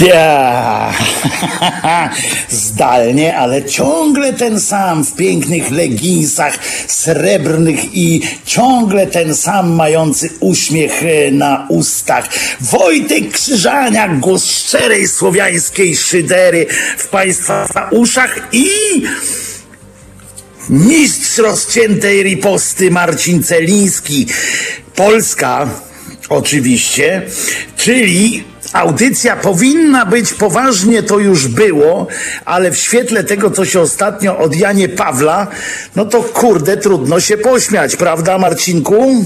Ja. Zdalnie, ale ciągle ten sam w pięknych leginsach srebrnych i ciągle ten sam mający uśmiech e, na ustach. Wojtek Krzyżaniak, głos szczerej słowiańskiej szydery w Państwa uszach i mistrz rozciętej riposty Marcin Celiński. Polska, oczywiście, czyli audycja powinna być poważnie, to już było, ale w świetle tego, co się ostatnio od Janie Pawla, no to kurde, trudno się pośmiać, prawda, Marcinku?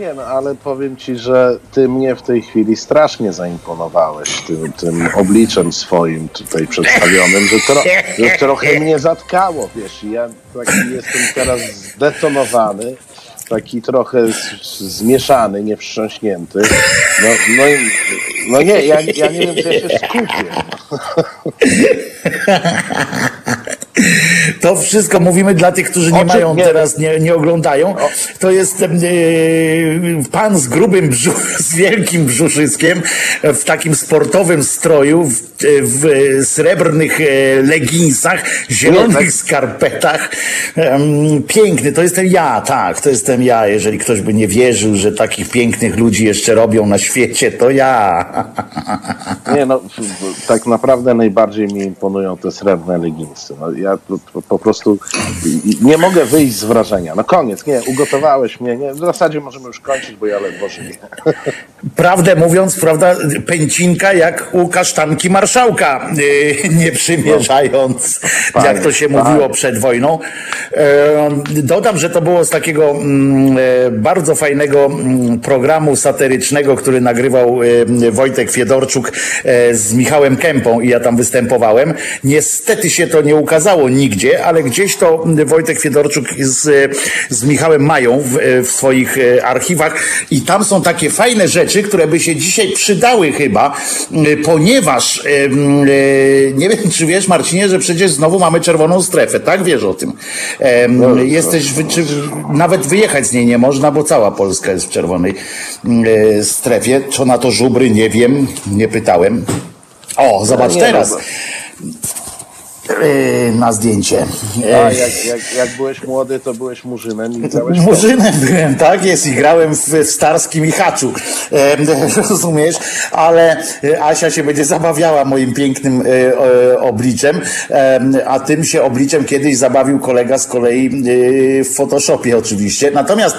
Nie, no ale powiem ci, że ty mnie w tej chwili strasznie zaimponowałeś tym, tym obliczem swoim tutaj przedstawionym, że, tro, że trochę mnie zatkało, wiesz, ja taki jestem teraz zdetonowany, taki trochę zmieszany, niewstrząśnięty. No, no, no nie, ja, ja nie wiem, czy ja się skupię. To wszystko mówimy dla tych, którzy nie mają teraz, nie, nie oglądają. To jest e, pan z grubym brzuch, z wielkim brzuszyskiem, e, w takim sportowym stroju, w, e, w srebrnych leginsach, zielonych tak. skarpetach. Piękny, to jestem ja, tak, to jestem ja. Jeżeli ktoś by nie wierzył, że takich pięknych ludzi jeszcze robią na świecie, to ja. Nie no, tak naprawdę najbardziej mi imponują te srebrne leginsy. No, ja po prostu nie mogę wyjść z wrażenia. No koniec, nie, ugotowałeś mnie. Nie, w zasadzie możemy już kończyć, bo ja ledwo żyję. Prawdę mówiąc, prawda, pęcinka jak u kasztanki marszałka, yy, nie przymierzając, No. jak to się Fajnie, mówiło przed wojną. Dodam, że to było z takiego mm, e, bardzo fajnego mm, programu satyrycznego, który nagrywał Wojtek Fiedorczuk e, z Michałem Kępą i ja tam występowałem. Niestety się to nie ukazało nigdzie, ale gdzieś to Wojtek Fiedorczuk z, z Michałem mają w, w swoich e, archiwach i tam są takie fajne rzeczy, które by się dzisiaj przydały chyba, ponieważ em, e, nie wiem, czy wiesz Marcinie, że przecież znowu mamy czerwoną strefę, tak? Wiesz o tym. Em, Jesteś, wy, czy, nawet wyjechać z niej nie można, bo cała Polska jest w czerwonej e, strefie. Co na to żubry, nie wiem, nie pytałem. O, zobacz teraz. E, Na zdjęcie. A E, jak, jak, jak byłeś młody, to byłeś murzynem i Murzynem byłem, tak jest, i grałem w, w Starskim i e, rozumiesz? Ale Asia się będzie zabawiała moim pięknym obliczem, a tym się obliczem kiedyś zabawił kolega z kolei w Photoshopie oczywiście. Natomiast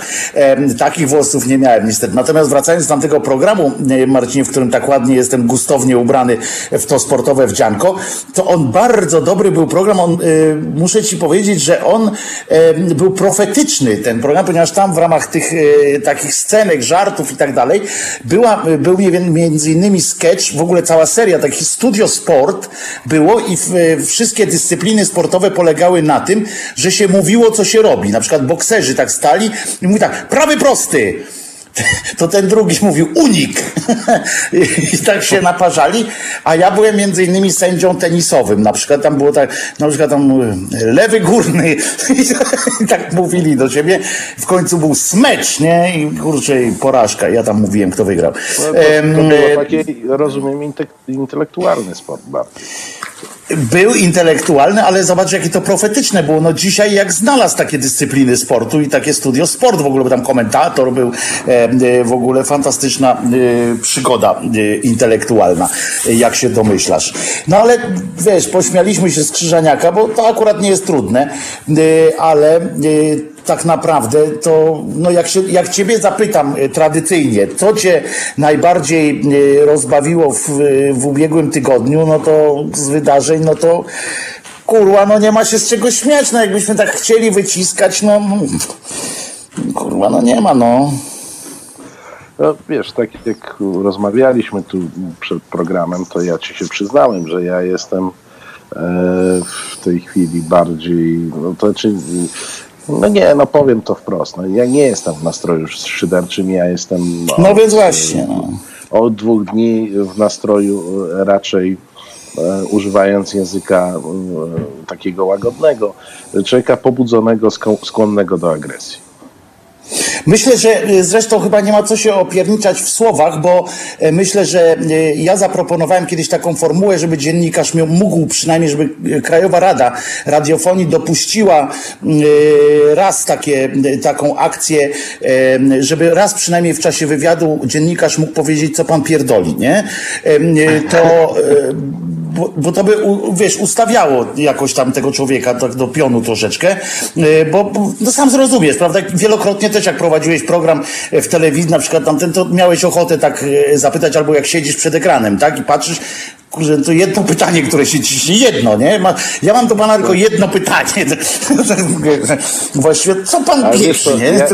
takich włosów nie miałem niestety. Natomiast wracając do tamtego programu, Marcinie, w którym tak ładnie jestem gustownie ubrany w to sportowe wdzianko, to on bardzo dobry był program. On, e, muszę ci powiedzieć, że on e, był profetyczny, ten program, ponieważ tam w ramach tych e, takich scenek, żartów i tak dalej, była, był między innymi sketch, w ogóle cała seria takich studio sport było i wszystkie dyscypliny sportowe polegały na tym, że się mówiło, co się robi. Na przykład bokserzy tak stali i mówi tak, prawy prosty, to ten drugi mówił unik. I tak się naparzali, a ja byłem między innymi sędzią tenisowym, na przykład tam było tak, na przykład tam e, lewy górny. I tak mówili do siebie, w końcu był smecz, nie, i kurczę, porażka, ja tam mówiłem, kto wygrał. No, to, to było taki, rozumiem, inte- intelektualny sport bardziej. Był intelektualny, ale zobacz, jakie to profetyczne było. No dzisiaj jak znalazł takie dyscypliny sportu i takie studio sport w ogóle, bo tam komentator był, e, e, w ogóle fantastyczna e, przygoda e, intelektualna, e, jak się domyślasz. No ale wiesz, pośmialiśmy się z Krzyżaniaka, bo to akurat nie jest trudne, e, ale tak naprawdę to, no jak, się, jak ciebie zapytam e, tradycyjnie, co cię najbardziej e, rozbawiło w, w ubiegłym tygodniu, no to z wydarzeń, no to kurwa, no nie ma się z czego śmiać, no jakbyśmy tak chcieli wyciskać, no kurwa, no nie ma, no. No wiesz, tak jak rozmawialiśmy tu przed programem, to ja ci się przyznałem, że ja jestem e, w tej chwili bardziej, no to znaczy, no nie, no powiem to wprost, no, ja nie jestem w nastroju szyderczym, ja jestem No od, więc właśnie, no. od dwóch dni w nastroju raczej e, używając języka e, takiego łagodnego, człowieka pobudzonego, skł- skłonnego do agresji. Myślę, że e, zresztą chyba nie ma co się opierniczać w słowach, bo e, myślę, że e, ja zaproponowałem kiedyś taką formułę, żeby dziennikarz mógł przynajmniej, żeby Krajowa Rada Radiofonii dopuściła raz takie, taką akcję, żeby raz przynajmniej w czasie wywiadu dziennikarz mógł powiedzieć, co pan pierdoli, nie? To bo, bo to by, wiesz, ustawiało jakoś tam tego człowieka tak do pionu troszeczkę, e, bo, bo no sam zrozumiesz, prawda? Wielokrotnie też jak prowadziłeś program w telewizji, na przykład tamten, to miałeś ochotę tak e, zapytać, albo jak siedzisz przed ekranem, tak? I patrzysz, Kurze, to jedno pytanie, które się ciśnie, jedno, nie? ja mam do pana tylko jedno pytanie. Właściwie, co pan pierwszy, nie? Ja,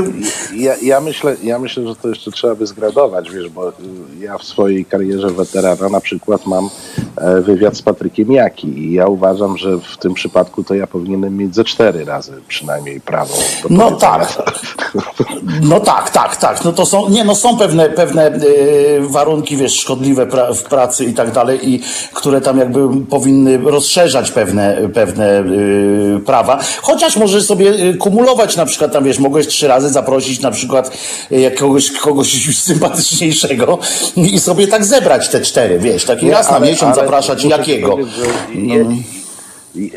ja, ja, myślę, ja myślę, że to jeszcze trzeba by zgradować, wiesz, bo ja w swojej karierze weterana na przykład mam e, wywiad z Patrykiem Jaki i ja uważam, że w tym przypadku to ja powinienem mieć ze cztery razy przynajmniej prawo. No tak. No tak, tak, tak. No to są, nie, no są pewne, pewne yy, warunki, wiesz, szkodliwe pra w pracy i tak dalej i które tam jakby powinny rozszerzać pewne, pewne yy, prawa. Chociaż możesz sobie y, kumulować na przykład tam, wiesz, mogłeś trzy razy zaprosić na przykład jakiegoś kogoś sympatyczniejszego i sobie tak zebrać te cztery, wiesz, taki nie, raz ale, na miesiąc zapraszać jakiego. Je,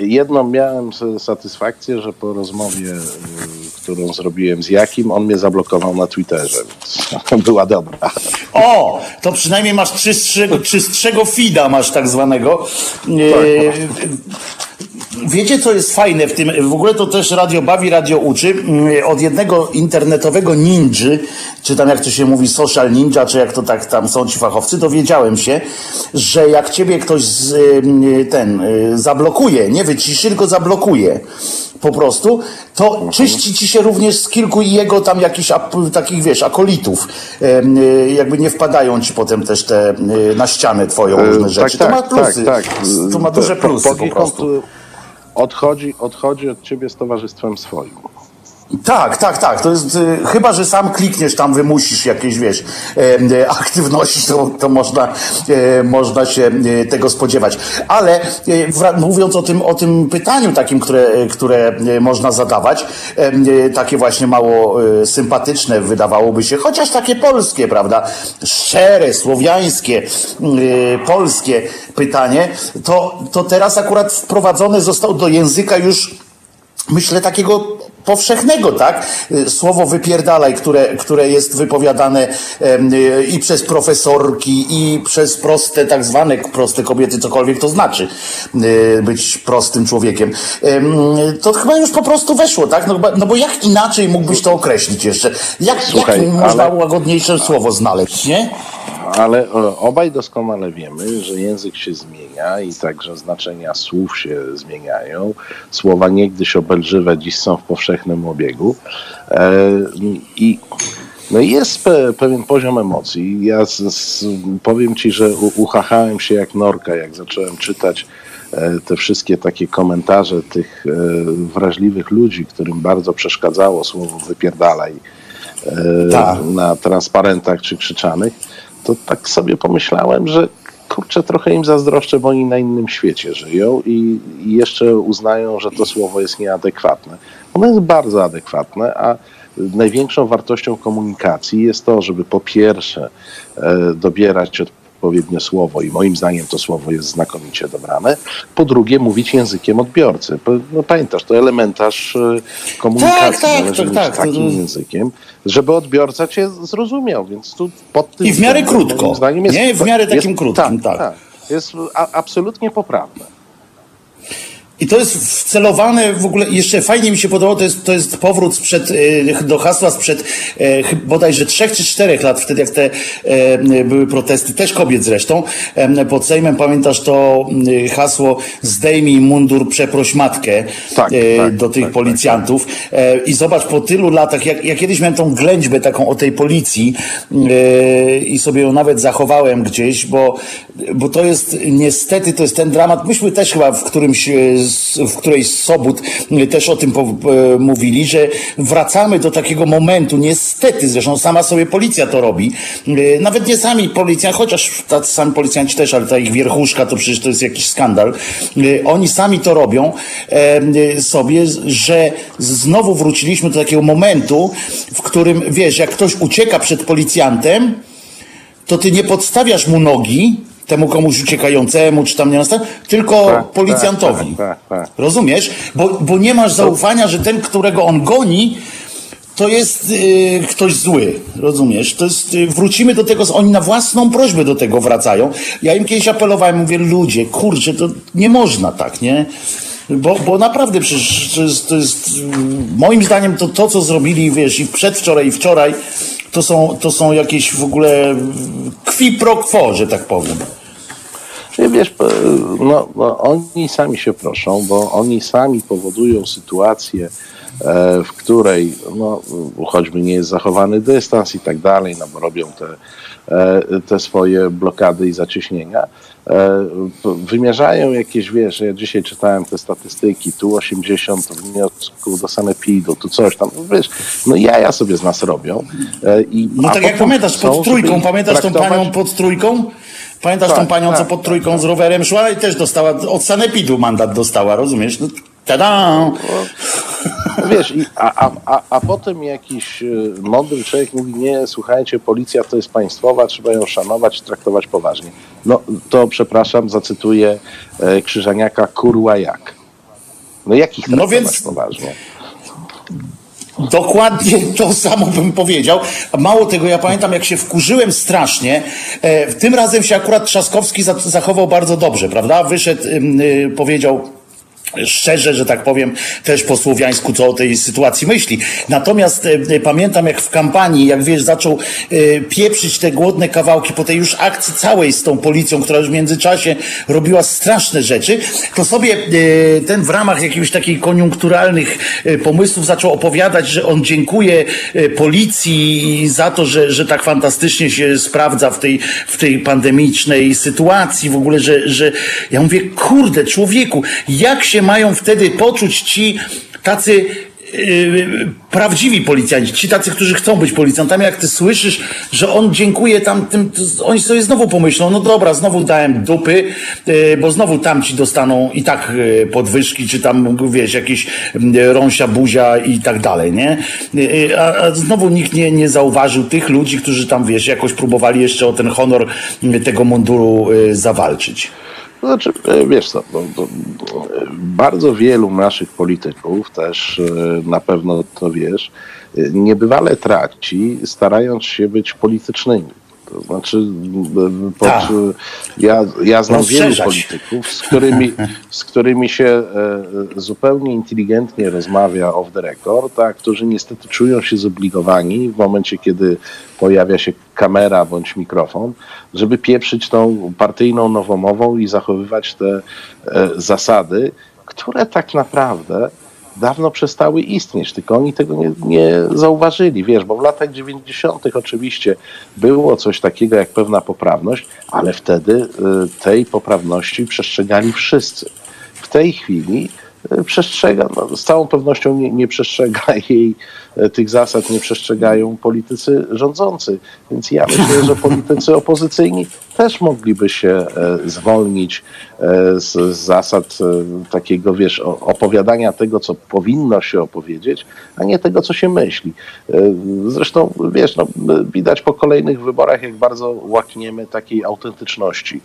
jedną miałem satysfakcję, że po rozmowie, y, którą zrobiłem z Jakim, on mnie zablokował na Twitterze, więc była dobra. O, to przynajmniej masz czystszego, czystszego feeda, masz tak zwanego. Tak. Wiecie, co jest fajne w tym? W ogóle to też radio bawi, radio uczy. Mm, od jednego internetowego ninży, czy tam jak to się mówi, social ninja, czy jak to tak tam są ci fachowcy, dowiedziałem się, że jak ciebie ktoś z, mm, ten y, zablokuje, nie wyciszy, tylko zablokuje po prostu, to mhm. czyści ci się również z kilku jego tam jakichś takich, wiesz, akolitów. Y, jakby nie wpadają ci potem też te y, na ścianę twoją e, różne rzeczy. Tak, to ma tak, plusy. Tak, tak. To ma duże plusy po, po, po prostu odchodzi, odchodzi od ciebie z towarzystwem swoim. Tak, tak, tak. To jest, y, chyba, że sam klikniesz tam, wymusisz jakieś, wiesz, e, aktywności, to, to można, e, można się e, tego spodziewać. Ale mówiąc o tym, o tym pytaniu takim, które, które można zadawać, takie właśnie mało sympatyczne wydawałoby się, chociaż takie polskie, prawda? Szczere, słowiańskie, polskie pytanie, to, to teraz akurat wprowadzone zostało do języka już myślę, takiego powszechnego, tak? Słowo wypierdalaj, które, które jest wypowiadane i przez profesorki, i przez proste, tak zwane proste kobiety, cokolwiek to znaczy e, być prostym człowiekiem. To chyba już po prostu weszło, tak? No, no bo jak inaczej mógłbyś to określić jeszcze? Jak, Słuchaj, jak można ale... łagodniejsze słowo znaleźć, nie? Ale e, obaj doskonale wiemy, że język się zmienia i także znaczenia słów się zmieniają. Słowa niegdyś obelżywe dziś są w powszechnym obiegu. E, I no jest pe, pewien poziom emocji. Ja z, z, powiem ci, że uchachałem się jak norka, jak zacząłem czytać e, te wszystkie takie komentarze tych wrażliwych ludzi, którym bardzo przeszkadzało słowo wypierdalaj tak. na transparentach czy krzyczanych to tak sobie pomyślałem, że kurczę, trochę im zazdroszczę, bo oni na innym świecie żyją i, jeszcze uznają, że to słowo jest nieadekwatne. Ono jest bardzo adekwatne, a największą wartością komunikacji jest to, żeby po pierwsze e, dobierać od odpowiednie słowo i moim zdaniem to słowo jest znakomicie dobrane. Po drugie, mówić językiem odbiorcy. No, pamiętasz, to elementarz e, komunikacji. Tak, tak, tak, tak, takim językiem, żeby odbiorca cię zrozumiał, więc tu pod tym... I w miarę krótko, zdaniem jest, nie? W miarę takim jest, krótkim, tak. tak. Jest a, absolutnie poprawne. I to jest wcelowane w ogóle, jeszcze fajnie mi się podobało, to jest, to jest powrót sprzed, e, do hasła sprzed e, bodajże trzech czy czterech lat, wtedy jak te e, były protesty, też kobiet zresztą, pod Sejmem, pamiętasz to hasło zdejmij mundur, przeproś matkę tak, tak, do tych tak, policjantów. i zobacz po tylu latach, jak, ja kiedyś miałem tą ględźbę taką o tej policji i sobie ją nawet zachowałem gdzieś, bo, bo to jest niestety, to jest ten dramat, myśmy też chyba w którymś w którejś z sobót też o tym po, mówili, że wracamy do takiego momentu, niestety, zresztą sama sobie policja to robi, nawet nie sami policjanci, chociaż tacy sami policjanci też, ale ta ich wierchuszka to przecież to jest jakiś skandal, oni sami to robią sobie, że znowu wróciliśmy do takiego momentu, w którym, wiesz, jak ktoś ucieka przed policjantem, to ty nie podstawiasz mu nogi, temu komuś uciekającemu, czy tam nie nastaw, tylko tak, policjantowi. Tak, tak, tak, Rozumiesz? Bo, bo nie masz zaufania, że ten, którego on goni, to jest y, ktoś zły, rozumiesz? To jest, y, wrócimy do tego, oni na własną prośbę do tego wracają. Ja im kiedyś apelowałem, mówię, ludzie, kurczę, to nie można tak, nie? Bo, bo naprawdę przecież to jest, to jest, moim zdaniem to, to, co zrobili, wiesz, i przedwczoraj, i wczoraj, to są, to są jakieś w ogóle kwi pro quo, że tak powiem. Wiesz, no, no, oni sami się proszą, bo oni sami powodują sytuację, e, w której no, choćby nie jest zachowany dystans i tak dalej, no bo robią te, e, te swoje blokady i zacieśnienia, e, wymierzają jakieś, wiesz, ja dzisiaj czytałem te statystyki, tu 80 wniosków do sanepidu, tu coś tam, wiesz, no jaja sobie z nas robią. I, no tak jak pamiętasz, pod trójką, pamiętasz tą panią pod trójką? Pamiętasz tak, tą panią, tak, co pod trójką tak, z rowerem szła i też dostała, od sanepidu mandat dostała, rozumiesz? No, tada! No, wiesz, a, a, a potem jakiś y, mądry człowiek mówi, nie, słuchajcie, policja to jest państwowa, trzeba ją szanować, traktować poważnie. No to, przepraszam, zacytuję e, Krzyżaniaka, kurła jak? No jakich traktować no więc... poważnie? Dokładnie to samo bym powiedział. Mało tego, ja pamiętam, jak się wkurzyłem strasznie. E, tym razem się akurat Trzaskowski zachował bardzo dobrze, prawda? Wyszedł, y, powiedział szczerze, że tak powiem, też po słowiańsku, co o tej sytuacji myśli. Natomiast e, pamiętam, jak w kampanii, jak wiesz, zaczął e, pieprzyć te głodne kawałki po tej już akcji całej z tą policją, która już w międzyczasie robiła straszne rzeczy, to sobie e, ten w ramach jakichś takich koniunkturalnych e, pomysłów zaczął opowiadać, że on dziękuje e, policji za to, że, że tak fantastycznie się sprawdza w tej, w tej pandemicznej sytuacji, w ogóle, że, że ja mówię, kurde, człowieku, jak się mają wtedy poczuć ci tacy Yy, prawdziwi policjanci, ci tacy, którzy chcą być policjantami, jak ty słyszysz, że on dziękuję tam tym, oni sobie znowu pomyślą, no dobra, znowu dałem dupy, yy, bo znowu tam ci dostaną i tak yy, podwyżki, czy tam, wiesz, jakieś rąsia, buzia i tak dalej, nie? A, a, znowu nikt nie, nie zauważył tych ludzi, którzy tam, wiesz, jakoś próbowali jeszcze o ten honor tego munduru zawalczyć. Znaczy, e, wiesz co, to, e, bardzo wielu naszych polityków też e, na pewno to wiesz, niebywale traci, starając się być politycznymi. To znaczy, pod, tak. ja, ja znam wielu polityków, z którymi, z którymi się e, zupełnie inteligentnie rozmawia off the record, a którzy niestety czują się zobligowani w momencie, kiedy pojawia się kamera bądź mikrofon, żeby pieprzyć tą partyjną nowomową i zachowywać te e, zasady, które tak naprawdę dawno przestały istnieć, tylko oni tego nie, nie, zauważyli, wiesz, bo w latach 90. oczywiście było coś takiego jak pewna poprawność, ale wtedy y, tej poprawności przestrzegali wszyscy. W tej chwili przestrzega, no, z całą pewnością nie, nie przestrzega jej E, tych zasad nie przestrzegają politycy rządzący. Więc ja myślę, że politycy opozycyjni też mogliby się e, zwolnić e, z zasad takiego, wiesz, opowiadania tego, co powinno się opowiedzieć, a nie tego, co się myśli. Zresztą, wiesz, no, widać po kolejnych wyborach, jak bardzo łakniemy takiej autentyczności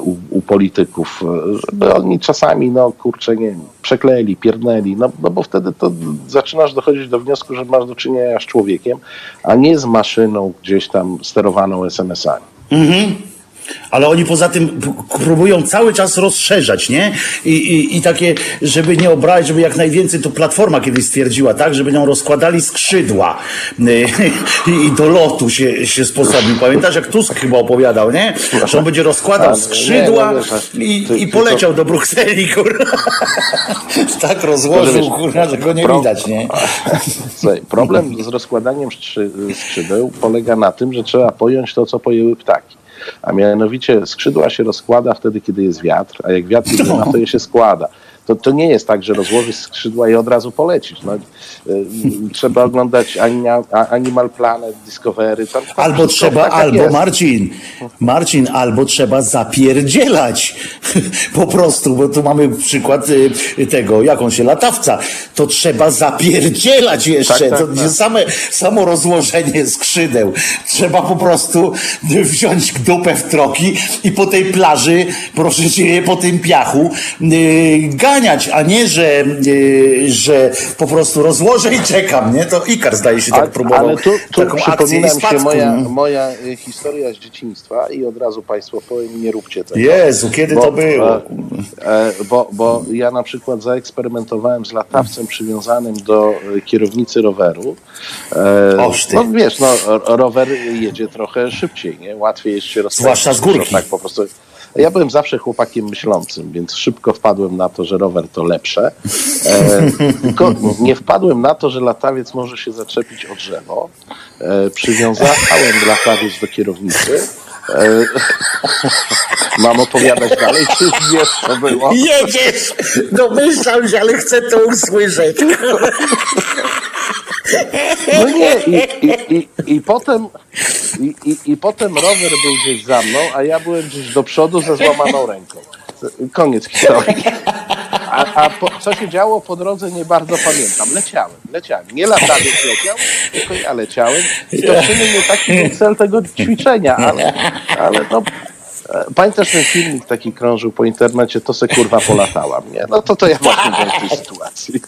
u, u polityków, żeby oni czasami, no kurczę, nie przekleli, pierdnęli, no, no bo wtedy to zaczynasz dochodzić do wniosku, że masz do czynienia z człowiekiem, a nie z maszyną gdzieś tam sterowaną SMS-ami. Mhm. Ale oni poza tym próbują cały czas rozszerzać, nie? I, i, I takie, żeby nie obrać, żeby jak najwięcej, to Platforma kiedyś stwierdziła, tak? Żeby nią rozkładali skrzydła i, i do lotu się, się sposobił. Pamiętasz, jak Tusk chyba opowiadał, nie? Że on będzie rozkładał skrzydła no i, i poleciał do Brukseli, kurwa. tak rozłożył, kurwa, że go nie widać, nie? problem z rozkładaniem skrzydeł polega na tym, że trzeba pojąć to, co pojęły ptaki a mianowicie skrzydła się rozkłada wtedy, kiedy jest wiatr, a jak wiatr jest, no. to je się składa. To, to nie jest tak, że rozłożysz skrzydła i od razu polecisz. No, y, trzeba oglądać Animal Planet, Discovery. Tam, tam Albo trzeba, tak albo jest. Marcin, Marcin, albo trzeba zapierdzielać. Po prostu, bo tu mamy przykład y, tego, jak on się latawca. To trzeba zapierdzielać jeszcze. Tak, tak, to tak. nie same, samo rozłożenie skrzydeł. Trzeba po prostu wziąć dupę w troki i po tej plaży, proszę cię, po tym piachu y, a nie, że, y, że po prostu rozłożę i czekam, nie? To Ikar zdaje się tak Ale, próbował ale tu, tu taką akcję i się moja, no. moja y, historia z dzieciństwa i od razu Państwo powiem, nie róbcie tego. Jezu, kiedy to było? E, e, bo, bo ja na przykład zaeksperymentowałem z latawcem przywiązanym do e, kierownicy roweru. Oż. No wiesz, no, ro- rower jedzie trochę szybciej, nie? Łatwiej jest się rozpędzić. Zwłaszcza z górki. Tak, po prostu. Ja byłem zawsze chłopakiem myślącym, więc szybko wpadłem na to, że rower to lepsze. E, tylko nie wpadłem na to, że latawiec może się zaczepić o drzewo. E, przywiązałem latawiec do kierownicy. E, mam opowiadać dalej, czy wiesz, co było? Jedziesz! Domyślam się, ale chcę to usłyszeć. No nie, i, i, i, i potem i, i, i potem rower był gdzieś za mną, a ja byłem gdzieś do przodu ze złamaną ręką. Koniec historii. A, a po, co się działo po drodze nie bardzo pamiętam. Leciałem, leciałem. Nie latawiec leciał, tylko ja leciałem. I to w sumie nie taki cel tego ćwiczenia, ale, ale no... Pamiętasz ten filmik taki krążył po internecie, to se kurwa polatałam, nie? No to to ja właśnie w tej sytuacji.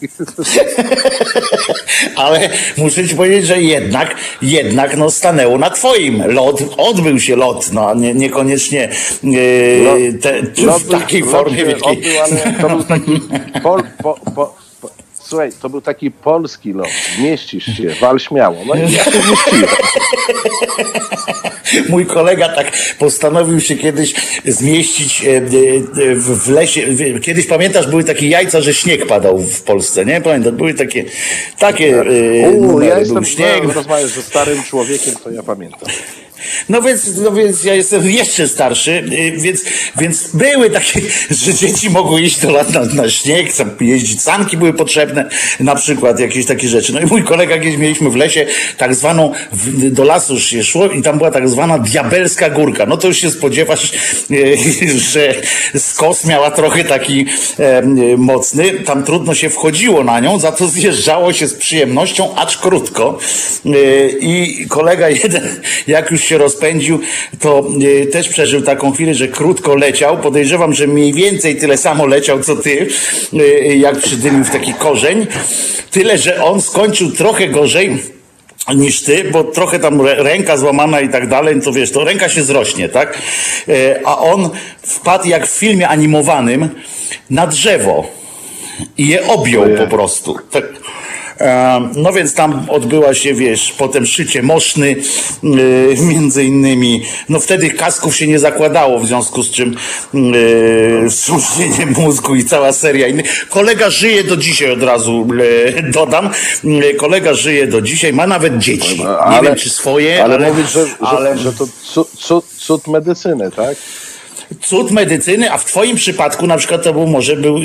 Ale muszę ci powiedzieć, że jednak, jednak no stanęło na twoim. Lot, odbył się lot, no nie, niekoniecznie yy, te, Lot w takiej lot formie, się odbył, ale to był taki po, po, po, słuchaj, to był taki polski lot. Zmieścisz się, wal śmiało. No i ja się zmieściłem. Mój kolega tak postanowił się kiedyś zmieścić e, e, w lesie. Kiedyś pamiętasz, były takie jajca, że śnieg padał w Polsce, nie? Pamiętam, były takie, takie e, U, ja jestem, śnieg. no, rozmawiasz ze starym człowiekiem, to ja pamiętam. No więc, no więc ja jestem jeszcze starszy, y, więc, więc były takie, że dzieci mogły iść do lat na, na śnieg, jeździć, sanki były potrzebne, na przykład jakieś takie rzeczy. No i mój kolega kiedyś mieliśmy w lesie tak zwaną, w, do lasu już się szło i tam była tak zwana diabelska górka. No to już się spodziewasz, y, że skos miała trochę taki e, mocny, tam trudno się wchodziło na nią, za to zjeżdżało się z przyjemnością, acz krótko. Y, I kolega jeden, jak już się rozpędził, to y, też przeżył taką chwilę, że krótko leciał. Podejrzewam, że mniej więcej tyle samo leciał, co ty, y, jak przydymił w taki korzeń. Tyle, że on skończył trochę gorzej niż ty, bo trochę tam rę- ręka złamana i tak dalej, to wiesz, to ręka się zrośnie, tak? E, A on wpadł jak w filmie animowanym na drzewo i je objął po prostu. Tak. No więc tam odbyła się, wiesz, potem szycie moszny, e, między innymi. No wtedy kasków się nie zakładało, w związku z czym e, wstrząśnienie mózgu i cała seria innych. Kolega żyje do dzisiaj, od razu e, dodam. Kolega żyje do dzisiaj, ma nawet dzieci. Nie wiem, czy swoje, ale, ale, mówisz, że, że, ale że to cud, cud, cud medycyny, tak? Cud medycyny, a w twoim przypadku na przykład to był może był,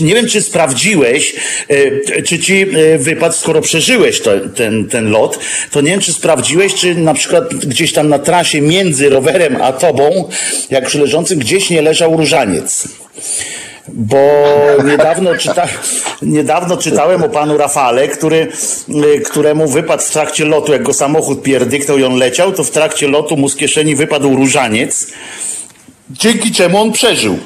nie wiem czy sprawdziłeś, e, czy ci e, wypadł, skoro przeżyłeś to, ten, ten lot, to nie wiem czy sprawdziłeś, czy na przykład gdzieś tam na trasie między rowerem a tobą, jak przy leżącym, gdzieś nie leżał różaniec. Bo niedawno, czyta, niedawno czytałem o panu Rafale, który, y, któremu wypadł w trakcie lotu, jak go samochód pierdyknął i on leciał, to w trakcie lotu mu z kieszeni wypadł różaniec, dzięki czemu on przeżył.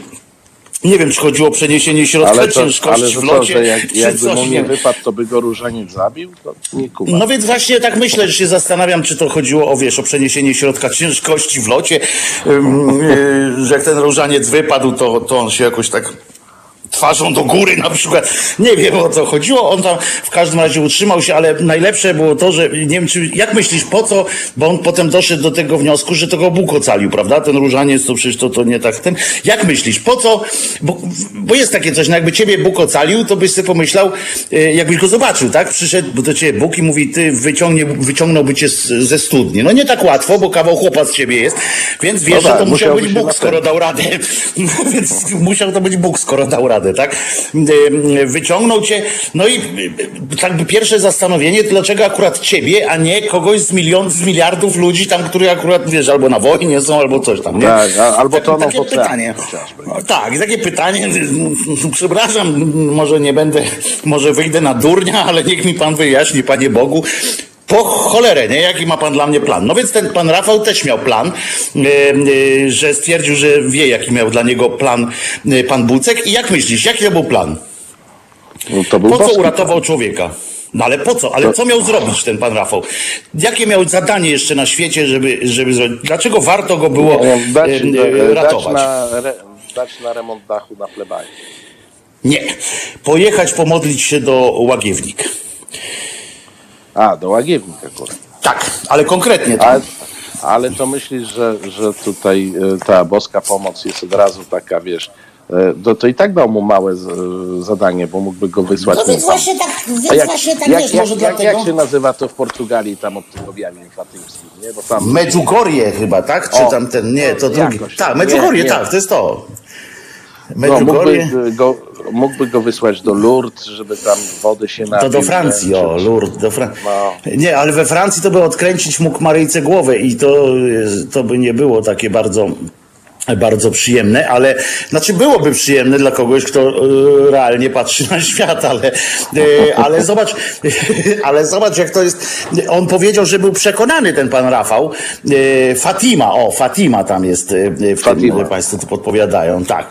Nie wiem, czy chodziło o przeniesienie środka Ale, to, ciężkości ale w to, locie, że jak, czy jakby coś, mu nie wypadł, to by go różaniec zabił? To nie kuma. No więc właśnie tak myślę, że się zastanawiam, czy to chodziło o, wiesz, o przeniesienie środka ciężkości w locie, yy, że jak ten różaniec wypadł, to, to on się jakoś tak twarzą do góry na przykład. Nie wiem o co chodziło. On tam w każdym razie utrzymał się, ale najlepsze było to, że nie wiem, czy, jak myślisz, po co, bo on potem doszedł do tego wniosku, że to go Bóg ocalił, prawda? Ten różaniec to przecież to, to nie tak ten. Jak myślisz, po co, bo, bo jest takie coś, no jakby ciebie Bóg ocalił, to byś sobie pomyślał, e, jakbyś go zobaczył, tak? Przyszedł do ciebie Bóg i mówi, ty wyciągnie, wyciągnąłby cię z, ze studni. No nie tak łatwo, bo kawał chłopa z ciebie jest, więc wiesz, No tak, że to musiał musiałby być Bóg, skoro dał radę. więc musiał to być Bóg, skoro dał radę. Radę, tak? E, Wyciągnął cię, no i e, tak by pierwsze zastanowienie, to dlaczego akurat ciebie, a nie kogoś z milion, z miliardów ludzi tam, którzy akurat, wiesz, albo na wojnie są, albo coś tam, nie? Tak, albo Tak- toną takie pytanie. tak, takie pytanie, przepraszam, może nie będę, może wyjdę na durnia, ale niech mi pan wyjaśni, panie Bogu, po cholerę, nie? Jaki ma pan dla mnie plan? No więc ten pan Rafał też miał plan, e, e, że stwierdził, że wie, jaki miał dla niego plan e, pan Bucek. I jak myślisz, jaki to był plan? No, to był Po co uratował człowieka? No ale po co? Ale co miał zrobić ten pan Rafał? Jakie miał zadanie jeszcze na świecie, żeby, żeby zrobić? Dlaczego warto go było. Dać, e, dać, ratować? na, re, dać na remont dachu na plebanie. Nie. Pojechać pomodlić się do Łagiewnik. A, do łagiewnika, kurwa. Tak, ale konkretnie. Ale, Tak. ale to myślisz, że, że tutaj e, ta boska pomoc jest od razu taka, wiesz, e, to, to i tak dał mu małe z, e, zadanie, bo mógłby go wysłać. No więc tam. właśnie tak, więc A jak, właśnie tak jak, wiesz, jak, może jak, dlatego... jak się nazywa to w Portugalii tam od tych objawień fatymskich, nie? Bo tam... Medjugorje chyba, tak? Czy O, tam ten, nie, to no, drugi. jakoś. Tak, Medjugorje, nie. tak, to jest to. No, mógłby, Medjugorje, go, mógłby go wysłać do Lourdes, żeby tam wody się napił. to do Francji, o, Lourdes, do Francji. No. Nie, ale we Francji to by odkręcić mógł Maryjce głowę i to, e, to by nie było takie bardzo bardzo przyjemne, ale znaczy byłoby przyjemne dla kogoś, kto e, realnie patrzy na świat, ale, e, ale zobacz, ale zobacz jak to jest. On powiedział, że był przekonany ten pan Rafał. E, Fatima, o, Fatima tam jest w Fatima. tym, Państwo tu podpowiadają, tak.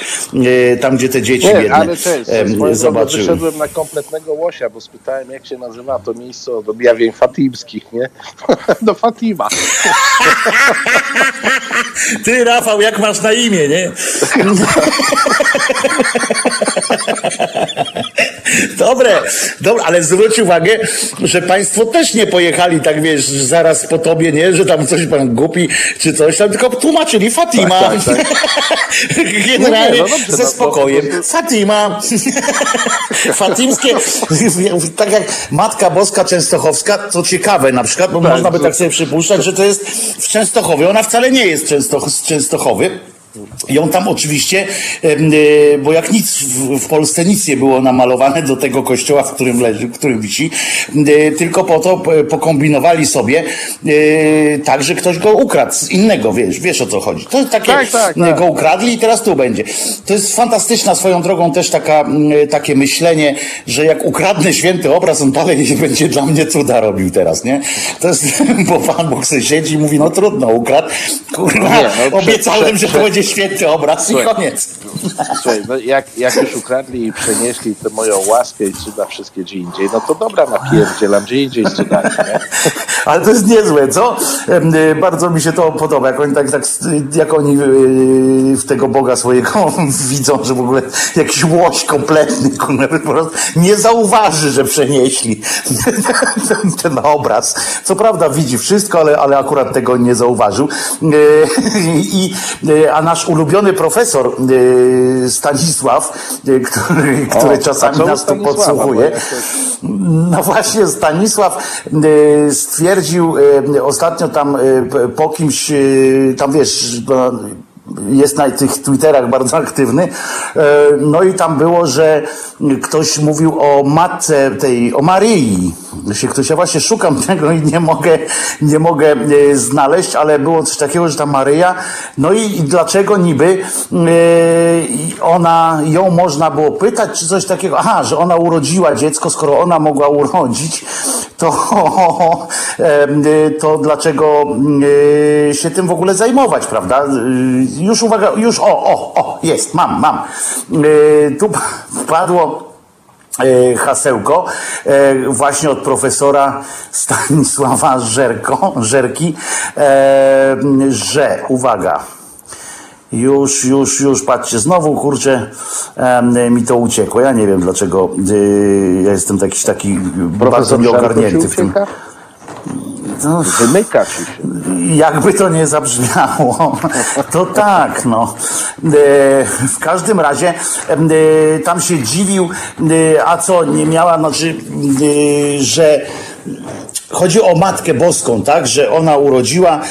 Tam, gdzie te dzieci Nie, biedne ale też, zobaczyły. wyszedłem na kompletnego łosia, bo spytałem, jak się nazywa to miejsce od objawień fatimskich, nie? do Fatima. Ty, Rafał, jak masz na imię, nie? Dobre, dobre, ale zwróć uwagę, że państwo też nie pojechali tak, wiesz, zaraz po tobie, nie, że tam coś pan głupi, czy coś tam, tylko tłumaczyli Fatima. Tak, tak, Generalnie Nie, no no, ze bo spokojem. Fatima. Fatimskie, tak jak Matka Boska Częstochowska, to ciekawe na przykład, bo Tak, można by tak sobie przypuszczać, że to jest w Częstochowie. Ona wcale nie jest Często, z Częstochowy. Ją tam oczywiście, e, bo jak nic w, Polsce nic nie było namalowane do tego kościoła, w którym leży, w którym wisi, e, tylko po to pokombinowali sobie e, tak, że ktoś go ukradł z innego, wiesz, wiesz o co chodzi. To jest takie, Tak, tak, tak. go ukradli i teraz tu będzie. To jest fantastyczna swoją drogą też taka, takie myślenie, że jak ukradnę święty obraz, on dalej będzie dla mnie cuda robił teraz, nie? To jest, bo Pan Bóg sobie siedzi i mówi, no trudno, ukradł. Kurwa, Nie, no, obiecałem, że to będzie święty obraz i Słuchaj. koniec. Słuchaj, no jak, jak już ukradli i przenieśli tę moją łaskę i cuda wszystkie gdzie indziej, no to dobra, napierdzielam gdzie indziej z cudami, nie? Ale to jest niezłe, co? Y, Bardzo mi się to podoba, jak oni tak, tak jak oni y, w tego Boga swojego widzą, że w ogóle jakiś łoś kompletny, kurwa, po prostu nie zauważy, że przenieśli ten, ten obraz. Co prawda widzi wszystko, ale, ale akurat tego nie zauważył. Y, I, a nasz ulubiony profesor y, Stanisław, y, który, który O, czasami co u nas tu podsłuchuje, no właśnie, Stanisław e, stwierdził ostatnio tam po kimś, tam wiesz, jest na tych Twitterach bardzo aktywny, e, no i tam było, że ktoś mówił o matce tej, o Maryi, się ktoś, ja właśnie szukam tego i nie mogę, nie mogę e, znaleźć, ale było coś takiego, że ta Maryja, no i, dlaczego niby e, ona, ją można było pytać, czy coś takiego, aha, że ona urodziła dziecko, skoro ona mogła urodzić, to, to dlaczego się tym w ogóle zajmować, prawda? Już uwaga, już, o, o, o, jest, mam, mam. Tu wpadło e, hasełko e, właśnie od profesora Stanisława Żerko, Żerki, że, uwaga, już, już, już, patrzcie, znowu, kurczę, mi to uciekło. Ja nie wiem, dlaczego y, ja jestem jakiś taki bardzo nieogarnięty w tym. No, Wymyka się. jakby to nie zabrzmiało, to tak, no. E, W każdym razie e, tam się dziwił, e, a co, nie miała, znaczy, że chodzi o Matkę Boską, tak, że ona urodziła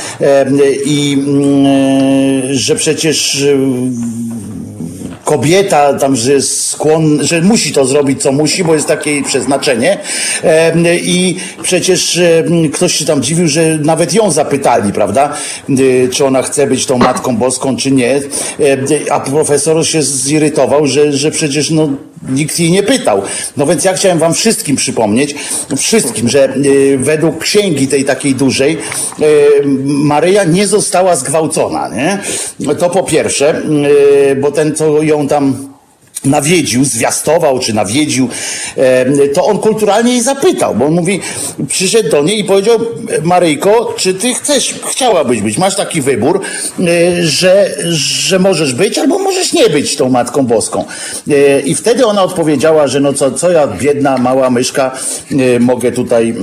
i mm, e, że przecież e, kobieta tam, że jest skłonna, że musi to zrobić, co musi, bo jest takie jej przeznaczenie. I przecież ktoś się tam dziwił, że nawet ją zapytali, prawda, e, czy ona chce być tą Matką Boską, czy nie. A profesor się zirytował, że, że przecież no, nikt jej nie pytał. No więc ja chciałem wam wszystkim przypomnieć, wszystkim, że y, według księgi tej takiej dużej y, Maryja nie została zgwałcona, nie? To po pierwsze, y, bo ten, co ją tam nawiedził, zwiastował czy nawiedził, to on kulturalnie jej zapytał, bo on mówi, przyszedł do niej i powiedział, Maryjko, czy ty chcesz, chciałabyś być, masz taki wybór, e, że, że możesz być albo możesz nie być tą Matką Boską. E, I wtedy ona odpowiedziała, że no co, co ja, biedna, mała myszka, e, mogę tutaj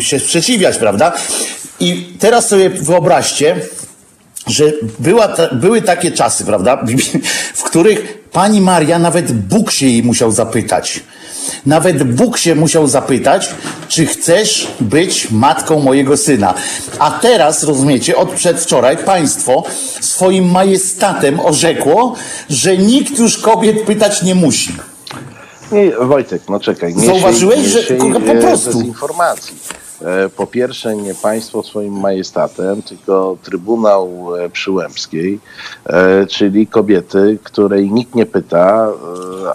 się sprzeciwiać, prawda? I teraz sobie wyobraźcie, że była były takie czasy, prawda, których pani Maria, nawet Bóg się jej musiał zapytać. Nawet Bóg się musiał zapytać, czy chcesz być matką mojego syna. A teraz, rozumiecie, od przedwczoraj państwo swoim majestatem orzekło, że nikt już kobiet pytać nie musi. Nie, Wojtek, no czekaj. Nie Zauważyłeś, nie że- po e, prostu. Dezinformacji. E, Po pierwsze, nie państwo swoim majestatem, tylko Trybunał e, Przyłębskiej, e, czyli kobiety, której nikt nie pyta,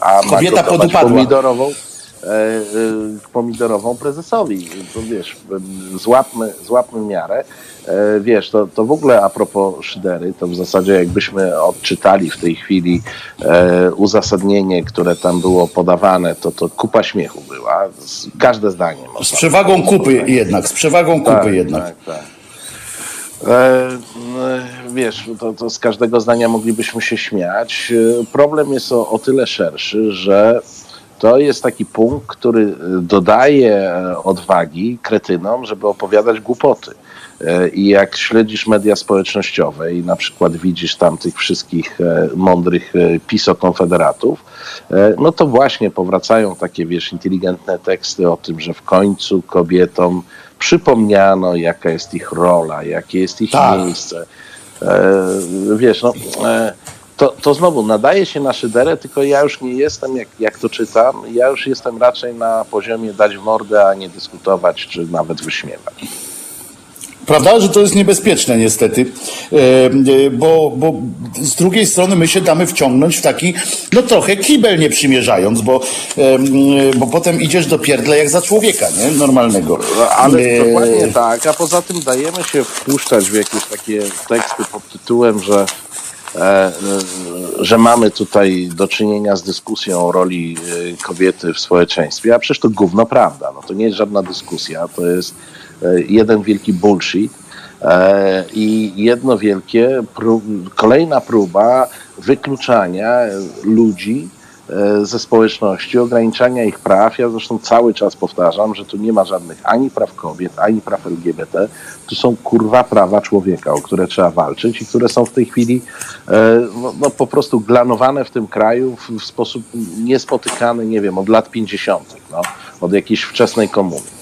a Kobieta ma gotować pomidorową, pomidorową prezesowi. To wiesz, e, złapmy, złapmy miarę. E, Wiesz, to, to w ogóle a propos szydery, to w zasadzie jakbyśmy odczytali w tej chwili e, uzasadnienie, które tam było podawane, to to kupa śmiechu była. Każde zdanie. Z przewagą kupy jednak, z przewagą kupy tak, jednak. Tak, tak. E, e, wiesz, to, to z każdego zdania moglibyśmy się śmiać. E, Problem jest o, o tyle szerszy, że to jest taki punkt, który e, dodaje e, odwagi kretynom, żeby opowiadać głupoty. E, I jak śledzisz media społecznościowe i na przykład widzisz tam tych wszystkich mądrych pisokonfederatów, no to właśnie powracają takie, wiesz, inteligentne teksty o tym, że w końcu kobietom przypomniano, jaka jest ich rola, jakie jest ich Tak. miejsce. Wiesz, no, to, to znowu nadaje się na szyderę, tylko ja już nie jestem, jak, jak to czytam, ja już jestem raczej na poziomie dać w mordę, a nie dyskutować, czy nawet wyśmiewać. Prawda, że to jest niebezpieczne niestety, e, e, bo, bo z drugiej strony my się damy wciągnąć w taki, no trochę kibel nie przymierzając, bo, e, bo potem idziesz do pierdla jak za człowieka, nie? Normalnego. No, Ale E, dokładnie tak, a poza tym dajemy się wpuszczać w jakieś takie teksty pod tytułem, że, że mamy tutaj do czynienia z dyskusją o roli e, kobiety w społeczeństwie, a przecież to gówno prawda. No, to nie jest żadna dyskusja, to jest e, jeden wielki bullshit. E, I jedno wielkie, pró- kolejna próba wykluczania ludzi e, ze społeczności, ograniczania ich praw. Ja zresztą cały czas powtarzam, że tu nie ma żadnych ani praw kobiet, ani praw LGBT. Tu są kurwa prawa człowieka, o które trzeba walczyć i które są w tej chwili e, no, no, po prostu glanowane w tym kraju w, w sposób niespotykany, nie wiem, od lat 50., no, od jakiejś wczesnej komuny.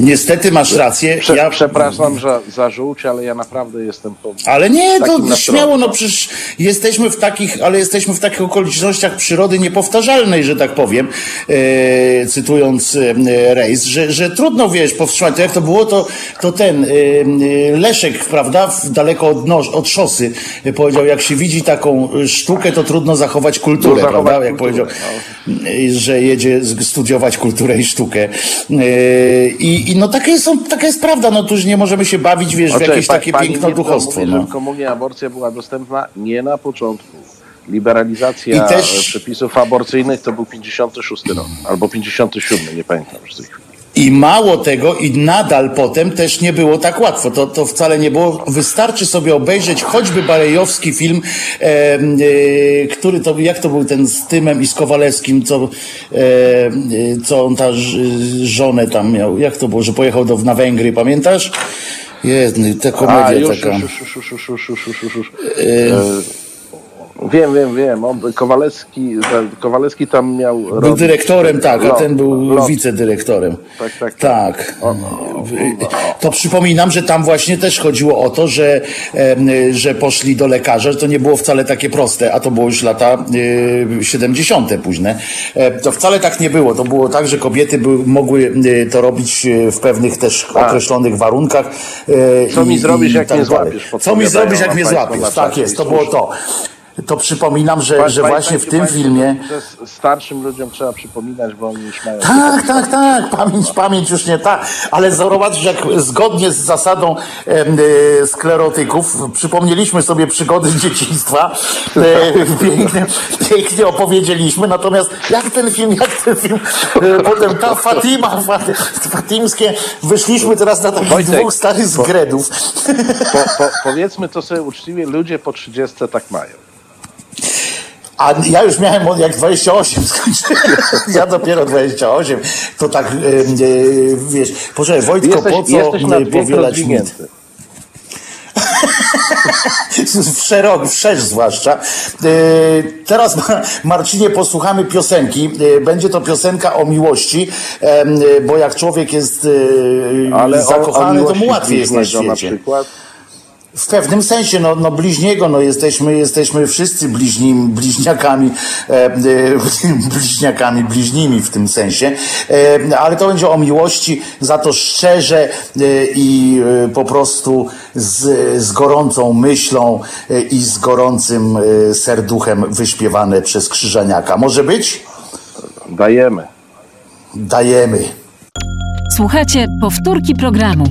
Niestety masz rację. Prze, ja, Przepraszam za, za żółć, ale ja naprawdę jestem po, Ale nie, to śmiało, no przecież jesteśmy w takich, ale jesteśmy w takich okolicznościach przyrody niepowtarzalnej, że tak powiem, e, cytując e, Rejs, że, że trudno, wiesz, powstrzymać. To jak to było, to, to ten e, e, Leszek, prawda, daleko od, noż, od szosy powiedział, jak się widzi taką sztukę, to trudno zachować kulturę, No, zachować prawda? Jak kulturę, powiedział, e, że jedzie studiować kulturę i sztukę. E, I, i no taka jest, taka jest prawda, no tu już nie możemy się bawić, wiesz, w Znaczy, jakieś pa- takie piękno duchostwo. Mówi, No. że w komunie aborcja była dostępna nie na początku. Liberalizacja też- przepisów aborcyjnych to był 56 rok, albo 57, nie pamiętam już w tej chwili. I mało tego, i nadal potem też nie było tak łatwo. To, to wcale nie było. Wystarczy sobie obejrzeć choćby barejowski film, e, e, który to, jak to był ten z Tymem i z Kowalewskim, co, e, e, co on ta ż, żonę tam miał. Jak to było, że pojechał do, na Węgry, pamiętasz? Jedny, ta komedia A, już. Już, już, już, już, już, już, już. E, Wiem, wiem, wiem. On, Kowalewski, Kowalewski tam miał. Był robić- dyrektorem, tak, a lot- ten był lot. wicedyrektorem. Tak, tak, tak. Tak. To przypominam, że tam właśnie też chodziło o to, że, że poszli do lekarza, że to nie było wcale takie proste, a to było już lata y, 70. późne. E, To wcale tak nie było. To było tak, że kobiety były, mogły y, to robić y, w pewnych też określonych warunkach. y, Co mi i- zrobisz, i jak tak mnie złapiesz? Co mi zrobisz, jak mnie złapiesz? Tak jest, to było to. To przypominam, że, że właśnie w tym filmie. Starszym ludziom trzeba przypominać, bo oni już mają. Tak, tak, tak, pamięć, pamięć już nie ta, ale zauważ, jak zgodnie z zasadą e, sklerotyków przypomnieliśmy sobie przygody z dzieciństwa, e, pięknie, pięknie opowiedzieliśmy, natomiast jak ten film, jak ten film, e, potem ta Fatima, Fat- Fatimskie, wyszliśmy teraz na takich Wojtek, dwóch starych zgredów. Po, po, powiedzmy to sobie uczciwie, ludzie po 30 tak mają. A ja już miałem od jak 28 skończyłem. Ja dopiero 28. To tak, e, wiesz, poczekaj, Wojtko, Jesteś, po co na powielać mit? szerok, wszerz zwłaszcza. E, Teraz, Ma- Marcinie, posłuchamy piosenki. E, Będzie to piosenka o miłości, bo jak człowiek jest Ale zakochany, to mu łatwiej jest na na świecie. przykład. W pewnym sensie, no, no bliźniego, no jesteśmy, jesteśmy wszyscy bliźni, bliźniakami, e, e, bliźniakami, bliźnimi w tym sensie, e, ale to będzie o miłości, za to szczerze e, i e, po prostu z, z gorącą myślą e, i z gorącym e, serduchem wyśpiewane przez Krzyżaniaka. Może być? Dajemy. Dajemy. Słuchajcie powtórki programu.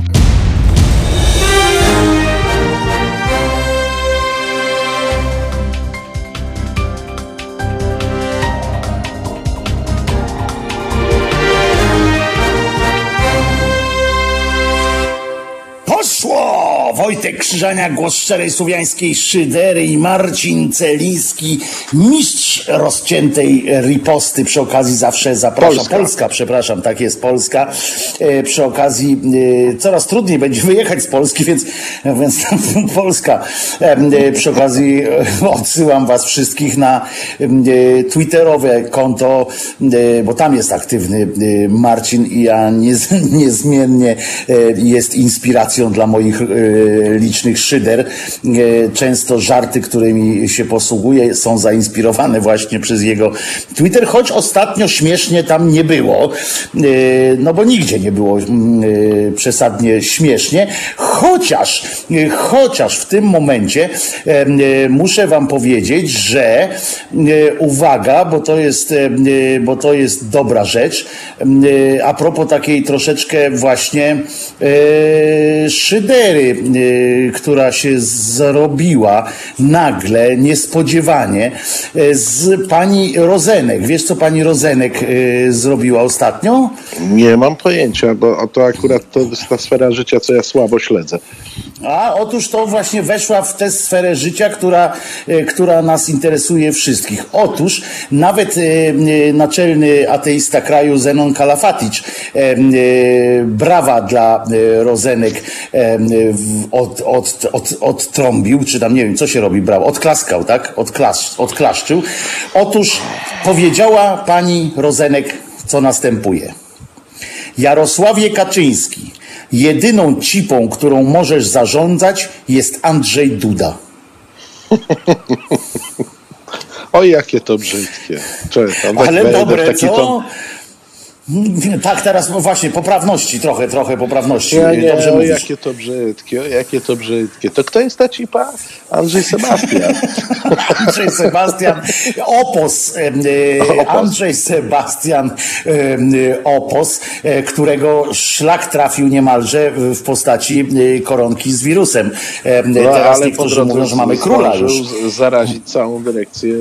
Wojtek Krzyżania, głos szczerej słowiańskiej szydery i Marcin Celiński, mistrz rozciętej riposty. Przy okazji zawsze zapraszam. Polska. Polska, przepraszam, tak jest Polska. E, przy okazji e, coraz trudniej będzie wyjechać z Polski, więc, więc Polska. E, przy okazji odsyłam was wszystkich na twitterowe konto, bo tam jest aktywny Marcin i ja niez, niezmiennie jest inspiracją dla moich licznych szyder. E, Często żarty, którymi się posługuje, są zainspirowane właśnie przez jego Twitter, choć ostatnio śmiesznie tam nie było, e, no bo nigdzie nie było mm, e, przesadnie śmiesznie, chociaż, e, chociaż w tym momencie e, e, muszę wam powiedzieć, że e, uwaga, bo to jest, e, bo to jest dobra rzecz, e, a propos takiej troszeczkę właśnie e, szydery, e, która się zrobiła nagle, niespodziewanie e, z pani Rozenek. Wiesz, co pani Rozenek e, zrobiła ostatnio? Nie mam pojęcia, bo to akurat to jest ta sfera życia, co ja słabo śledzę. A otóż to właśnie weszła w tę sferę życia, która, e, która nas interesuje wszystkich. Otóż nawet e, naczelny ateista kraju Zenon Kalafatic e, brawa dla Rozenek od, od, od, odtrąbił, czy tam nie wiem, co się robi brawa, odklaskał, tak? Odklas, odklaszczył. Otóż powiedziała pani Rozenek, co następuje. Jarosławie Kaczyński, jedyną cipą, którą możesz zarządzać, jest Andrzej Duda. O, jakie to brzydkie. Tak Ale dobre, taki co? ton. Tak, teraz no właśnie, poprawności, trochę, trochę poprawności. Nie, nie, Dobrze o, mówisz. jakie to brzydkie, o, jakie to brzydkie. To kto jest ta cipa? Andrzej Sebastian. Andrzej Sebastian Opos, e. Andrzej Sebastian e, Opos, e, którego szlak trafił niemalże w postaci koronki z wirusem. Em, No, Teraz ale niektórzy mówią, że mamy króla już. zarazić całą dyrekcję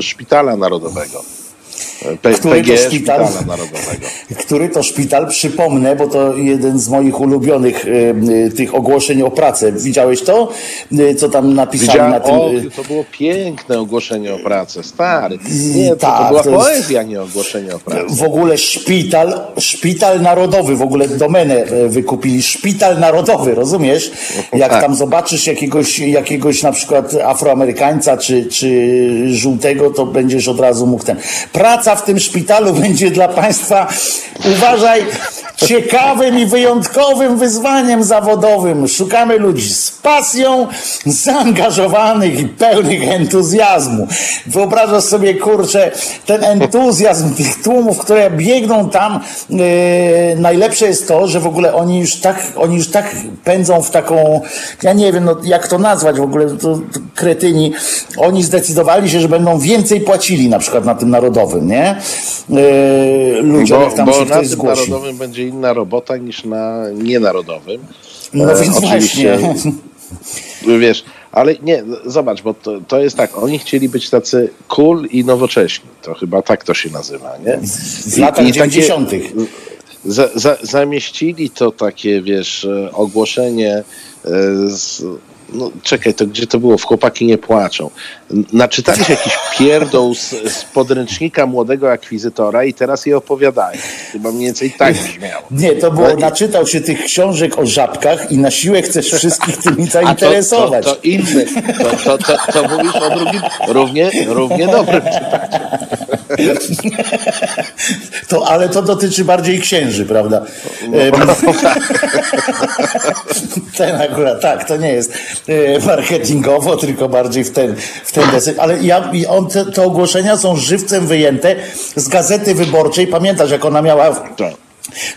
Szpitala Narodowego. P- Który to szpital? Szpitala Narodowego. który to szpital, przypomnę, bo to jeden z moich ulubionych y, y, tych ogłoszeń o pracę. Widziałeś to? Y, co tam napisali Widziałem, na tym? o, y, to było piękne ogłoszenie o pracę, stary. Nie, to, tak, to była to jest- poezja, nie ogłoszenie o pracy. W ogóle szpital, szpital narodowy, w ogóle domenę e, wykupili, szpital narodowy, rozumiesz? Jak tak. tam zobaczysz jakiegoś, jakiegoś na przykład afroamerykańca czy, czy żółtego, to będziesz od razu mógł ten. Praca w tym szpitalu będzie dla państwa, uważaj, ciekawym i wyjątkowym wyzwaniem zawodowym. Szukamy ludzi z pasją, zaangażowanych i pełnych entuzjazmu. Wyobrażasz sobie, kurczę, ten entuzjazm tych tłumów, które biegną tam. Yy, najlepsze jest to, że w ogóle oni już tak, oni już tak pędzą w taką, ja nie wiem, no, jak to nazwać w ogóle, to, to kretyni. Oni zdecydowali się, że będą więcej płacili na przykład na tym narodowym, nie? Yy, ludziom, Bo, tam bo się na tym narodowym będzie inna robota niż na nienarodowym. No E, więc oczywiście, właśnie. Wiesz, ale nie, zobacz, bo to, to jest tak, oni chcieli być tacy cool i nowocześni. To chyba tak to się nazywa, nie? W latach 90. Za, za, zamieścili to takie, wiesz, ogłoszenie e, z, no czekaj, to gdzie to było? W Chłopaki nie płaczą. Naczytali się jakiś pierdół z, z podręcznika młodego akwizytora i teraz je opowiadają. Chyba mniej więcej tak brzmiało. Nie, to było, No naczytał się tych książek o żabkach i na siłę chcesz wszystkich tymi A to, zainteresować. to, to inny. To, to, to, to mówisz o drugim, równie, równie dobrym czytacie. To, ale to dotyczy bardziej księży, prawda? No. Em, Ten akurat, tak, to nie jest e, marketingowo, tylko bardziej w ten, w ten deseń. Ale ja, on, te, te ogłoszenia są żywcem wyjęte z gazety wyborczej. Pamiętasz, jak ona miała Tak.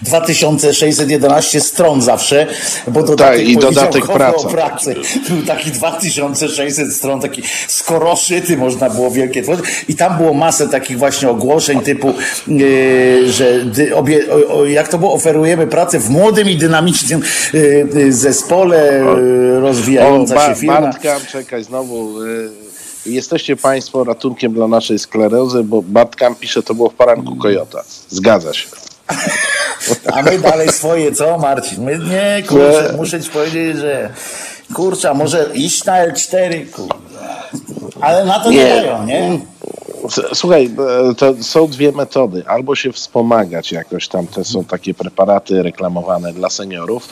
2611 stron zawsze, bo dodatek, Tak, i dodatek praca. o pracy. Był taki 2600 stron, taki skoroszyty można było wielkie tworzyć. I tam było masę takich właśnie ogłoszeń typu, yy, że dy, obie, o, o, jak to było, oferujemy pracę w młodym i dynamicznym yy, zespole, yy, O, rozwijająca ba, się firma. Bartka, czekaj, znowu. Jesteście Państwo ratunkiem dla naszej sklerozy, bo Bartkam pisze, to było w poranku Kojota. Zgadza się. A my dalej swoje, co Marcin? My nie, kurczę, muszę ci powiedzieć, że kurczę, może iść na L4, kurwa. Ale na to nie, Nie. dają, nie? Słuchaj, e, to są dwie metody. Albo się wspomagać jakoś tam, te są takie preparaty reklamowane dla seniorów,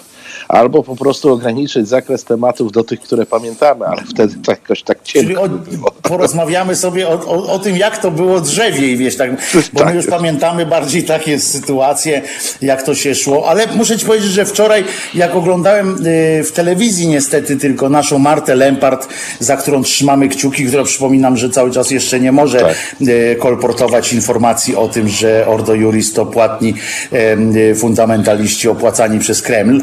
albo po prostu ograniczyć zakres tematów do tych, które pamiętamy, ale wtedy tak jakoś tak Czyli cienko o, porozmawiamy sobie o, o, o tym, jak to było drzewiej, wiesz, tak, bo Tak my już pamiętamy bardziej takie sytuacje, jak to się szło, ale muszę ci powiedzieć, że wczoraj, jak oglądałem y, w telewizji niestety tylko naszą Martę Lempart, za którą trzymamy kciuki, która przypominam, że cały czas jeszcze nie może Tak. Y, kolportować informacji o tym, że Ordo Juris to płatni y, fundamentaliści opłacani przez Kreml.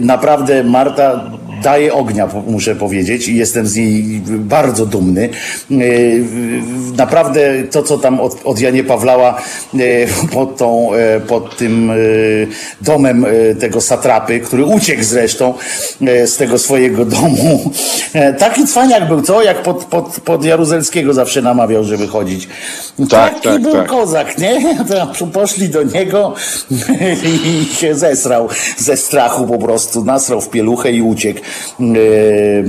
Naprawdę Marta daje ognia, muszę powiedzieć, i jestem z niej bardzo dumny. Yy, Naprawdę to, co tam od, od Janie Pawlała yy, pod, tą, yy, pod tym domem tego satrapy, który uciekł zresztą z tego swojego domu. Taki cwaniak był, co? Jak pod, pod, pod Jaruzelskiego zawsze namawiał, żeby chodzić. Tak, Taki tak, był tak. kozak, nie? Poszli do niego i się zesrał ze strachu po prostu, nasrał w pieluchę i uciekł. Yy,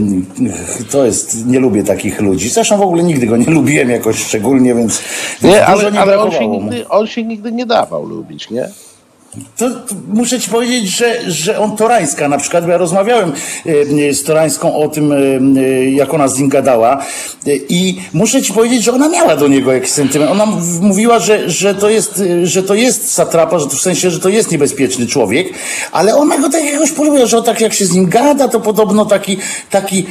To jest, nie lubię takich ludzi. Zresztą w ogóle nigdy go nie lubiłem jakoś szczególnie, więc Nie, ale, nie ale on, się nigdy, on się nigdy nie dawał lubić, nie? To, to muszę ci powiedzieć, że, że on Torańska na przykład, bo ja rozmawiałem e, z Torańską o tym, e, e, jak ona z nim gadała i muszę ci powiedzieć, że ona miała do niego jakiś sentyment. Ona mówiła, że, że, to jest, że to jest satrapa, że to w sensie, że to jest niebezpieczny człowiek, ale ona go tak jakoś polubiła, że on tak jak się z nim gada, to podobno taki, taki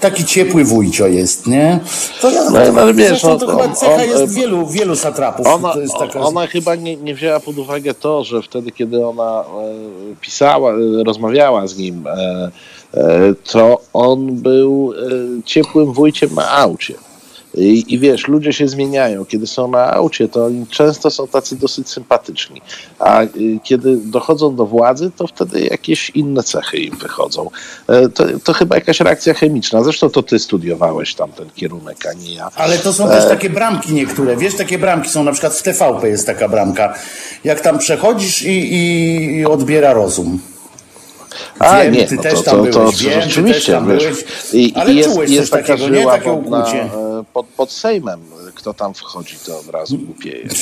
taki ciepły wujcio jest, nie? To ja, No, ale wiesz, to chyba on- cecha on- jest wielu, wielu satrapów. Ona, to taka... ona chyba nie, nie wzięła pod uwagę to, że wtedy, kiedy ona e, pisała, e, rozmawiała z nim, e, e, to on był e, ciepłym wujciem na aucie. I, I wiesz, ludzie się zmieniają. Kiedy są na aucie, to oni często są tacy dosyć sympatyczni. A y, kiedy dochodzą do władzy, to wtedy jakieś inne cechy im wychodzą. E, To, to chyba jakaś reakcja chemiczna. Zresztą to ty studiowałeś tam ten kierunek, a nie ja. Ale to są też takie bramki niektóre. Wiesz, takie bramki są na przykład w TVP jest taka bramka. Jak tam przechodzisz i, i, odbiera rozum. A Wiem, nie, ty no też to, tam to, byłeś, to, wiem, ty też tam wiesz, byłeś. Ale i jest, czułeś jest coś takiego, nie? Takie ukłucie. e, pod, pod Sejmem. Kto tam wchodzi, to od razu głupieje. No.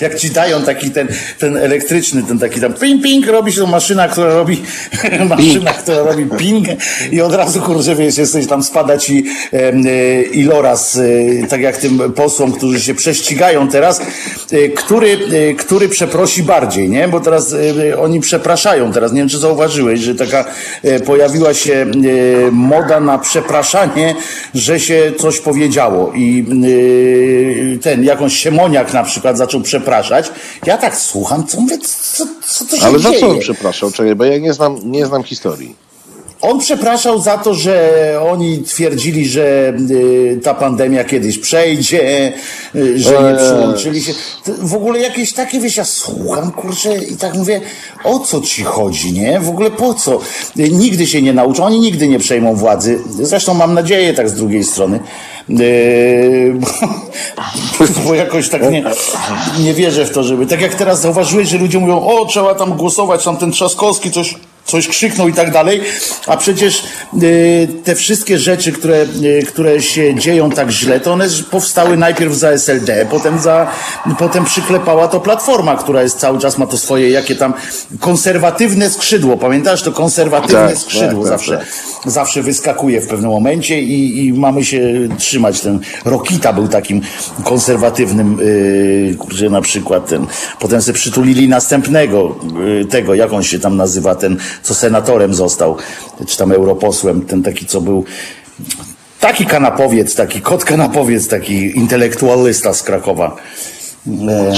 Jak ci dają taki ten, ten elektryczny, ten taki tam ping, ping, robi się maszyna, która robi maszyna, która robi ping i od razu kurczę, wiesz, jesteś tam spada ci em, e, iloraz, e, tak jak tym posłom, którzy się prześcigają teraz, e, który, e, który przeprosi bardziej, nie? Bo teraz e, oni przepraszają teraz. Nie wiem, czy zauważyłeś, że taka e, pojawiła się e, moda na przepraszanie, że się coś powiedziało i e, ten, jakąś siemoniak na przykład zaczął przepraszać. Ja tak słucham, co mówię, co, co to się Ale za dzieje? co on przepraszał? Czekaj, bo ja nie znam, nie znam historii. On przepraszał za to, że oni twierdzili, że y, ta pandemia kiedyś przejdzie, y, że nie Eee. przyłączyli się. W ogóle jakieś takie, wiesz, ja słucham, kurczę, i tak mówię, o co ci chodzi, nie? W ogóle po co? Y, Nigdy się nie nauczą, oni nigdy nie przejmą władzy. Zresztą mam nadzieję tak z drugiej strony. Yy, bo, bo jakoś tak nie, nie wierzę w to, żeby. Tak jak teraz zauważyłeś, że ludzie mówią, o, trzeba tam głosować, tam ten Trzaskowski coś, coś krzyknął i tak dalej, a przecież y, te wszystkie rzeczy, które, y, które się dzieją tak źle, to one powstały najpierw za SLD, potem za, potem przyklepała to Platforma, która jest cały czas, ma to swoje, jakie tam konserwatywne skrzydło, pamiętasz, to konserwatywne Tak, skrzydło tak, tak, zawsze, tak. zawsze wyskakuje w pewnym momencie i, i mamy się trzymać. Ten Rokita był takim konserwatywnym, yy, kurczę, na przykład ten. Potem sobie przytulili następnego, yy, tego, jak on się tam nazywa, ten, co senatorem został, czy tam europosłem, ten taki, co był taki kanapowiec, taki kot kanapowiec, taki intelektualysta z Krakowa.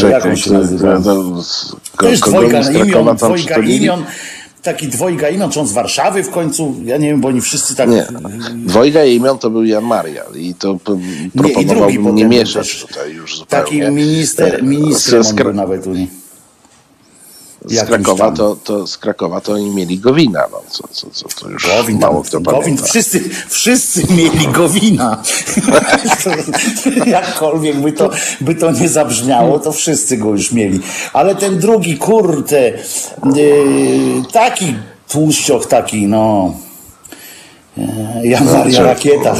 E, jak on się to- nazywa? to- jest dwojga imion, dwojga imion, taki dwojga imion, czy on z Warszawy w końcu? Ja nie wiem, bo oni wszyscy tak... Nie, dwojga imion to był Jan Marial i to i drugi proponowałbym potem nie mieszać tutaj już zupełnie. Taki minister, E, ministrem z, on Kra- był nawet. Z Krakowa to, to z Krakowa to oni mieli Gowina, no co, co, co to już Gowin, mało kto Gowin pamięta. wszyscy, wszyscy mieli Gowina. Jakkolwiek by to, by to nie zabrzmiało, to wszyscy go już mieli. Ale ten drugi, kurde, yy, taki tłuszczoch taki, no... e, Jan Maria co? Rakieta,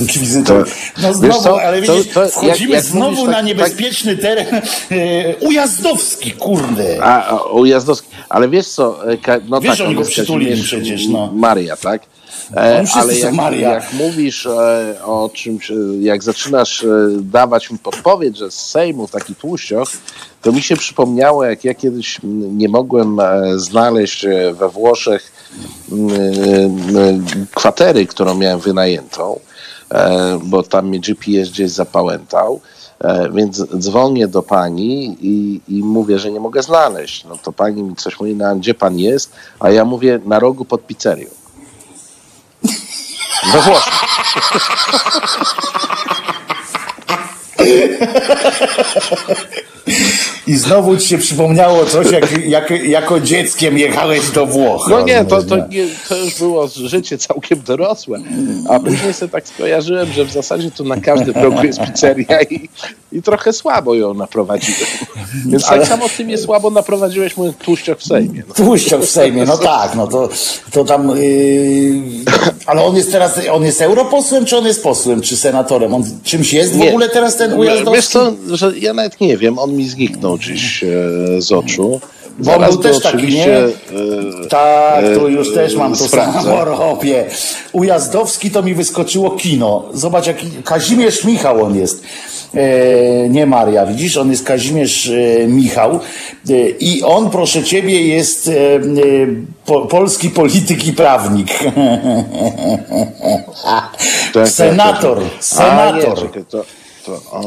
inkwizytor. To- No znowu, co, ale to- widzisz, to jak- wchodzimy jak znowu mówisz na tak- niebezpieczny teren e, ujazdowski, kurde. A, a, o Jazdowski. Ale wiesz co, e, no Wiesz, tak, oni on go przytulili przecież, no. Maria, tak? E, ale jak, jak mówisz e, o czymś, e, jak zaczynasz dawać mi podpowiedź, że z Sejmu taki tłuścioch, to mi się przypomniało, jak ja kiedyś nie mogłem znaleźć we Włoszech kwatery, którą miałem wynajętą, bo tam mnie GPS gdzieś zapałętał. Więc dzwonię do pani i, i mówię, że nie mogę znaleźć. No to pani mi coś mówi, no, gdzie pan jest? A ja mówię, na rogu pod pizzerią. We Włoszech. I znowu ci się przypomniało coś, jak, jak, jako dzieckiem jechałeś do Włoch. No nie to, to, nie, to już było życie całkiem dorosłe. A później sobie tak skojarzyłem, że w zasadzie to na każdym rogu jest pizzeria i, i trochę słabo ją naprowadziłem. Więc Ale- tak samo ty mnie słabo naprowadziłeś mój tłuszczok w Sejmie. No. Tłuściok w Sejmie, no tak, no to, to tam. Yy, ale on jest teraz, on jest europosłem, czy on jest posłem, czy senatorem? On czymś jest w Nie. ogóle teraz ten Ujazdowski? Wiesz co, że ja nawet nie wiem, on mi zniknął gdzieś e, z oczu. Zaraz był go też taki, oczywiście, nie? e, Tak, tu e, już też mam to samo robię. Ujazdowski to mi wyskoczyło kino. Zobacz, jaki Kazimierz Michał on jest. E, nie Maria, widzisz, on jest Kazimierz e, Michał e, i on, proszę ciebie, jest po, polski polityk i prawnik. Tak, senator, tak, tak. A, senator. nie, czekaj, to, to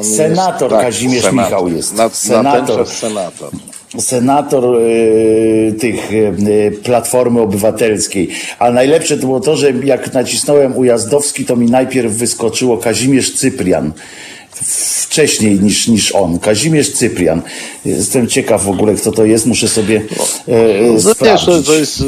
Senator jest, tak, Kazimierz senator. Michał jest. Na, Senator. Na senator. senator e, tych e, Platformy Obywatelskiej. Ale najlepsze to było to, że jak nacisnąłem Ujazdowski, to mi najpierw wyskoczyło Kazimierz Cyprian. Wcześniej niż, niż on. Kazimierz Cyprian. Jestem ciekaw w ogóle, kto to jest. Muszę sobie e, e, No wiesz, to, sprawdzić. to jest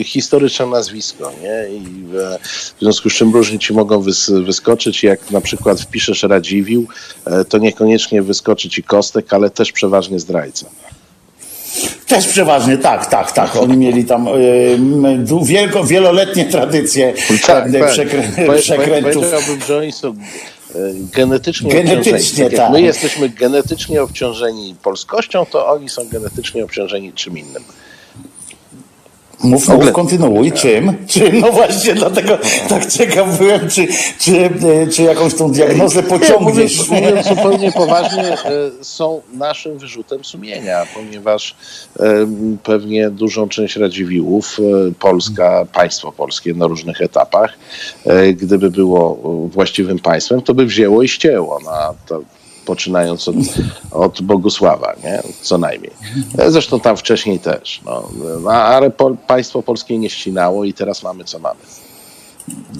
y, historyczne nazwisko, nie? I e, w związku z czym różni ci mogą wys, wyskoczyć. Jak na przykład wpiszesz Radziwił, e, to niekoniecznie wyskoczy ci Kostek, ale też przeważnie zdrajca. Też przeważnie, tak, tak, tak. Oni mieli tam e, du- wielko, wieloletnie tradycje e, Po- po- przekrętów. Powiedziałbym, że oni są e, genetycznie, Genetycznie, obciążeni. Tak jak tak. my jesteśmy genetycznie obciążeni polskością, to oni są genetycznie obciążeni czym innym. Mów, ogóle- mów, kontynuuj. Czym? Czym? No właśnie, dlatego tak ciekaw byłem, czy, czy, e, czy jakąś tą diagnozę Nie, pociągniesz. mówiąc, mówiąc zupełnie poważnie, e, są naszym wyrzutem sumienia, ponieważ e, pewnie dużą część Radziwiłłów, e, Polska, państwo polskie na różnych etapach, gdyby było właściwym państwem, to by wzięło i ścięło. Na to, poczynając od, od Bogusława, nie? co najmniej. E, Zresztą tam wcześniej też. No, ale po, państwo polskie nie ścinało i teraz mamy co mamy.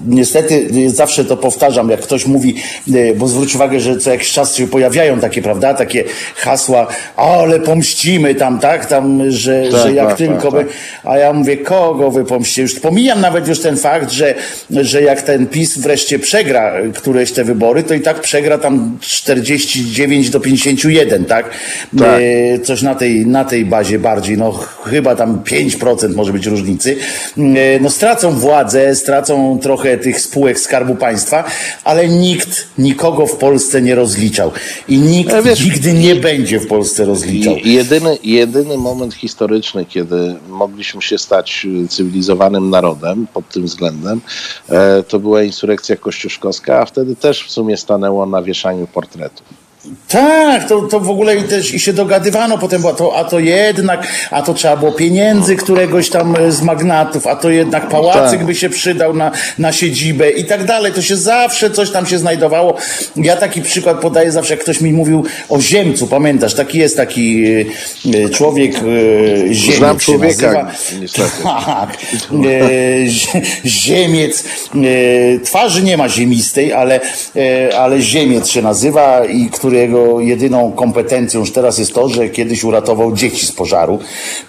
Niestety y, zawsze to powtarzam, jak ktoś mówi, y, bo zwróć uwagę, że co jakiś czas się pojawiają takie, prawda, takie hasła, ale pomścimy tam, tak, tam, że, Tak, że jak tak, tylko tak, by, a ja mówię, kogo wy pomścicie? Już pomijam nawet już ten fakt, że, że jak ten PiS wreszcie przegra któreś te wybory, to i tak przegra tam 49 do 51, tak? Tak. Y, Coś na tej, na tej bazie bardziej, no ch- chyba tam 5% może być różnicy. Y, No stracą władzę, stracą trochę tych spółek Skarbu Państwa, ale nikt nikogo w Polsce nie rozliczał. I nikt Ale wiesz, nigdy nie będzie w Polsce rozliczał. Jedyny, jedyny moment historyczny, kiedy mogliśmy się stać y, cywilizowanym narodem pod tym względem, e, to była insurrekcja kościuszkowska, a wtedy też w sumie stanęło na wieszaniu portretów. Tak, to, to w ogóle i też i się dogadywano potem, było to, a to jednak, a to trzeba było pieniędzy któregoś tam e, z magnatów, a to jednak pałacyk tak. by się przydał na, na siedzibę i tak dalej. To się zawsze coś tam się znajdowało. Ja taki przykład podaję zawsze, jak ktoś mi mówił o Ziemcu, pamiętasz, taki jest taki e, e, człowiek Ziemiec Znam człowieka. Tak. Zie- ziemiec. Twarzy nie ma ziemistej, ale, ale ziemiec się nazywa i którego jedyną kompetencją już teraz jest to, że kiedyś uratował dzieci z pożaru.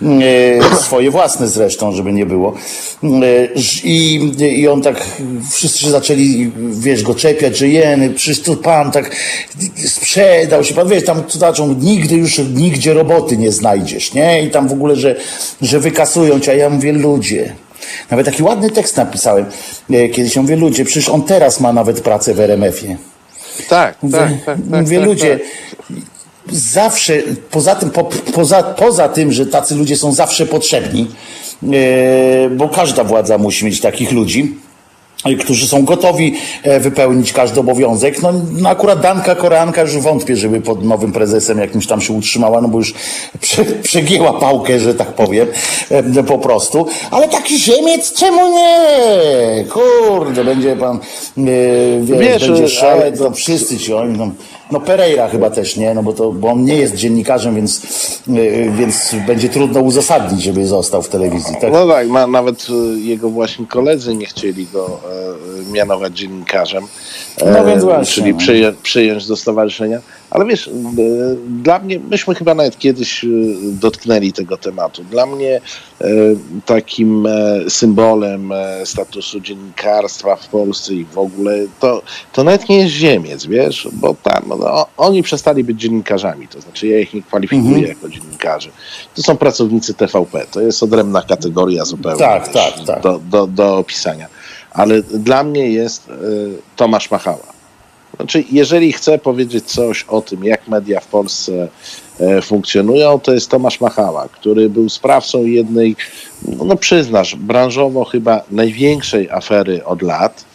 E, swoje własne zresztą, żeby nie było. E, I, I on tak, wszyscy zaczęli, wiesz, go czepiać, że jeny, przecież pan tak sprzedał się, pan wiesz, tam zaczął, nigdy już nigdzie roboty nie znajdziesz, nie? I tam w ogóle, że, że wykasują cię, a ja mówię, ludzie. Nawet taki ładny tekst napisałem e, kiedyś. Ja mówię, ludzie, przecież on teraz ma nawet pracę w RMF-ie. Tak, Mówię, tak, tak. tak mówię tak, ludzie, tak. zawsze, poza tym, po, poza, poza tym, że tacy ludzie są zawsze potrzebni, e, bo każda władza musi mieć takich ludzi, którzy są gotowi e, wypełnić każdy obowiązek. No, no akurat Danka Koreanka już wątpię, żeby pod nowym prezesem jakimś tam się utrzymała, no bo już prze, przegięła pałkę, że tak powiem, e, po prostu. Ale taki ziemiec, czemu nie? Kurde, będzie pan, e, wie, Wiesz, będzie ale- szaleć, to wszyscy ci oni tam, no Pereira chyba też nie, no bo, to, bo on nie jest dziennikarzem, więc, e, więc będzie trudno uzasadnić, żeby został w telewizji. Tak? No tak, ma, nawet y, jego właśnie koledzy nie chcieli go e, mianować dziennikarzem, e, No więc właśnie, czyli no. przyję, przyjąć do stowarzyszenia. Ale wiesz, dla mnie, myśmy chyba nawet kiedyś dotknęli tego tematu. Dla mnie e, takim e, symbolem e, statusu dziennikarstwa w Polsce i w ogóle to, to nawet nie jest Ziemiec, wiesz, bo tam no, oni przestali być dziennikarzami, to znaczy ja ich nie kwalifikuję Mhm. jako dziennikarzy. To są pracownicy TVP, to jest odrębna kategoria zupełnie Tak, wiesz, tak, tak. Do, do, do opisania. Ale dla mnie jest e, Tomasz Machała. Znaczy, jeżeli chcę powiedzieć coś o tym, jak media w Polsce e, funkcjonują, to jest Tomasz Machała, który był sprawcą jednej, no, no przyznasz, branżowo chyba największej afery od lat,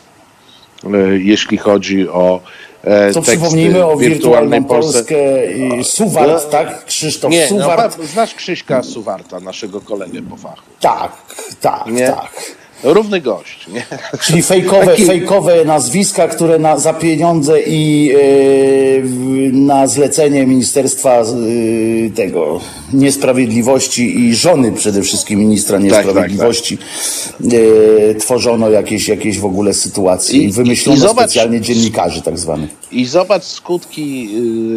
e, jeśli chodzi o e, teksty przypomnijmy o w wirtualną Polskę i Suwart, tak? Krzysztof Nie, no, Suwart. pa- znasz Krzyśka Suwarta, naszego kolegę po fachu. Tak, tak, Nie? tak. Równy gość, nie? Czyli fejkowe, Taki- fejkowe nazwiska, które na, za pieniądze i w- na zlecenie Ministerstwa e, tego Niesprawiedliwości i żony przede wszystkim ministra tak, Niesprawiedliwości e, tworzono jakieś, jakieś w ogóle sytuacje i, I- wymyślono i zobacz- specjalnie dziennikarzy tak zwanych. I zobacz skutki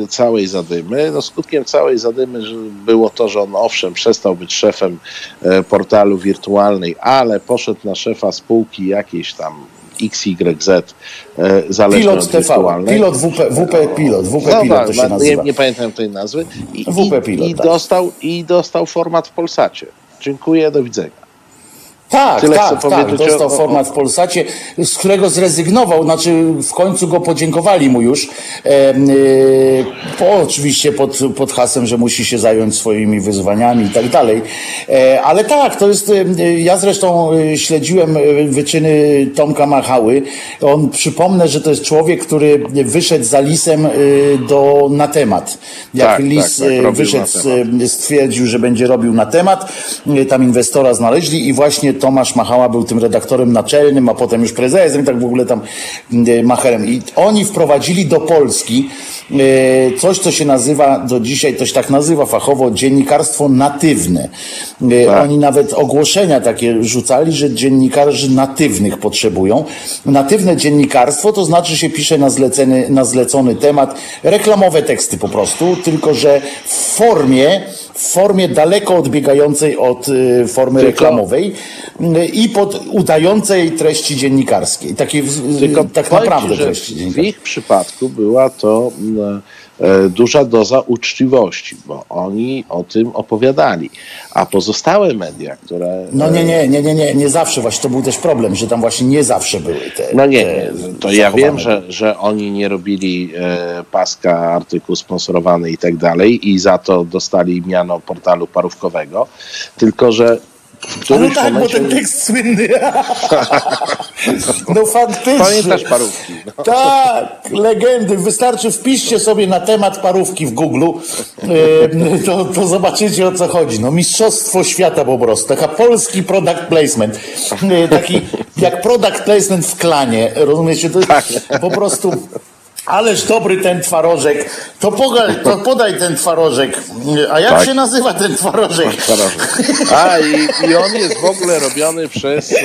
y, całej zadymy. No, skutkiem całej zadymy było to, że on owszem przestał być szefem e, portalu wirtualnej, ale poszedł na szefa spółki jakiejś tam XYZ e, zależnej Pilot od TV, wirtualnej. pilot WP, WP Pilot, WP No Pilot tak, to się nie, nazywa. nie pamiętam tej nazwy. I, WP i, Pilot, i, tak. dostał, I dostał format w Polsacie. Dziękuję, do widzenia. Tak, Tyle tak, tak. Dostał o- o- format w Polsacie, z którego zrezygnował, znaczy w końcu go podziękowali mu już. E, po, oczywiście pod, pod hasłem, że musi się zająć swoimi wyzwaniami i tak dalej. E, ale tak, to jest. E, ja zresztą e, śledziłem wyczyny Tomka Machały. On przypomnę, że to jest człowiek, który wyszedł za lisem do, na temat. Jak Tak, lis tak, tak, wyszedł stwierdził, że będzie robił na temat. Tam inwestora znaleźli i właśnie Tomasz Machała był tym redaktorem naczelnym, a potem już prezesem i tak w ogóle tam e, macherem. I oni wprowadzili do Polski coś, co się nazywa, do dzisiaj to się tak nazywa fachowo, dziennikarstwo natywne. E, Tak. Oni nawet ogłoszenia takie rzucali, że dziennikarzy natywnych potrzebują. Natywne dziennikarstwo to znaczy się pisze na zlecony, na zlecony temat reklamowe teksty po prostu, tylko że w formie, w formie daleko odbiegającej od y, formy Tylko- reklamowej i pod udającej treści dziennikarskiej. Takiej w- tak naprawdę treści w dziennikarskiej. ich przypadku była to e, duża doza uczciwości, bo oni o tym opowiadali. A pozostałe media, które. No nie, nie, nie, nie, nie, nie zawsze właśnie to był też problem, że tam właśnie nie zawsze były te. No nie, nie. To ja wiem, że, że oni nie robili e, paska, artykuł sponsorowany i tak dalej i za to dostali miano portalu parówkowego, tylko że no tak, bo ten tekst słynny. No faktycznie. Pamiętasz parówki? No. Tak, legendy. Wystarczy wpiszcie sobie na temat parówki w Google, e, to, to zobaczycie o co chodzi. No mistrzostwo świata po prostu. Taka polski product placement. E, Taki jak product placement w klanie. Rozumiecie? To Tak. po prostu... Ależ dobry ten twarożek. To, poga, to podaj ten twarożek. A jak Tak. się nazywa ten twarożek? A i, i on jest w ogóle robiony przez e,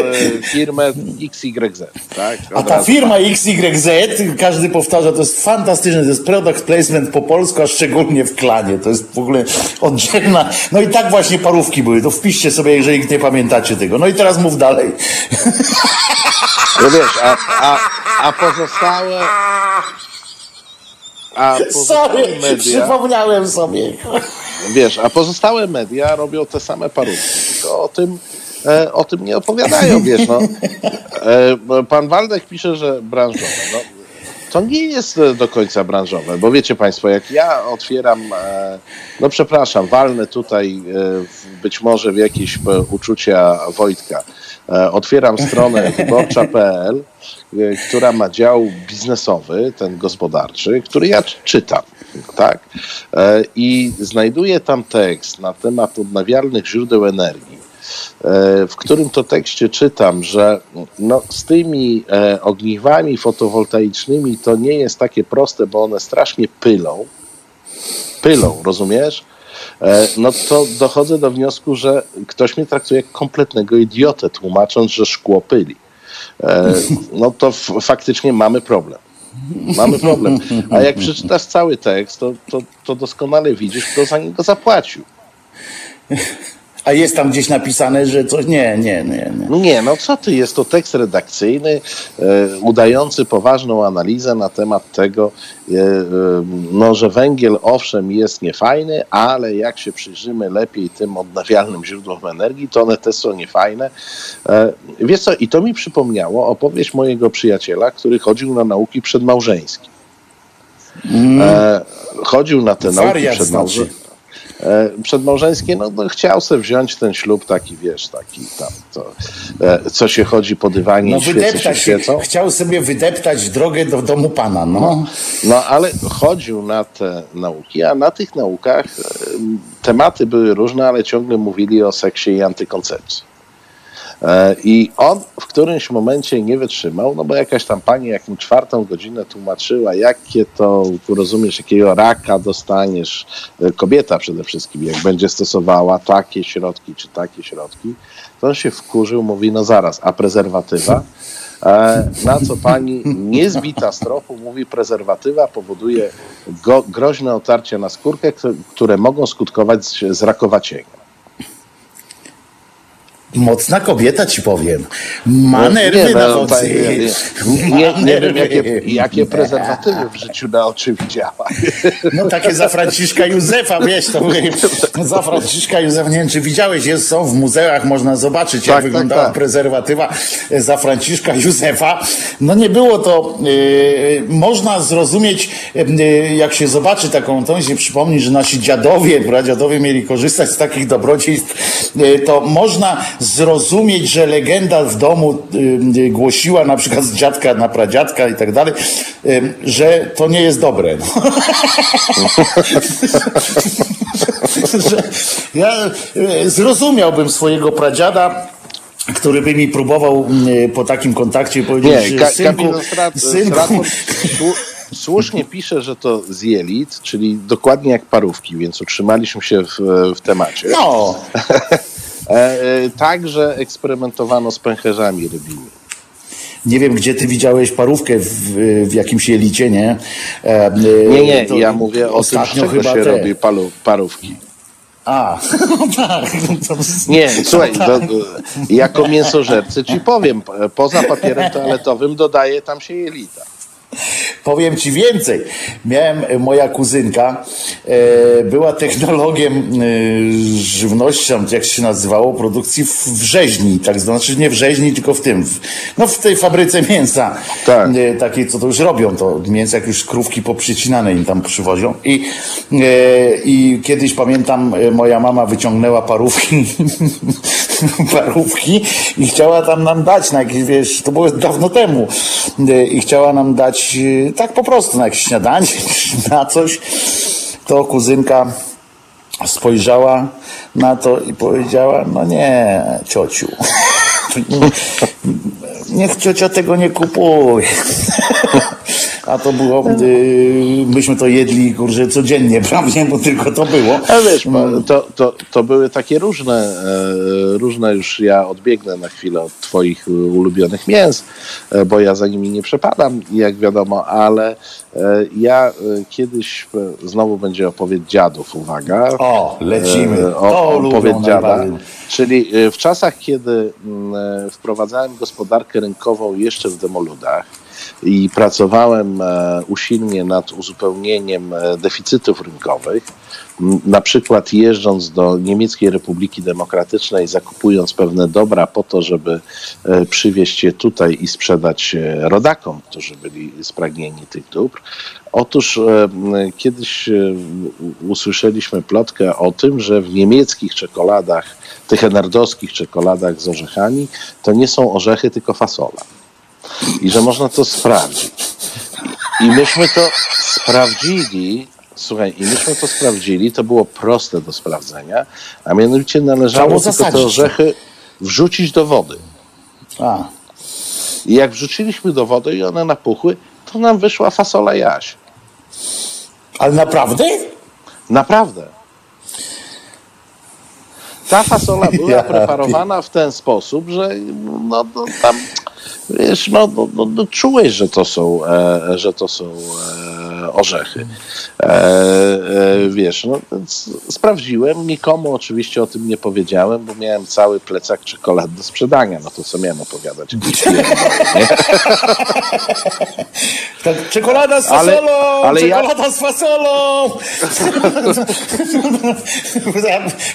firmę XYZ, tak? A ta firma XYZ, każdy powtarza, to jest fantastyczne, to jest product placement po polsku, a szczególnie w klanie. To jest w ogóle oddzielna. No i tak właśnie parówki były. To wpiszcie sobie, jeżeli nie pamiętacie tego. No i teraz mów dalej. No wiesz, a, a, a pozostałe... A pozostałe Sorry, media... przypomniałem sobie. Wiesz, a pozostałe media robią te same parówki, tylko o tym, e, o tym nie opowiadają, wiesz, no. E, pan Waldek pisze, że branżowe, no. To nie jest e, do końca branżowe, bo wiecie Państwo, jak ja otwieram, e, no przepraszam, walnę tutaj e, w- być może w jakieś e, uczucia Wojtka. E, Otwieram stronę wyborcza.pl, e, która ma dział biznesowy, ten gospodarczy, który ja czy- czytam, tak? E, I znajduję tam tekst na temat odnawialnych źródeł energii w którym to tekście czytam, że no, z tymi ogniwami fotowoltaicznymi to nie jest takie proste, bo one strasznie pylą. Pylą, rozumiesz? E, no to dochodzę do wniosku, że ktoś mnie traktuje jak kompletnego idiotę, tłumacząc, że szkło pyli. E, no to faktycznie mamy problem. Mamy problem. A jak przeczytasz cały tekst, to, to, to doskonale widzisz, kto za niego zapłacił. A jest tam gdzieś napisane, że coś. Nie, nie, nie. nie. No nie, no co ty, jest to tekst redakcyjny, e, udający poważną analizę na temat tego, e, e, no, że węgiel owszem jest niefajny, ale jak się przyjrzymy lepiej tym odnawialnym źródłom energii, to one też są niefajne. E, wiesz co, i to mi przypomniało opowieść mojego przyjaciela, który chodził na nauki przedmałżeńskie. E, chodził na te nauki Mm. Wariat przedmałżeńskie. znaczy. E, przedmałżeńskie, no, no chciał sobie wziąć ten ślub taki, wiesz, taki tam, to, e, co się chodzi po dywanie No i świece się świecą. Chciał sobie wydeptać drogę do domu pana. No. No ale chodził na te nauki, a na tych naukach e, tematy były różne, ale ciągle mówili o seksie i antykoncepcji. E, I on w którymś momencie nie wytrzymał, no bo jakaś tam pani jakim czwartą godzinę tłumaczyła, jakie to, rozumiesz, jakiego raka dostaniesz, e, kobieta przede wszystkim, jak będzie stosowała takie środki czy takie środki, to on się wkurzył, mówi, no zaraz, a prezerwatywa? E, Na co pani niezbita z tropu mówi, prezerwatywa powoduje go, groźne otarcie na skórkę, które- mogą skutkować zrakowacieniem. Mocna kobieta ci powiem. Ma No, nerwy na no, wodzy. tak, nie, nie, nie, wiem, jakie, jakie prezerwatywy w życiu na oczy widziała. No takie za Franciszka Józefa, wiesz, to mówię, za Franciszka Józefa, nie wiem czy widziałeś, jest, są w muzeach, można zobaczyć jak Tak, tak, wyglądała tak. prezerwatywa za Franciszka Józefa. No nie było to, yy, można zrozumieć, yy, jak się zobaczy taką, to się przypomni, że nasi dziadowie, pradziadowie mieli korzystać z takich dobrodziejstw, yy, to można zrozumieć, że legenda w domu yy, głosiła na przykład z dziadka na pradziadka i tak dalej, yy, że to nie jest dobre. No. że ja zrozumiałbym swojego pradziada, który by mi próbował po takim kontakcie powiedzieć, Nie, że Ka- synku, Strat- synku, Stratford słu- słusznie pisze, że to z jelit, czyli dokładnie jak parówki, więc utrzymaliśmy się w, w temacie. no, także eksperymentowano z pęcherzami rybimi. nie wiem, gdzie ty widziałeś parówkę w, w jakimś jelicie, nie? E, e, Nie, nie, to ja mówię o tym, z czego się te. robi palu, parówki. A, no tak. To, Nie, słuchaj, do, do, jako mięsożercy ci powiem, poza papierem toaletowym dodaje tam się jelita. Powiem ci więcej. Miałem, moja kuzynka e, była technologiem e, żywności, tam jak się nazywało, produkcji w, w rzeźni, tak znaczy nie w rzeźni, tylko w tym, w, no w tej fabryce mięsa. Tak. E, takiej, co to już robią, to mięso jak już krówki poprzycinane im tam przywozią. I, e, i kiedyś pamiętam, e, moja mama wyciągnęła parówki, parówki i chciała tam nam dać na jakieś, wiesz, to było dawno temu, e, i chciała nam dać e, tak po prostu na jakieś śniadanie, na coś, to kuzynka spojrzała na to i powiedziała, no nie, ciociu, niech ciocia tego nie kupuje. A to było, myśmy to jedli, kurczę, codziennie, prawda, bo tylko to było. A wiesz, pa- to, to, to były takie różne, e, różne już ja odbiegnę na chwilę od twoich ulubionych mięs, e, bo ja za nimi nie przepadam, jak wiadomo, ale e, ja kiedyś, znowu będzie opowieść dziadów, uwaga. O, lecimy. To O, opowieść dziada. Czyli w czasach, kiedy mm, wprowadzałem gospodarkę rynkową jeszcze w demoludach, i pracowałem e, usilnie nad uzupełnieniem e, deficytów rynkowych, na przykład jeżdżąc do Niemieckiej Republiki Demokratycznej, zakupując pewne dobra po to, żeby e, przywieźć je tutaj i sprzedać rodakom, którzy byli spragnieni tych dóbr. Otóż kiedyś usłyszeliśmy plotkę o tym, że w niemieckich czekoladach, tych enerdowskich czekoladach z orzechami, to nie są orzechy, tylko fasola i że można to sprawdzić. I myśmy to sprawdzili. Słuchaj, i myśmy to sprawdzili, to było proste do sprawdzenia, a mianowicie należało tylko te orzechy wrzucić do wody. A, I jak wrzuciliśmy do wody i one napuchły, to nam wyszła fasola jaś. ale naprawdę? Naprawdę. Ta fasola była Ja preparowana w ten sposób, że no, no tam wiesz, no, no, no, no czułeś, że to są, e, że to są e, orzechy. E, e, wiesz, no sprawdziłem, nikomu oczywiście o tym nie powiedziałem, bo miałem cały plecak czekolad do sprzedania, no to co miałem opowiadać? Tak, czekolada z Ale- fasolą! ale ja- czekolada z fasolą!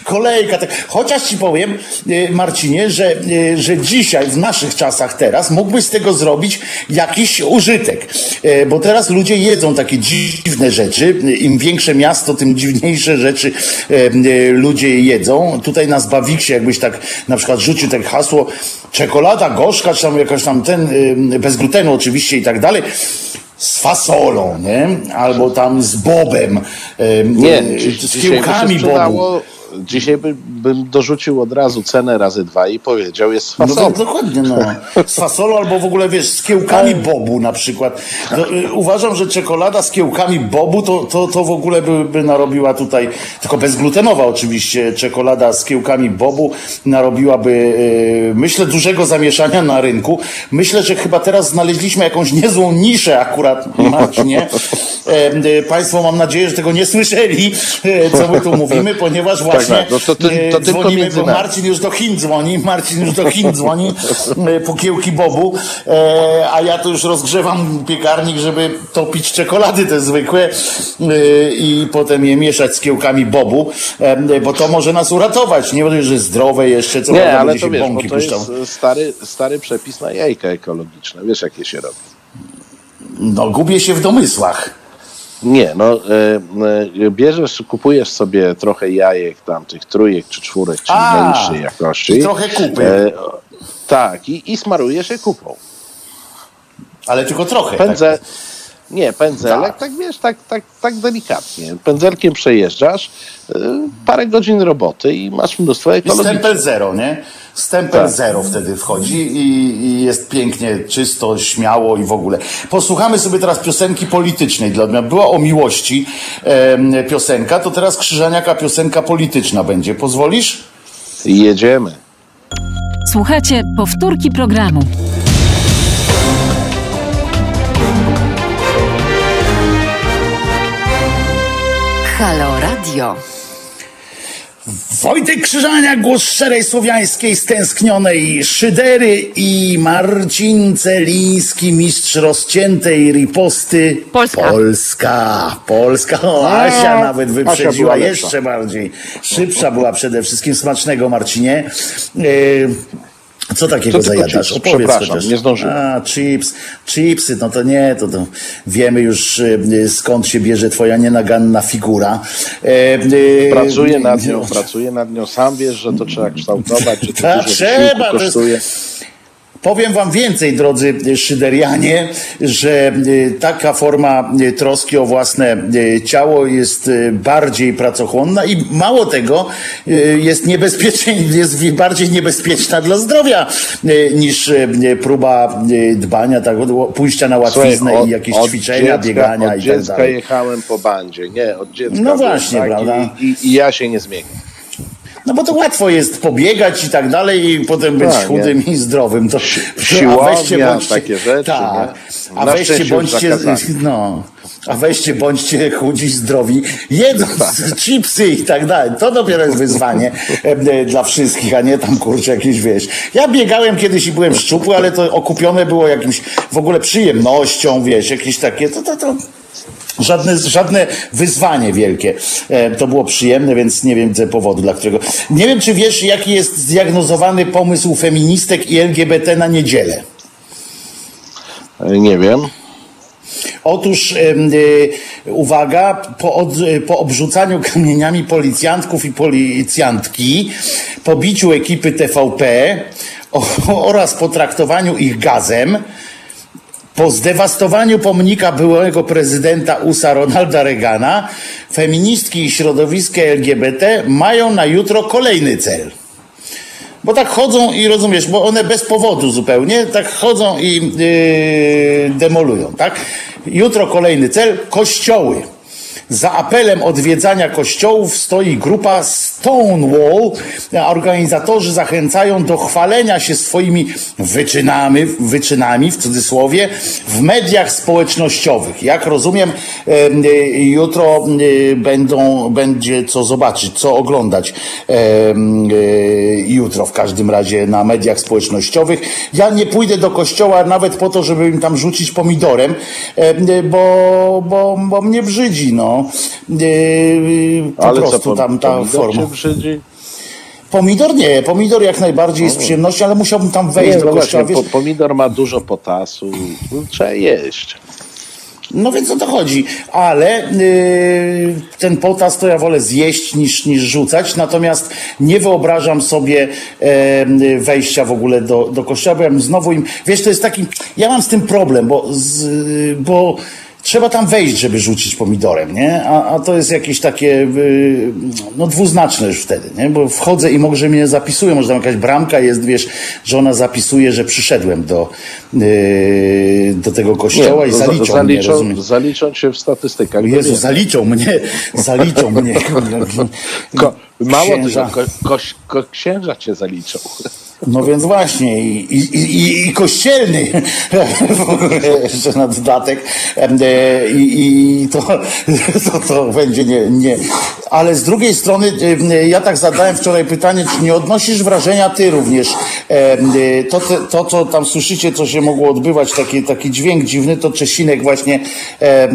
Kolejka. Tak. Chociaż ci powiem, e, Marcinie, że, e, że dzisiaj, w naszych czasach teraz, mógłbyś z tego zrobić jakiś użytek. E, Bo teraz ludzie jedzą takie dziwne rzeczy. Im większe miasto, tym dziwniejsze rzeczy e, e, ludzie jedzą. Tutaj na Zbawiksie, jakbyś tak na przykład rzucił tak hasło czekolada gorzka, czy tam jakaś tam ten, bez glutenu oczywiście i tak dalej z fasolą, nie? Albo tam z bobem, em, Nie, z kiełkami bobu. Dzisiaj by, bym dorzucił od razu cenę razy dwa i powiedział, jest z No dokładnie, no. Z fasolą albo w ogóle, wiesz, z kiełkami bobu na przykład. No, y, uważam, że czekolada z kiełkami bobu to, to, to w ogóle by, by narobiła tutaj, tylko bezglutenowa oczywiście, czekolada z kiełkami bobu narobiłaby, y, myślę, dużego zamieszania na rynku. Myślę, że chyba teraz znaleźliśmy jakąś niezłą niszę akurat, Marcinie. E, y, Państwo mam nadzieję, że tego nie słyszeli, co my tu mówimy, ponieważ właśnie tak, no to ty- to tylko dzwonimy, między bo nami. Marcin już do Chin dzwoni, Marcin już do Chin dzwoni e, po kiełki bobu, e, a ja to już rozgrzewam piekarnik, żeby topić czekolady te zwykłe e, i potem je mieszać z kiełkami bobu, bo to może nas uratować. Nie wiem, że zdrowe jeszcze, co Nie, ale to wiesz, bo to jest stary, stary przepis na jajka ekologiczne. Wiesz, jakie się robi. No, gubię się w domysłach. Nie, no e, e, bierzesz, kupujesz sobie trochę jajek tam, tych trójek czy czwórek, czyli A, najniższej jakości. trochę kupy. E, tak, i, i smarujesz je kupą. Ale tylko trochę. Pędze, Tak. nie, pędzelek, tak. wiesz, tak, tak, tak delikatnie. Pędzelkiem przejeżdżasz, e, parę godzin roboty i masz mnóstwo I ekologicznych. stempel zero, nie? Stempel Tak. zero wtedy wchodzi i, i jest pięknie, czysto, śmiało i w ogóle. Posłuchamy sobie teraz piosenki politycznej dla odmiany. Była o miłości em, piosenka, to teraz Krzyżaniaka piosenka polityczna będzie. Pozwolisz? Jedziemy. Słuchajcie powtórki programu. Halo Radio. Wojtek Krzyżaniak, głos szczerej słowiańskiej, stęsknionej szydery i Marcin Celiński, mistrz rozciętej riposty. Polska. Polska. Polska. O, Asia nawet Asia wyprzedziła lepsza. jeszcze bardziej. Szybsza była przede wszystkim. Smacznego, Marcinie. Yy, co takiego To zajadasz? chips, Opowiedz przepraszam, chociaż. nie zdążyłem. A, chips. Chipsy, no to nie, to, to wiemy już y, skąd się bierze twoja nienaganna figura. E, y, Pracuję nad y, nią, pracuję nad nią. Sam wiesz, że to trzeba kształtować, że to dużo trzeba, wysiłku to jest- kosztuje. Powiem wam więcej, drodzy Szyderianie, że y, taka forma y, troski o własne y, ciało jest bardziej pracochłonna i mało tego jest niebezpieczna, jest bardziej niebezpieczna dla zdrowia niż próba dbania, tak, od- pójścia na łatwiznę Słuchaj, i jakieś od ćwiczenia, dziecka, biegania od i tak dziecka dalej. jechałem po bandzie. Nie, od dziecka. No właśnie, taki prawda? I, i, I ja się nie zmienię. No bo to łatwo jest pobiegać i tak dalej i potem być Tak, nie? chudym i zdrowym. To, siłownia, takie rzeczy, Tak. nie? A weźcie bądźcie, zakazane. no, a weźcie bądźcie chudzi, zdrowi, jedząc Tak. chipsy i tak dalej. To dopiero jest wyzwanie e, dla wszystkich, a nie tam kurczę jakieś, wiesz. Ja biegałem kiedyś i byłem szczupły, ale to okupione było jakimś w ogóle przyjemnością, wiesz, jakieś takie, to, to, to Żadne, żadne wyzwanie wielkie. E, to było przyjemne, więc nie wiem powodu, dla którego. Nie wiem, czy wiesz, jaki jest zdiagnozowany pomysł feministek i LGBT na niedzielę. E, Nie wiem. Otóż, y, uwaga, po, od, po obrzucaniu kamieniami policjantków i policjantki, po biciu ekipy TVP o, oraz potraktowaniu ich gazem, po zdewastowaniu pomnika byłego prezydenta USA Ronalda Reagana, feministki i środowiska LGBT mają na jutro kolejny cel. Bo tak chodzą i rozumiesz, bo one bez powodu zupełnie, tak chodzą i yy, demolują, tak? Jutro kolejny cel, kościoły. Za apelem odwiedzania kościołów stoi grupa Stonewall. Organizatorzy zachęcają do chwalenia się swoimi wyczynami, wyczynami w cudzysłowie w mediach społecznościowych. Jak rozumiem, em, y, jutro y, będą, będzie co zobaczyć, co oglądać jutro w każdym razie na mediach społecznościowych. Ja nie pójdę do kościoła nawet po to, żeby im tam rzucić pomidorem, em, bo, bo, bo mnie brzydzi, no. Y, Po Ale co, prostu tam ta forma. Pomidor nie, pomidor jak najbardziej jest przyjemnością, ale musiałbym tam wejść Nie, do no kościoła. właśnie, Wiesz, po, pomidor ma dużo potasu. No, trzeba jeść. No więc o to chodzi, ale yy, ten potas to ja wolę zjeść niż, niż rzucać, natomiast nie wyobrażam sobie e, wejścia w ogóle do, do kościoła, bo ja bym znowu im, wiesz, to jest taki, ja mam z tym problem, bo, z, bo trzeba tam wejść, żeby rzucić pomidorem, nie? A, a to jest jakieś takie y, no dwuznaczne już wtedy, nie? Bo wchodzę i może mnie zapisuje, może tam jakaś bramka jest, wiesz, że ona zapisuje, że przyszedłem do, y, do tego kościoła i za- zaliczą, mnie, zaliczą, rozumiesz? zaliczą cię w statystykach. Jezu, Nie. zaliczą mnie, zaliczą mnie. Ko, mało Księża. tego, ko, ko, księża cię zaliczą. No więc właśnie, i, i, i, i kościelny w ogóle jeszcze na dodatek. E, I, i to, to, to będzie nie, nie. Ale z drugiej strony, em, ja tak zadałem wczoraj pytanie, czy nie odnosisz wrażenia ty również? e, To, to, co tam słyszycie, co się mogło odbywać, taki, taki dźwięk dziwny, to Czesinek właśnie e,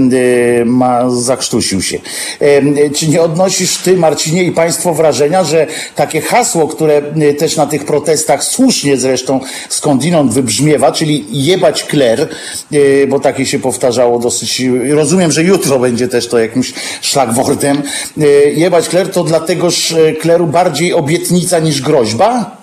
ma, zakrztusił się. E, Czy nie odnosisz ty, Marcinie, i państwo wrażenia, że takie hasło, które e, też na tych protestach słusznie zresztą skądinąd wybrzmiewa, czyli jebać kler, e, bo takie się powtarzało dosyć, rozumiem, że jutro będzie też to jakimś szlagwortem, e, jebać kler to dlategoż kleru bardziej obietnica niż groźba?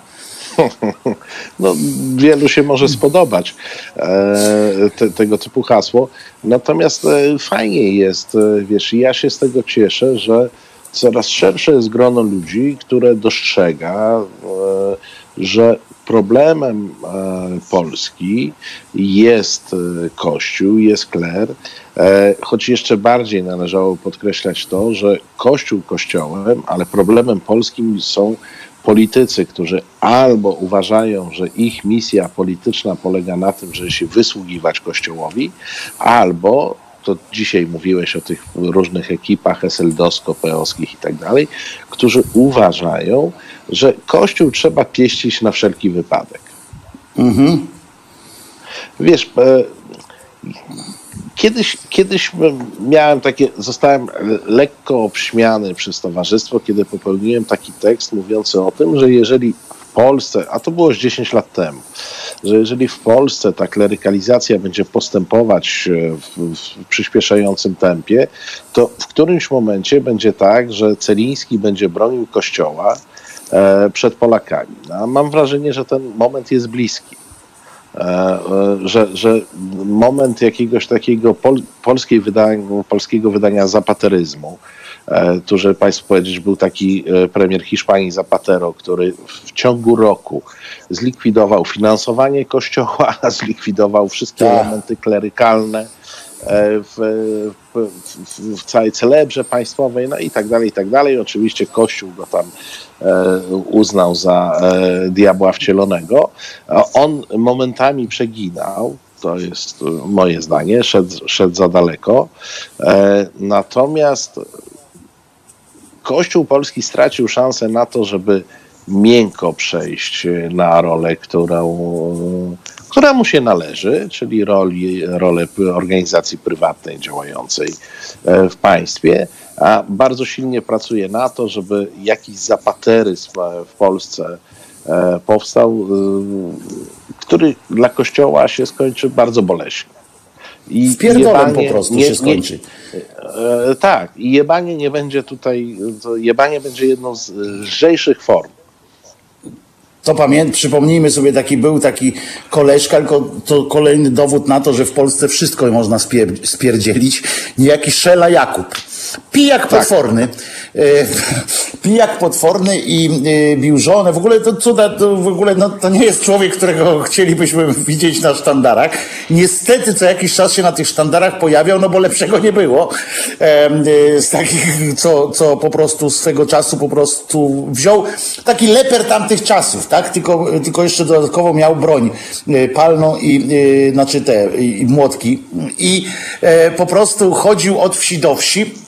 No, wielu się może spodobać e, te, tego typu hasło. Natomiast e, fajnie jest, e, wiesz, ja się z tego cieszę, że coraz szersze jest grono ludzi, które dostrzega, e, że problemem e, Polski jest e, Kościół, jest kler, e, choć jeszcze bardziej należało podkreślać to, że Kościół kościołem, ale problemem polskim są politycy, którzy albo uważają, że ich misja polityczna polega na tym, że się wysługiwać Kościołowi, albo to dzisiaj mówiłeś o tych różnych ekipach SLD-owsko, PO-skich i tak dalej, którzy uważają, że Kościół trzeba pieścić na wszelki wypadek. Wiesz, e, kiedyś, kiedyś miałem takie, zostałem lekko obśmiany przez towarzystwo, kiedy popełniłem taki tekst mówiący o tym, że jeżeli w Polsce, a to było już 10 lat temu, że jeżeli w Polsce ta klerykalizacja będzie postępować e, w, w przyspieszającym tempie, to w którymś momencie będzie tak, że Celiński będzie bronił Kościoła przed Polakami. A mam wrażenie, że ten moment jest bliski. E, e, że, że moment jakiegoś takiego pol, polskiej polskiego wydania zapateryzmu, e, tu, żeby Państwu powiedzieć, był taki e, premier Hiszpanii Zapatero, który w ciągu roku zlikwidował finansowanie kościoła, zlikwidował wszystkie Tak. elementy klerykalne e, w, w, w, w całej celebrze państwowej, no i tak dalej, i tak dalej. Oczywiście Kościół go tam e, uznał za e, diabła wcielonego. A On momentami przeginał, to jest e, moje zdanie, szedł, szedł za daleko. E, natomiast Kościół polski stracił szansę na to, żeby miękko przejść na rolę, którą, która mu się należy, czyli roli, rolę organizacji prywatnej działającej e, w państwie, a bardzo silnie pracuje na to, żeby jakiś zapateryzm w Polsce e, powstał, e, który dla Kościoła się skończy bardzo boleśnie. I Z pierdolem po prostu nie- się nie- skończy. E, tak, i jebanie nie będzie tutaj, jebanie będzie jedną z lżejszych form. To pamięt, przypomnijmy sobie, taki był taki koleżka, tylko to kolejny dowód na to, że w Polsce wszystko można spier spierdzielić. Niejaki Szela Jakub. Pijak potworny. E, pijak potworny i e, bił żonę. W ogóle to cuda, to w ogóle no, to nie jest człowiek, którego chcielibyśmy widzieć na sztandarach. Niestety co jakiś czas się na tych sztandarach pojawiał, no bo lepszego nie było. E, z takich, co, co po prostu swego czasu po prostu wziął taki leper tamtych czasów, tak? Tylko, tylko jeszcze dodatkowo miał broń palną i, znaczy te, i, młotki. I po prostu chodził od wsi do wsi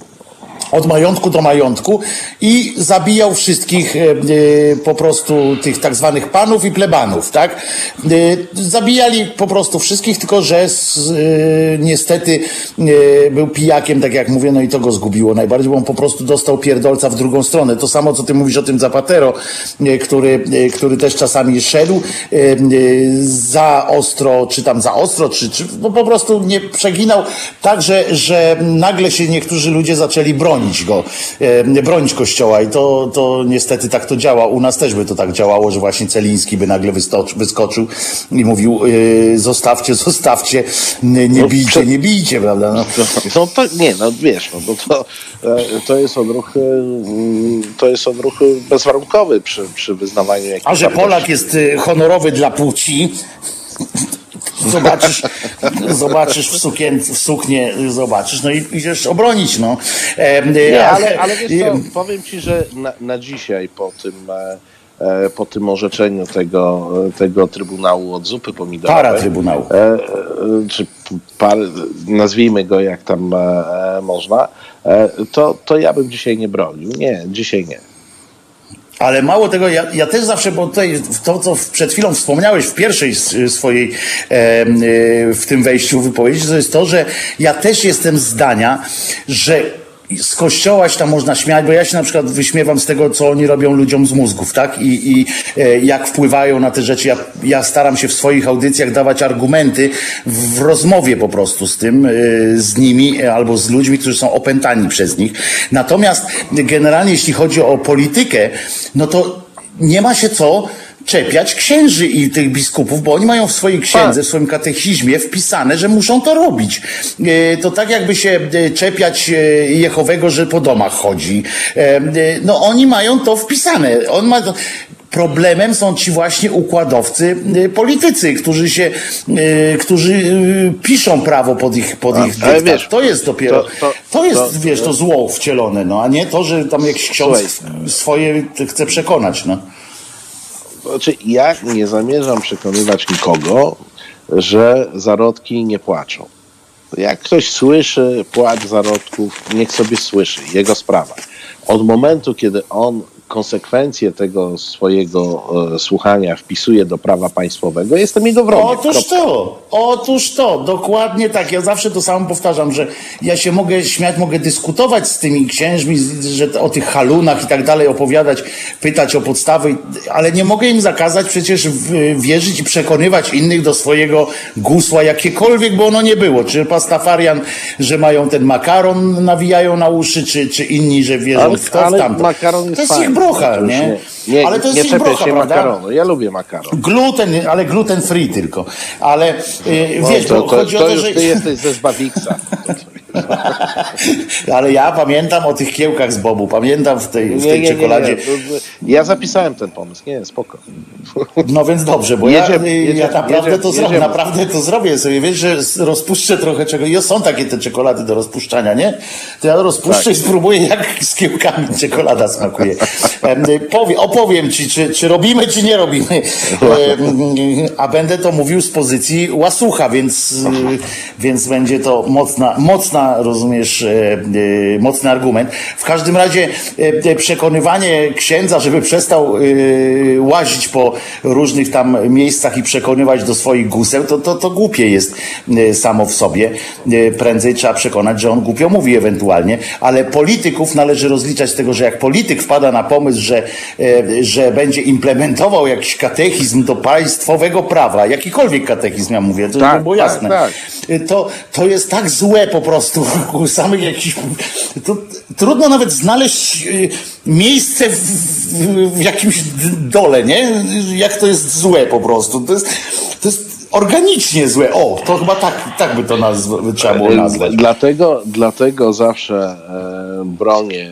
od majątku do majątku i zabijał wszystkich e, e, po prostu tych tak zwanych panów i plebanów, tak? E, zabijali po prostu wszystkich, tylko że z, niestety był pijakiem, tak jak mówię, no i to go zgubiło najbardziej, bo on po prostu dostał pierdolca w drugą stronę. To samo, co ty mówisz o tym Zapatero, który, który też czasami szedł za ostro, czy tam za ostro, czy, czy no po prostu nie przeginał tak, że, że nagle się niektórzy ludzie zaczęli bronić bronić go, e, bronić kościoła i to, to niestety tak to działa. U nas też by to tak działało, że właśnie Celiński by nagle wyskoczył i mówił e, zostawcie, zostawcie, nie, No, bijcie, nie bijcie, prawda? No. No to nie, no wiesz, no, bo to, e, to jest odruch, to jest odruch bezwarunkowy przy, przy wyznawaniu jakichś A że. Polak jest honorowy dla płci, zobaczysz, zobaczysz w, sukien, w suknie, y, zobaczysz, no i idziesz obronić, no. E, Nie, ale, ale wiesz co, powiem ci, że na, na dzisiaj po tym, e, e, po tym orzeczeniu tego, e, tego Trybunału od zupy pomidorowej, Para Trybunału. e, e, czy par, nazwijmy go jak tam e, e, można, e, to, to ja bym dzisiaj nie bronił. Nie, dzisiaj nie. Ale mało tego, ja, ja też zawsze, bo tutaj to, co przed chwilą wspomniałeś w pierwszej s- swojej, e, w tym wejściu wypowiedzi, to jest to, że ja też jestem zdania, że z kościoła się tam można śmiać, bo ja się na przykład wyśmiewam z tego, co oni robią ludziom z mózgów, tak? I, i e, jak wpływają na te rzeczy. Ja, ja staram się w swoich audycjach dawać argumenty w rozmowie po prostu z tym, e, z nimi e, albo z ludźmi, którzy są opętani przez nich. Natomiast generalnie, jeśli chodzi o politykę, no to nie ma się co czepiać księży i tych biskupów, bo oni mają w swojej księdze, w swoim katechizmie wpisane, że muszą to robić. E, To tak jakby się e, czepiać e, Jehowego, że po domach chodzi. No oni mają to wpisane. On ma to... Problemem są ci właśnie układowcy, politycy, którzy się, y, którzy y, piszą prawo pod ich, pod A, ich dyktat. wiesz, to jest dopiero, to- to, to- jest, to- wiesz, to zło wcielone, no, a nie to, że tam jakiś ksiądz swoje chce przekonać, no. Znaczy, ja nie zamierzam przekonywać nikogo, że zarodki nie płaczą. Jak ktoś słyszy płacz zarodków, niech sobie słyszy, jego sprawa. Od momentu, kiedy on konsekwencje tego swojego e, słuchania wpisuje do prawa państwowego, jestem jego wrogiem. Otóż Kropka. to, otóż to, dokładnie tak. Ja zawsze to samo powtarzam, że ja się mogę śmiać, mogę dyskutować z tymi księżmi, że o tych halunach i tak dalej opowiadać, pytać o podstawy, ale nie mogę im zakazać przecież wierzyć i przekonywać innych do swojego gusła, jakiekolwiek by ono nie było. Czy pastafarian, że mają ten makaron, nawijają na uszy, czy, czy inni, że wierzą Ale, w to, w tamto. makaron jest to jest fajny. ich brocha, To już nie? Nie, ale to jest nie brocha, się prawda? makaronu. Ja lubię makaron. Gluten, ale gluten free tylko. Ale y, No, wiesz, to, bo to, chodzi to o to, już że. ty jesteś ze Zbawiksa. Ale ja pamiętam o tych kiełkach z Bobu, pamiętam w tej, w tej czekoladzie. Ja zapisałem ten pomysł. Nie, spoko. No więc dobrze, bo Jedziemy, ja, y, jedziemy, ja naprawdę jedziemy, to zrobię, naprawdę to zrobię sobie, wiesz, że rozpuszczę trochę czego. I są takie te czekolady do rozpuszczania, nie? To ja rozpuszczę Tak. i spróbuję, jak z kiełkami czekolada smakuje. Y, Powie, opowiem ci, czy, czy robimy, czy nie robimy. Em, A będę to mówił z pozycji łasucha, więc, y, więc będzie to mocna, mocna, rozumiesz, e, e, mocny argument. W każdym razie e, e, przekonywanie księdza, żeby przestał e, łazić po różnych tam miejscach i przekonywać do swoich guseł, to, to, to głupie jest e, samo w sobie. E, Prędzej trzeba przekonać, że on głupio mówi ewentualnie, ale polityków należy rozliczać z tego, że jak polityk wpada na pomysł, że, e, że będzie implementował jakiś katechizm do państwowego prawa, jakikolwiek katechizm, ja mówię, to Tak, było tak, jasne, tak. to, to jest tak złe po prostu u samych jakichś. To, trudno nawet znaleźć y, miejsce w, w, w jakimś dole, nie? Jak to jest złe po prostu. To jest, to jest organicznie złe. O, to chyba tak, tak by to nazw- trzeba było nazwać. Dlatego, dlatego zawsze e, bronię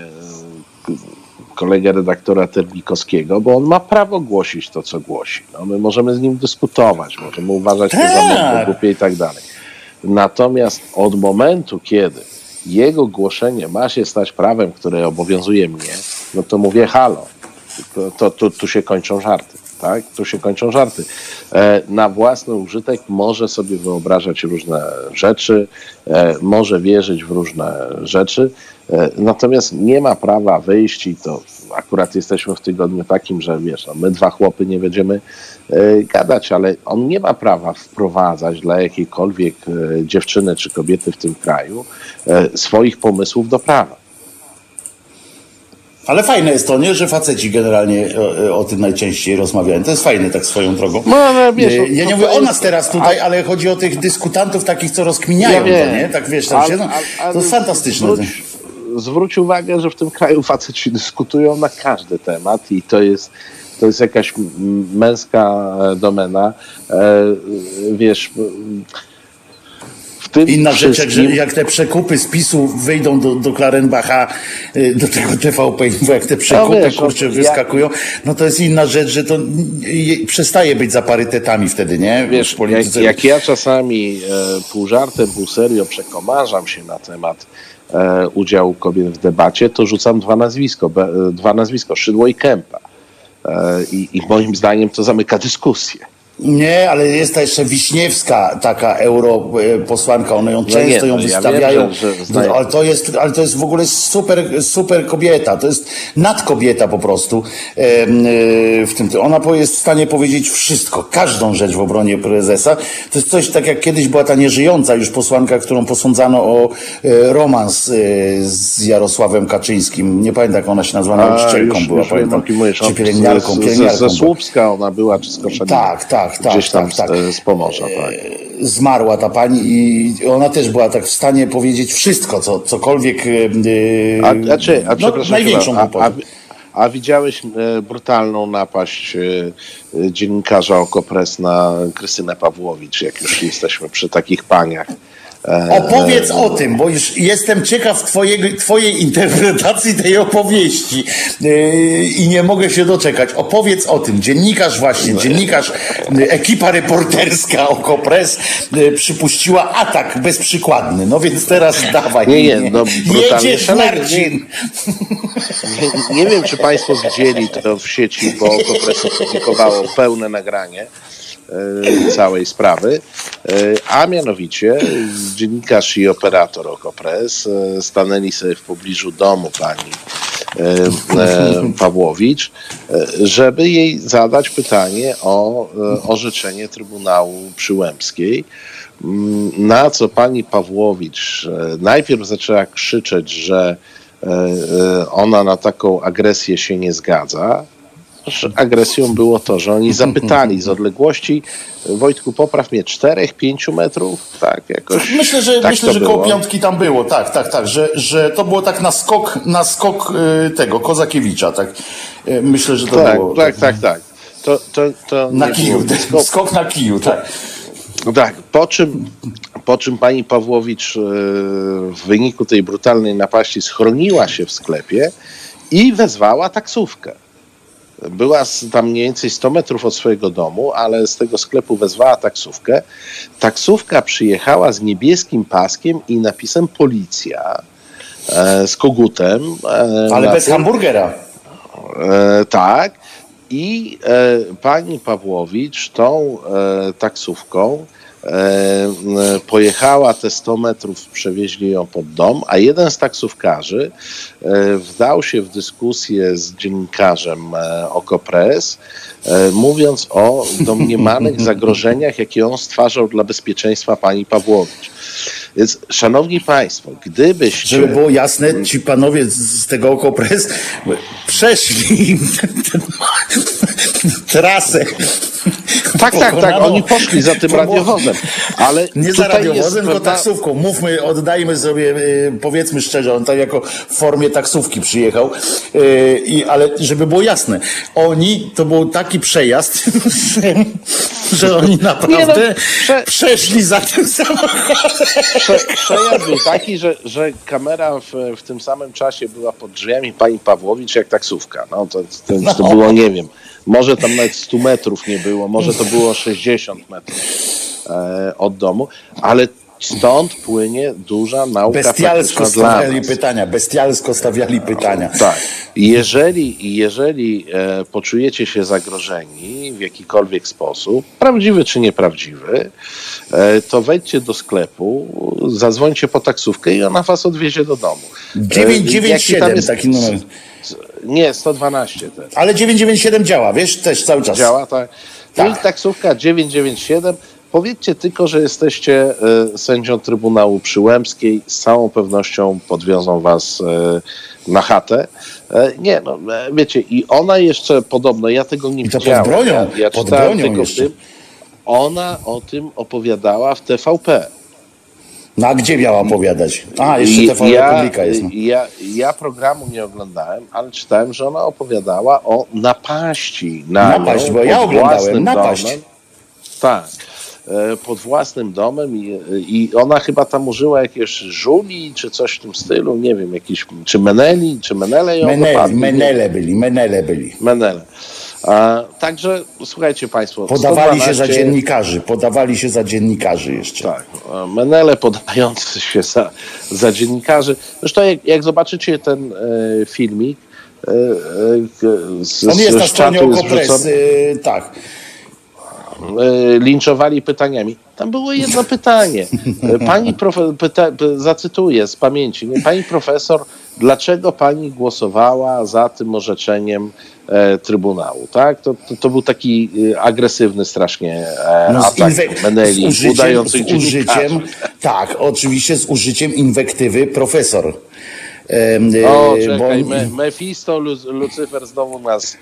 kolegę redaktora Terlikowskiego, bo on ma prawo głosić to, co głosi. No, my możemy z nim dyskutować, możemy uważać to za mądre, głupie i tak dalej. Natomiast od momentu, kiedy jego głoszenie ma się stać prawem, które obowiązuje mnie, no to mówię halo, to, to, to tu się kończą żarty. Tak? Tu się kończą żarty. E, na własny użytek może sobie wyobrażać różne rzeczy, e, może wierzyć w różne rzeczy, e, natomiast nie ma prawa wyjść i to akurat jesteśmy w tygodniu takim, że wiesz, no, my dwa chłopy nie będziemy gadać, ale on nie ma prawa wprowadzać dla jakiejkolwiek dziewczyny czy kobiety w tym kraju swoich pomysłów do prawa. Ale fajne jest to, nie? Że faceci generalnie o, o tym najczęściej rozmawiają. To jest fajne tak swoją drogą. No, ale wiesz, Nie, no, ja nie mówię o nas teraz tutaj, ale chodzi o tych dyskutantów takich, co rozkminiają Ja to, nie? Tak wiesz, tam się, no, to jest fantastyczne. Wróć, zwróć uwagę, że w tym kraju faceci dyskutują na każdy temat i to jest, to jest jakaś męska e, domena. E, wiesz, tym Inna rzecz, jak, że, jak te przekupy z PiSu wyjdą do, do Klarenbacha, y, do tego TVP, bo jak te przekupy wiesz, kurczę no, wyskakują, no to jest inna rzecz, że to przestaje być za parytetami wtedy, nie? Wiesz, jak, jak ja czasami e, pół żartem, pół serio przekomarzam się na temat e, udziału kobiet w debacie, to rzucam dwa nazwisko, be, e, dwa nazwisko Szydło i Kępa. E, i, I moim zdaniem to zamyka dyskusję. Nie, ale jest ta jeszcze Wiśniewska, taka europosłanka, one ją No często nie, ją no ja wystawiają, wiem, że- że ale, to jest, ale to jest w ogóle super, super kobieta, to jest nadkobieta po prostu. E, w tym, ona jest w stanie powiedzieć wszystko, każdą rzecz w obronie prezesa. To jest coś tak jak kiedyś była ta nieżyjąca już posłanka, którą posądzano o e, romans e, z Jarosławem Kaczyńskim. Nie pamiętam jak ona się nazywa, nauczycielką była, już pamiętam. mówisz. Czy pielęgniarką, ze, pielęgniarką ze, ze. Słupska ona była, czy z Koszalina. Tak, tak, tak, Gdzieś tam tak, tak. Z, Pomorza, tak. zmarła ta pani i ona też była tak w stanie powiedzieć wszystko, co, cokolwiek. Yy, A, a, czy, a no, największą a, a, a widziałeś e, brutalną napaść e, e, dziennikarza Okopres na Krystynę Pawłowicz, jak już jesteśmy przy takich paniach. Opowiedz o tym, bo już jestem ciekaw twojego, twojej interpretacji tej opowieści yy, i nie mogę się doczekać. Opowiedz o tym. Dziennikarz właśnie, dziennikarz, yy, ekipa reporterska Okopres yy, przypuściła atak bezprzykładny. No więc teraz dawaj. Nie, nie, no, Jedziesz. Marcin. Nie, nie wiem, czy Państwo widzieli to w sieci, bo Okopres opublikowało pełne nagranie całej sprawy, e, a mianowicie dziennikarz i operator Okopres e, stanęli sobie w pobliżu domu pani e, e, Pawłowicz, e, żeby jej zadać pytanie o e, orzeczenie Trybunału Przyłębskiej. Mm, Na co pani Pawłowicz e, najpierw zaczęła krzyczeć, że e, e, ona na taką agresję się nie zgadza. Agresją było to, że oni zapytali z odległości, Wojtku, popraw mnie, 4-5 metrów, tak jakoś. Myślę, że, tak myślę, że było. koło piątki tam było, tak, tak, tak, że, że to było tak na skok, na skok y, tego, Kozakiewicza, tak. Y, Myślę, że to Tak, było. tak, tak, tak. To, to, to Na kiju, blisko. skok na kiju, tak. Tak, po czym, po czym pani Pawłowicz e, w wyniku tej brutalnej napaści schroniła się w sklepie i wezwała taksówkę. Była tam mniej więcej 100 metrów od swojego domu, ale z tego sklepu wezwała taksówkę. Taksówka przyjechała z niebieskim paskiem i napisem policja e, z kogutem. e, Ale bez tym. hamburgera. E, tak. I e, pani Pawłowicz tą e, taksówką pojechała te 100 metrów, przewieźli ją pod dom, a jeden z taksówkarzy e, wdał się w dyskusję z dziennikarzem e, Okopres, e, mówiąc o domniemanych zagrożeniach, jakie on stwarzał dla bezpieczeństwa pani Pawłowicz. Więc, szanowni państwo, gdybyście... Żeby było jasne, ci panowie z- tego okopres przeszli trasę. Tak, tak, tak, oni poszli za tym radiowozem, ale Nie za radiowozem, tylko taksówką. Mówmy, oddajmy sobie, y, powiedzmy szczerze, on tak jako w formie taksówki przyjechał, y, i, ale żeby było jasne, oni, to był taki przejazd, że, że oni naprawdę prze- przeszli za tym samochodem. Prze, przejazd był taki, że, że kamera w, w tym samym czasie była pod drzwiami pani Pawłowicz jak taksówka. No to, to, to było, nie wiem, może tam nawet 100 metrów nie było, może to było 60 metrów e, od domu, ale stąd płynie duża nauka Bestialsko stawiali pytania, bestialsko stawiali pytania. Tak. Jeżeli, jeżeli e, poczujecie się zagrożeni w jakikolwiek sposób, prawdziwy czy nieprawdziwy, e, to wejdźcie do sklepu, zadzwońcie po taksówkę i ona was odwiezie do domu. E, jaki tam 997 jest- taki numer. Nie, 112 też. Ale 997 działa, wiesz, też cały czas. Działa, tak. Tak. I taksówka 997. Powiedzcie tylko, że jesteście e, sędzią Trybunału Przyłębskiej. Z całą pewnością podwiozą was e, na chatę. E, nie, no wiecie, i ona jeszcze podobno, ja tego nie I to pod widziałem. bronią, ja, ja pod bronią tylko jeszcze. tym. Ona o tym opowiadała w TVP. No a gdzie miała opowiadać? A, jeszcze I TV Republika jest. No. Ja, ja programu nie oglądałem, ale czytałem, że ona opowiadała o napaści na Napaść, bo ja oglądałem, napaść. Domem. Tak. e, Pod własnym domem i, i ona chyba tam użyła jakiegoś żuli czy coś w tym stylu, nie wiem, jakiś, czy Meneli, czy Menele ją Menele, dopadli, menele byli, menele byli. Menele. Także słuchajcie Państwo. Podawali się za 112 dziennikarzy, podawali się za dziennikarzy jeszcze. Tak, Menele podający się za, za dziennikarzy. Zresztą jak, jak zobaczycie ten e, filmik, e, e, z, On jest z na stronie czatu jest Okopres, wrzucony, y, tak. E, linczowali pytaniami. Tam było jedno pytanie. E, Pani profe, pyta, zacytuję z pamięci. Nie? Pani profesor, dlaczego pani głosowała za tym orzeczeniem e, Trybunału? Tak? To, to, to był taki e, agresywny strasznie e, No, z, atak Meneli, z użyciem, udających z użyciem tak, oczywiście z użyciem inwektywy profesor. Em, O, czekaj, bo- Me, Mefisto, Lu, Lucyfer znowu nas e,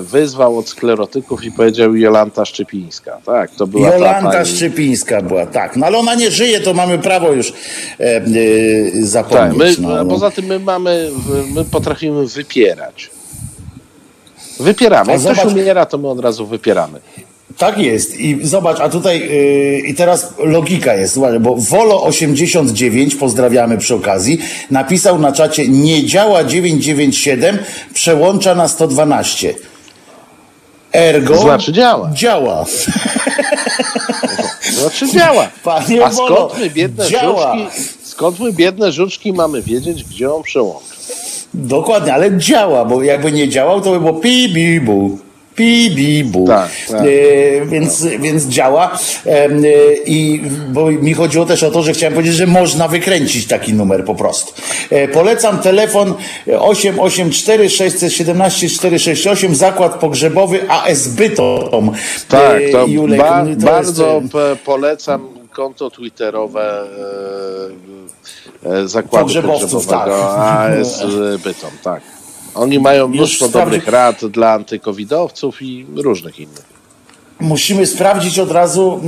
wyzwał od sklerotyków i powiedział Jolanta Szczypińska. Tak, to była Jolanta ta pani... Szczypińska była, tak. No ale ona nie żyje, to mamy prawo już e, e, Tak, zapomnieć. my, no, no. Poza tym my mamy, my potrafimy wypierać. Wypieramy. Jak ktoś umiera, to my od razu wypieramy. Tak jest. I zobacz, a tutaj yy, i teraz logika jest, słuchaj, bo Wolo89, pozdrawiamy przy okazji, napisał na czacie nie działa 997, przełącza na 112. Ergo Znaczy działa. Działa. Znaczy działa. Panie A Wolo, skąd my biedne działa. żuczki, skąd my biedne żuczki mamy wiedzieć, gdzie on przełącza? Dokładnie, ale działa, bo jakby nie działał, to by było pi bi bu. Pi bi bu. Tak, tak. E, więc, więc działa. E, I bo mi chodziło też o to, że chciałem powiedzieć, że można wykręcić taki numer po prostu. E, polecam telefon 884 617 468 zakład pogrzebowy AS Bytom. Tak, E, to, Julek, ba, to jest, bardzo e, p- polecam konto twitterowe e, e, zakładu Pogrzebowców, pogrzebowego tak. AS Bytom, tak. Oni mają mnóstwo dobrych rad dla antykowidowców i różnych innych. Musimy sprawdzić od razu,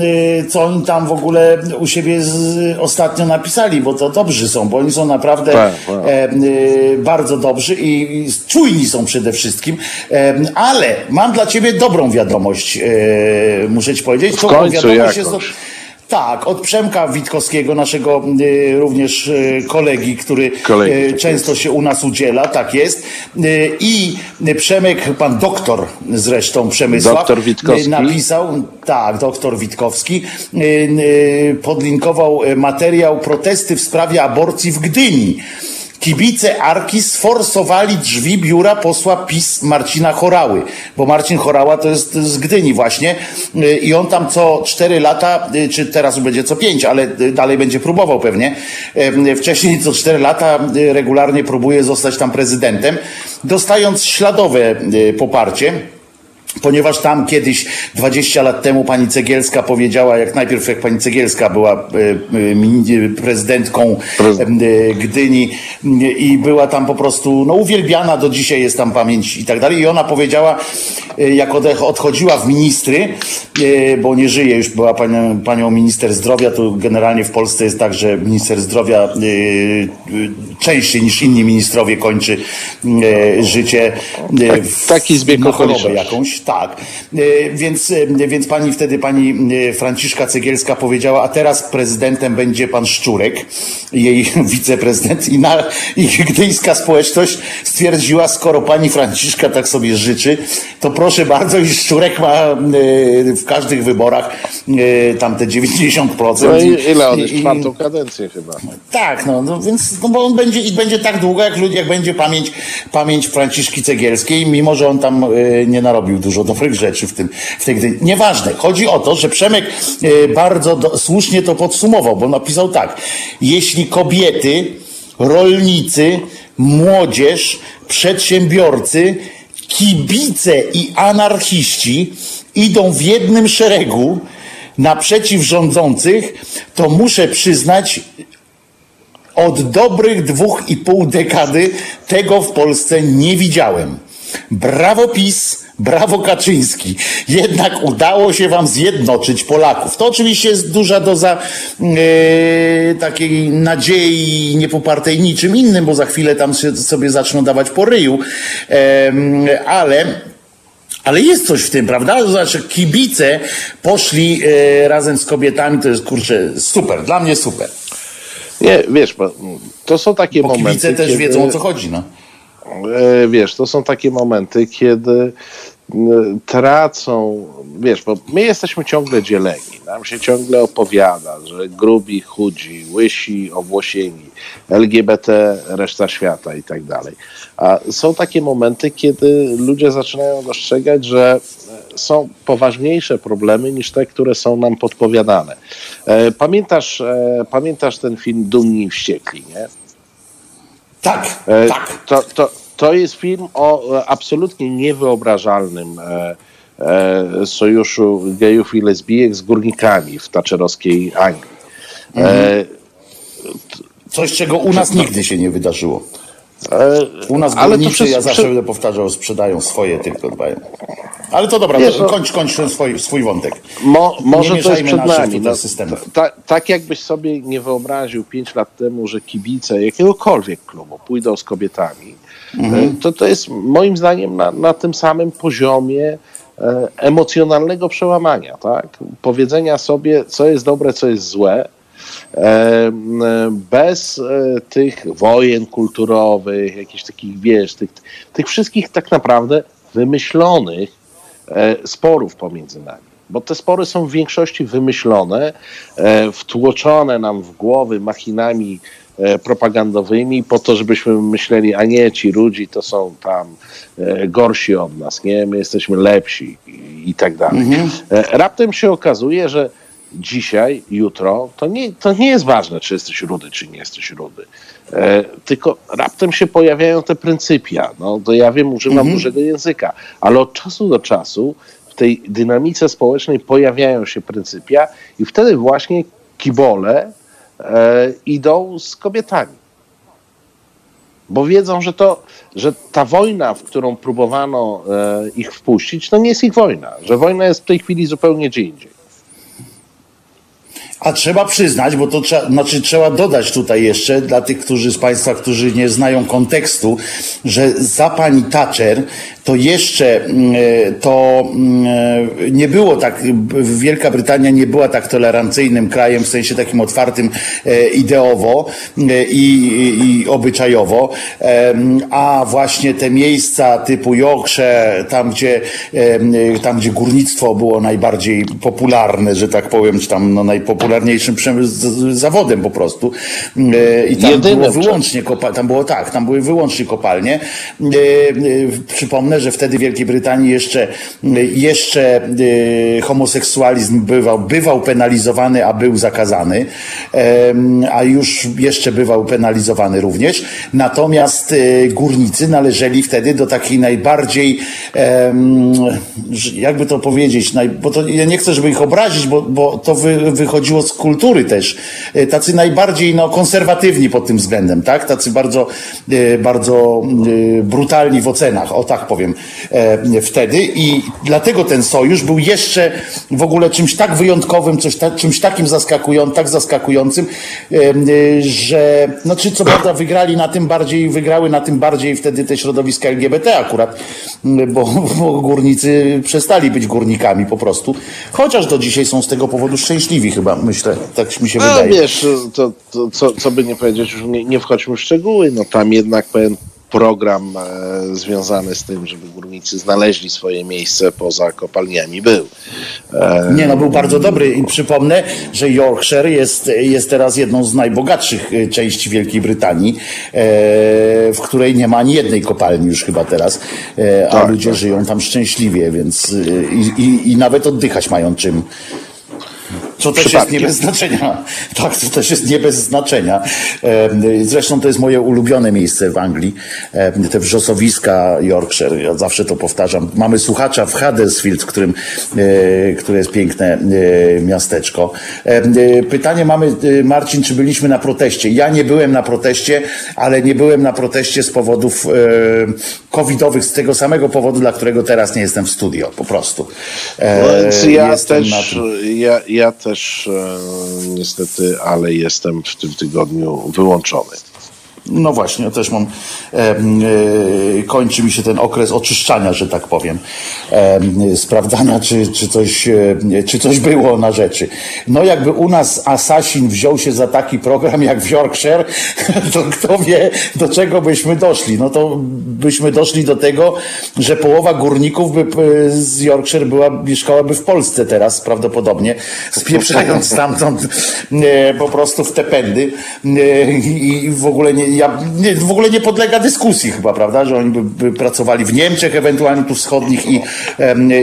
y, co oni tam w ogóle u siebie z, ostatnio napisali, bo to dobrzy są, bo oni są naprawdę Tak, tak. e, y, bardzo dobrzy i, i czujni są przede wszystkim. E, ale mam dla ciebie dobrą wiadomość, e, muszę ci powiedzieć. Tą końcu wiadomość jest jakąś. od, tak, od Przemka Witkowskiego, naszego y, również y, kolegi, który Kolegi, y, tak często się u nas udziela, tak jest. Y, I Przemek, pan doktor zresztą Przemysław, Doktor Witkowski. y, napisał, tak, doktor Witkowski, podlinkował materiał protesty w sprawie aborcji w Gdyni. Kibice Arki sforsowali drzwi biura posła PiS Marcina Chorały, bo Marcin Chorała to jest z Gdyni właśnie y, i on tam co cztery lata, y, czy teraz będzie co pięć, ale y, dalej będzie próbował pewnie, wcześniej co cztery lata regularnie próbuje zostać tam prezydentem, dostając śladowe poparcie. Ponieważ tam kiedyś, 20 lat temu, pani Cegielska powiedziała, jak najpierw jak pani Cegielska była e, e, prezydentką Prezydent. e, Gdyni i była tam po prostu no, uwielbiana, do dzisiaj jest tam pamięć i tak dalej. I ona powiedziała, jak odchodziła w ministry, bo nie żyje już, była panią, panią minister zdrowia, to generalnie w Polsce jest tak, że minister zdrowia częściej niż inni ministrowie kończy e, życie e, w, taki zbieg na chorobę jakąś, tak. E, Więc, e, więc pani wtedy, pani e, Franciszka Cegielska powiedziała, a teraz prezydentem będzie pan Szczurek, jej wiceprezydent i, na, i gdyńska społeczność stwierdziła, skoro pani Franciszka tak sobie życzy, to proszę bardzo i Szczurek ma e, w każdych wyborach tam te 90%. No I- ile on jest? Czwartą kadencję chyba. tak, no, no więc no bo on będzie i będzie tak długo, jak, ludzie, jak będzie pamięć, pamięć Franciszki Cegielskiej, mimo że on tam e, nie narobił dużo dobrych rzeczy w tym, w tej gdy. Nieważne. Chodzi o to, że Przemek e, bardzo do, słusznie to podsumował, bo napisał tak. Jeśli kobiety, rolnicy, młodzież, przedsiębiorcy, kibice i anarchiści idą w jednym szeregu naprzeciw rządzących, to muszę przyznać, od dobrych dwóch i pół dekady tego w Polsce nie widziałem. Brawo PiS, Brawo Kaczyński. Jednak udało się wam zjednoczyć Polaków. To oczywiście jest duża doza e, takiej nadziei niepopartej niczym innym, bo za chwilę tam się sobie zaczną dawać po ryju. Em, ale ale jest coś w tym, prawda? Znaczy, kibice poszli e, razem z kobietami, to jest kurczę super, dla mnie super. Nie, wiesz, bo to są takie Bo momenty. kibice też kiedy, wiedzą o co chodzi, no. e, Wiesz, to są takie momenty, kiedy tracą, wiesz, bo my jesteśmy ciągle dzieleni. Nam się ciągle opowiada, że grubi, chudzi, łysi, owłosieni, LGBT, reszta świata i tak dalej. A są takie momenty, kiedy ludzie zaczynają dostrzegać, że są poważniejsze problemy niż te, które są nam podpowiadane. E, Pamiętasz, e, pamiętasz ten film Dumni i Wściekli, nie? Tak, E, tak. To, to, to jest film o e, absolutnie niewyobrażalnym e, e, sojuszu gejów i lesbijek z górnikami w taczerowskiej Anglii. E, Coś, czego u nas nigdy się nie wydarzyło. U nas Ale górnicy, przez- ja zawsze przy- będę powtarzał, sprzedają swoje tylko dbają. Ale to dobra, Wiesz, to no- kończ, kończ ten swój, swój wątek. Mo, może to jest mieszajmy przed nami. No, ta, tak jakbyś sobie nie wyobraził pięć lat temu, że kibice jakiegokolwiek klubu pójdą z kobietami, e, to to jest moim zdaniem na, na tym samym poziomie e, emocjonalnego przełamania, tak? Powiedzenia sobie, co jest dobre, co jest złe, e, bez e, tych wojen kulturowych, jakichś takich, wiesz, tych, tych wszystkich tak naprawdę wymyślonych sporów pomiędzy nami. Bo te spory są w większości wymyślone, e, wtłoczone nam w głowy machinami e, propagandowymi po to, żebyśmy myśleli, a nie, ci ludzi to są tam e, gorsi od nas, nie, my jesteśmy lepsi i, i tak dalej. E, Raptem się okazuje, że dzisiaj, jutro, to nie, to nie jest ważne, czy jesteś rudy, czy nie jesteś rudy. E, tylko raptem się pojawiają te pryncypia. No, to ja wiem, używam dużego języka, ale od czasu do czasu tej dynamice społecznej pojawiają się pryncypia i wtedy właśnie kibole e, idą z kobietami. Bo wiedzą, że, to, że ta wojna, w którą próbowano e, ich wpuścić, to nie jest ich wojna. Że wojna jest w tej chwili zupełnie gdzie indziej. A trzeba przyznać, bo to trzeba, znaczy trzeba dodać tutaj jeszcze dla tych, którzy z Państwa, którzy nie znają kontekstu, że za pani Thatcher to jeszcze mm, to mm, nie było tak, Wielka Brytania nie była tak tolerancyjnym krajem, w sensie takim otwartym e, ideowo e, i, i obyczajowo, a właśnie te miejsca typu Yorkshire, tam gdzie, tam gdzie górnictwo było najbardziej popularne, że tak powiem, czy tam no, najpopularniejszym zawodem po prostu. E, I tam Jedynym było wyłącznie kopalnie, tam było tak, tam były wyłącznie kopalnie. E, e, Przypomnę, że wtedy w Wielkiej Brytanii jeszcze, jeszcze homoseksualizm bywał, bywał penalizowany, a był zakazany, a już jeszcze bywał penalizowany również. Natomiast górnicy należeli wtedy do takiej najbardziej, jakby to powiedzieć, bo to ja nie chcę, żeby ich obrazić, bo, bo to wy, wychodziło z kultury też. E, Tacy najbardziej no, konserwatywni pod tym względem, tak? Tacy bardzo, e, bardzo e, brutalni w ocenach, o tak powiem, wtedy. I dlatego ten sojusz był jeszcze w ogóle czymś tak wyjątkowym, coś ta, czymś takim zaskakującym, tak zaskakującym, że, no czy co prawda wygrali na tym bardziej, wygrały na tym bardziej wtedy te środowiska LGBT akurat, bo, bo górnicy przestali być górnikami po prostu. Chociaż do dzisiaj są z tego powodu szczęśliwi chyba, myślę, tak mi się No wydaje. wiesz, to, to, co, co by nie powiedzieć, już nie, nie wchodźmy w szczegóły, no tam jednak pewien program e, związany z tym, żeby górnicy znaleźli swoje miejsce poza kopalniami był. E, Nie, no był bardzo dobry i przypomnę, że Yorkshire jest, jest teraz jedną z najbogatszych e, części Wielkiej Brytanii, e, w której nie ma ani jednej kopalni już chyba teraz, e, a Tak, ludzie tak, żyją tam szczęśliwie, więc e, i, i, i nawet oddychać mają czym. To też jest nie bez znaczenia. Tak, to też jest nie bez znaczenia. Zresztą to jest moje ulubione miejsce w Anglii. Te wrzosowiska Yorkshire, ja zawsze to powtarzam. Mamy słuchacza w Huddersfield, w którym, e, które jest piękne e, miasteczko. E, Pytanie mamy, Marcin, czy byliśmy na proteście? Ja nie byłem na proteście, ale nie byłem na proteście z powodów covidowych, z tego samego powodu, dla którego teraz nie jestem w studio, po prostu. No ja jestem też, ja, ja też e, niestety, ale jestem w tym tygodniu wyłączony. No właśnie, też mam, em, e, kończy mi się ten okres oczyszczania, że tak powiem, em, sprawdzania, czy, czy, coś, e, czy coś było na rzeczy. No jakby u nas Assassin wziął się za taki program jak w Yorkshire, to kto wie, do czego byśmy doszli. No to byśmy doszli do tego, że połowa górników by e, z Yorkshire była, mieszkałaby w Polsce teraz prawdopodobnie, spieprzając stamtąd e, po prostu w te pędy e, i w ogóle nie, ja, nie, w ogóle nie podlega dyskusji chyba, prawda, że oni by, by pracowali w Niemczech, ewentualnie tu wschodnich i,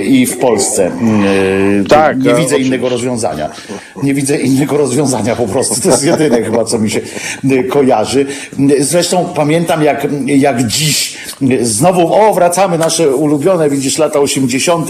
i w Polsce. E, Tak, Nie widzę innego rozwiązania. Nie widzę innego rozwiązania po prostu. To jest jedyne chyba, co mi się kojarzy. Zresztą pamiętam jak, jak dziś znowu, o wracamy nasze ulubione, widzisz, lata 80.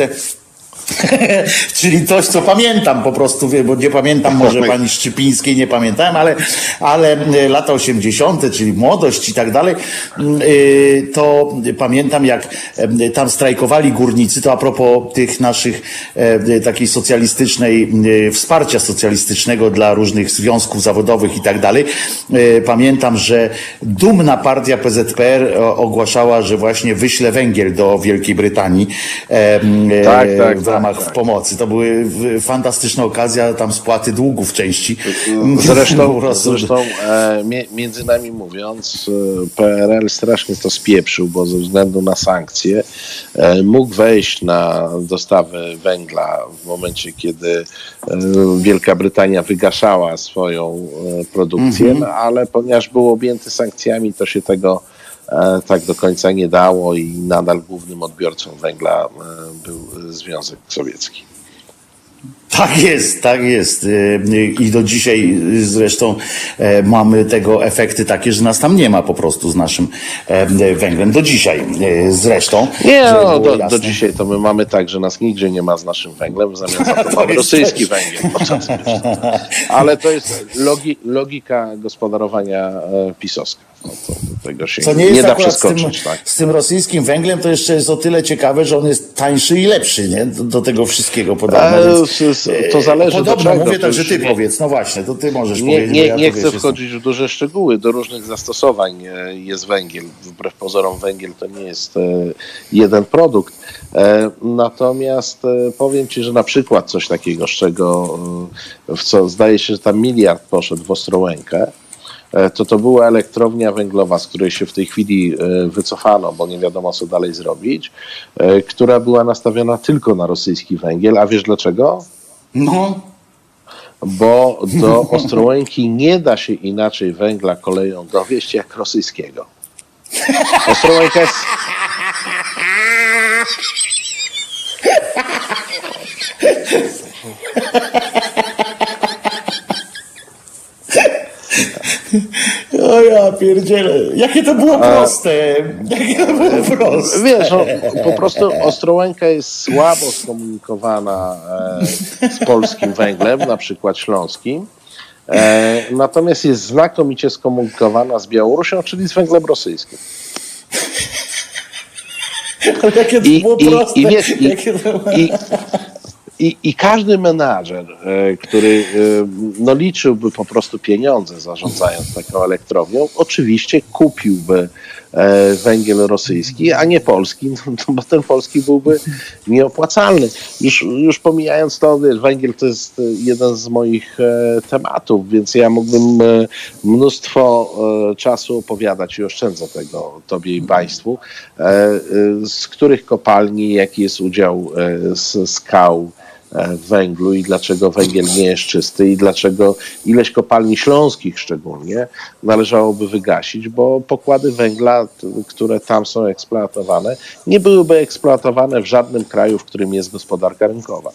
Czyli coś, co pamiętam po prostu, bo nie pamiętam może pani Szczypińskiej, nie pamiętałem, ale, ale e, lata 80., czyli młodość i tak dalej, mm, y, to pamiętam jak e, tam strajkowali górnicy, to a propos tych naszych e, takiej socjalistycznej, e, wsparcia socjalistycznego dla różnych związków zawodowych i tak dalej. E, Pamiętam, że dumna partia PZPR ogłaszała, że właśnie wyśle węgiel do Wielkiej Brytanii e, Tak, tak, tak, ramach tak. pomocy. To były fantastyczna okazja tam spłaty długów części. Zresztą, zresztą e, między nami mówiąc, e, PRL strasznie to spieprzył, bo ze względu na sankcje e, mógł wejść na dostawy węgla w momencie, kiedy e, Wielka Brytania wygaszała swoją e, produkcję, no, ale ponieważ był objęty sankcjami, to się tego tak do końca nie dało i nadal głównym odbiorcą węgla e, był Związek Sowiecki. Tak jest, tak jest. E, I do dzisiaj zresztą e, mamy tego efekty takie, że nas tam nie ma po prostu z naszym e, węglem. Do dzisiaj e, zresztą. Nie, no, do, do dzisiaj to my mamy tak, że nas nigdzie nie ma z naszym węglem, w zamian za to mamy rosyjski też. węgiel. No? Ale to jest logi, logika gospodarowania e, pisowska. No, to, tego się Co nie, nie da akurat z tym, przeskoczyć. Tak. z tym rosyjskim węglem, to jeszcze jest o tyle ciekawe, że on jest tańszy i lepszy, nie? Do, do tego wszystkiego podobno. E, więc, to zależy do Podobno czego, mówię to tak, że ty nie- powiedz. No właśnie, to ty możesz Nie, powiedzieć. nie, ja nie chcę wchodzić w duże szczegóły. Do różnych zastosowań e, jest węgiel. Wbrew pozorom węgiel to nie jest e, jeden produkt. E, Natomiast e, powiem Ci, że na przykład coś takiego, z czego e, w co zdaje się, że tam miliard poszedł w Ostrołękę, e, to to była elektrownia węglowa, z której się w tej chwili e, wycofano, bo nie wiadomo co dalej zrobić, e, która była nastawiona tylko na rosyjski węgiel. A wiesz dlaczego? No, bo do Ostrołęki nie da się inaczej węgla koleją dowieść jak rosyjskiego. Ostrołęka jest... o ja pierdzielę. Jakie to było proste. Jakie to było proste. Wiesz, no, po prostu Ostrołęka jest słabo skomunikowana e, z polskim węglem, na przykład śląskim. E, natomiast jest znakomicie skomunikowana z Białorusią, czyli z węglem rosyjskim. Ale jakie to I, było i, proste. i, wiesz, i, to... i, i, I każdy menadżer, e, który e, no, liczyłby po prostu pieniądze zarządzając taką elektrownią, oczywiście kupiłby węgiel rosyjski, a nie polski, no, to- bo ten polski byłby nieopłacalny. Już, już pomijając to, wiesz, węgiel to jest e, jeden z moich e, tematów, więc ja mógłbym e, mnóstwo e, czasu opowiadać i oszczędzę tego Tobie i Państwu, e, e, z których kopalni, jaki jest udział e, skał e, węglu i dlaczego węgiel nie jest czysty i dlaczego ileś kopalni śląskich szczególnie należałoby wygasić, bo pokłady węgla, które tam są eksploatowane, nie byłyby eksploatowane w żadnym kraju, w którym jest gospodarka rynkowa.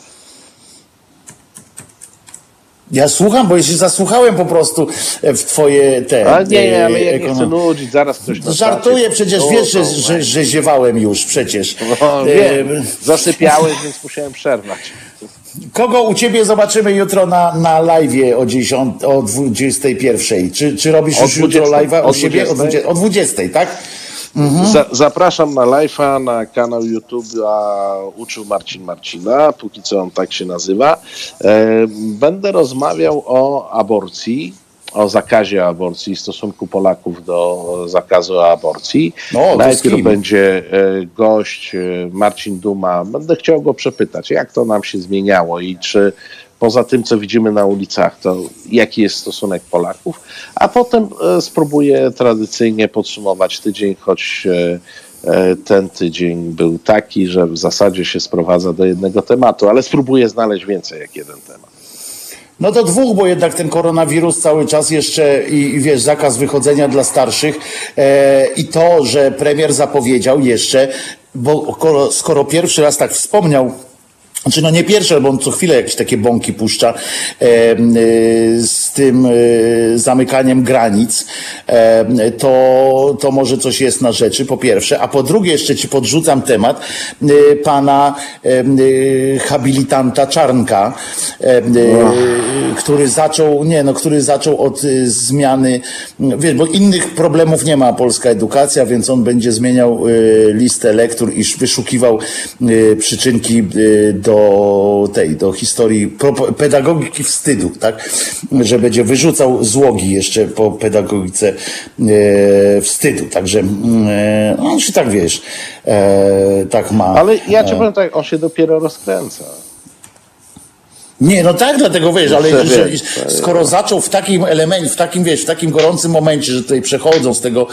Ja słucham, bo ja się zasłuchałem po prostu w twoje te. Ale nie, nie, ale ja nie chcę nudzić, zaraz na Żartuję, przecież nudzą, wiesz, że, że, że ziewałem już przecież. No, E, wiem, zasypiałeś, więc musiałem przerwać. Kogo u ciebie zobaczymy jutro na, na live o, 10, o 21? Czy, czy robisz O już jutro 20. live'a u O siebie? O 20. 20, o 20, tak? Za, zapraszam na live'a, na kanał YouTube a Uczył Marcin Marcina, póki co on tak się nazywa. E, będę rozmawiał o aborcji, o zakazie aborcji, stosunku Polaków do zakazu aborcji. No, Najpierw będzie e, gość e, Marcin Duma. Będę chciał go przepytać, jak to nam się zmieniało i czy poza tym, co widzimy na ulicach, to jaki jest stosunek Polaków, a potem e, spróbuję tradycyjnie podsumować tydzień, choć e, e, ten tydzień był taki, że w zasadzie się sprowadza do jednego tematu, ale spróbuję znaleźć więcej jak jeden temat. No to dwóch, bo jednak ten koronawirus cały czas jeszcze i, i wiesz, zakaz wychodzenia dla starszych e, i to, że premier zapowiedział jeszcze, bo skoro pierwszy raz tak wspomniał, znaczy no nie pierwsze, bo on co chwilę jakieś takie bąki puszcza e, e, z tym e, zamykaniem granic, e, to, to może coś jest na rzeczy, po pierwsze. A po drugie jeszcze ci podrzucam temat e, pana e, habilitanta Czarnka, e, który zaczął, nie no, który zaczął od zmiany, wiesz, bo innych problemów nie ma polska edukacja, więc on będzie zmieniał e, listę lektur i wyszukiwał e, przyczynki e, do tej, do historii pedagogiki wstydu, tak? Że będzie wyrzucał złogi jeszcze po pedagogice e, wstydu. Także e, no, on się tak wiesz, e, tak ma. Ale ja ci powiem tak, on się dopiero rozkręca. Nie, no tak, dlatego wiesz, ale skoro zaczął w takim elemencie, w takim wiesz, w takim gorącym momencie, że tutaj przechodzą z tego,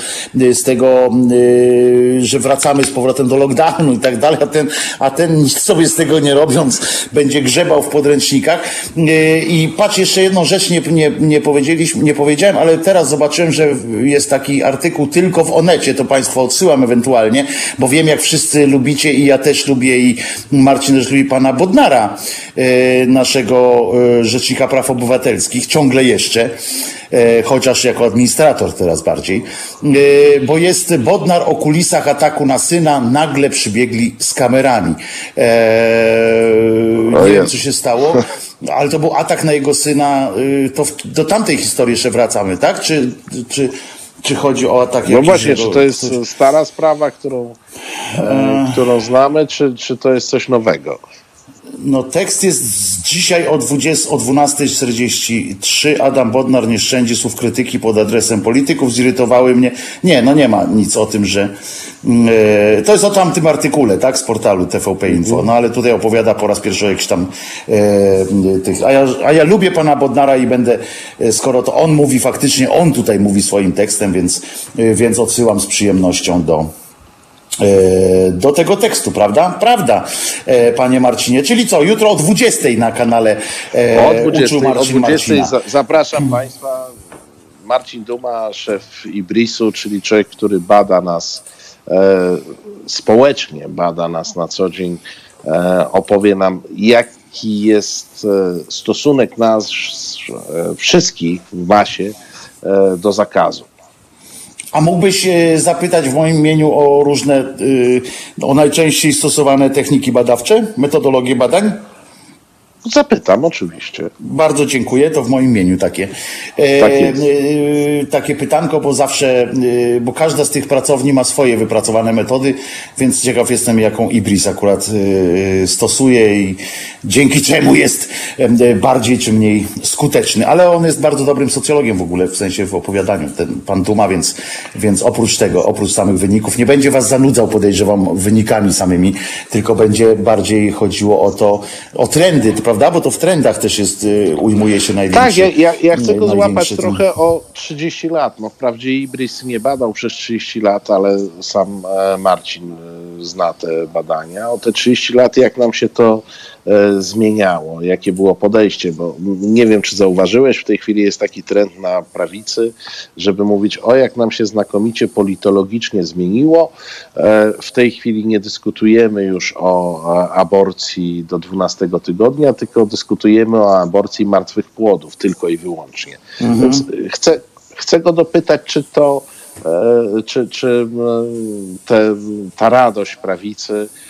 z tego, y, że wracamy z powrotem do lockdownu i tak dalej, a ten, a ten nic sobie z tego nie robiąc, będzie grzebał w podręcznikach. Y, I patrz, jeszcze jedną rzecz nie, nie, nie powiedzieliśmy, nie powiedziałem, ale teraz zobaczyłem, że jest taki artykuł tylko w Onecie, to Państwu odsyłam ewentualnie, bo wiem, jak wszyscy lubicie i ja też lubię i Marcin też lubi pana Bodnara, e, naszego e, Rzecznika Praw Obywatelskich, ciągle jeszcze, e, chociaż jako administrator teraz bardziej, e, bo jest Bodnar o kulisach ataku na syna, nagle przybiegli z kamerami. Nie wiem, co się stało, ale to był atak na jego syna, to w, do tamtej historii jeszcze wracamy, tak? Czy, czy, czy chodzi o atak No właśnie, czy to jest stara sprawa, którą, e, którą znamy, czy, czy to jest coś nowego? No tekst jest dzisiaj o, 20, o 12.43. Adam Bodnar nie szczędzi słów krytyki pod adresem polityków. Zirytowały mnie. Nie, no nie ma nic o tym, że e, to jest o tamtym artykule, tak, z portalu TVP Info. No ale tutaj opowiada po raz pierwszy o jakichś tam e, tych. A ja, a ja lubię pana Bodnara i będę, e, skoro to on mówi faktycznie, on tutaj mówi swoim tekstem, więc, e, więc odsyłam z przyjemnością do do tego tekstu, prawda? Prawda, e, panie Marcinie. Czyli co, jutro o 20 na kanale e, O 20, uczył o Marcin 20 Marcina. za, zapraszam Państwa. Marcin Duma, szef Ibrisu, czyli człowiek, który bada nas e, społecznie, bada nas na co dzień, e, opowie nam, jaki jest e, stosunek nas e, wszystkich w masie e, do zakazu. A mógłbyś e, zapytać w moim imieniu o różne, y, o najczęściej stosowane techniki badawcze, metodologie badań? Zapytam oczywiście. Bardzo dziękuję, to w moim imieniu takie. E, Tak e, takie pytanko, bo zawsze, e, bo każda z tych pracowni ma swoje wypracowane metody, więc ciekaw jestem, jaką Ibris akurat e, stosuje i dzięki czemu jest e, bardziej czy mniej skuteczny. Ale on jest bardzo dobrym socjologiem w ogóle, w sensie w opowiadaniu, ten pan Duma, więc, więc oprócz tego, oprócz samych wyników, nie będzie was zanudzał, podejrzewam, wynikami samymi, tylko będzie bardziej chodziło o to, o trendy, prawda? Bo to w trendach też jest, y, ujmuje się największy. Tak, ja, ja, ja chcę go złapać ten- trochę o 30 lat. No wprawdzie Ibris nie badał przez 30 lat, ale sam e, Marcin e, zna te badania. O te 30 lat, jak nam się to zmieniało, jakie było podejście, bo nie wiem, czy zauważyłeś, w tej chwili jest taki trend na prawicy, żeby mówić, o jak nam się znakomicie politologicznie zmieniło. E, w tej chwili nie dyskutujemy już o e, aborcji do 12 tygodnia, tylko dyskutujemy o aborcji martwych płodów, tylko i wyłącznie. Więc chcę, chcę go dopytać, czy to e, czy, czy te, ta radość prawicy e,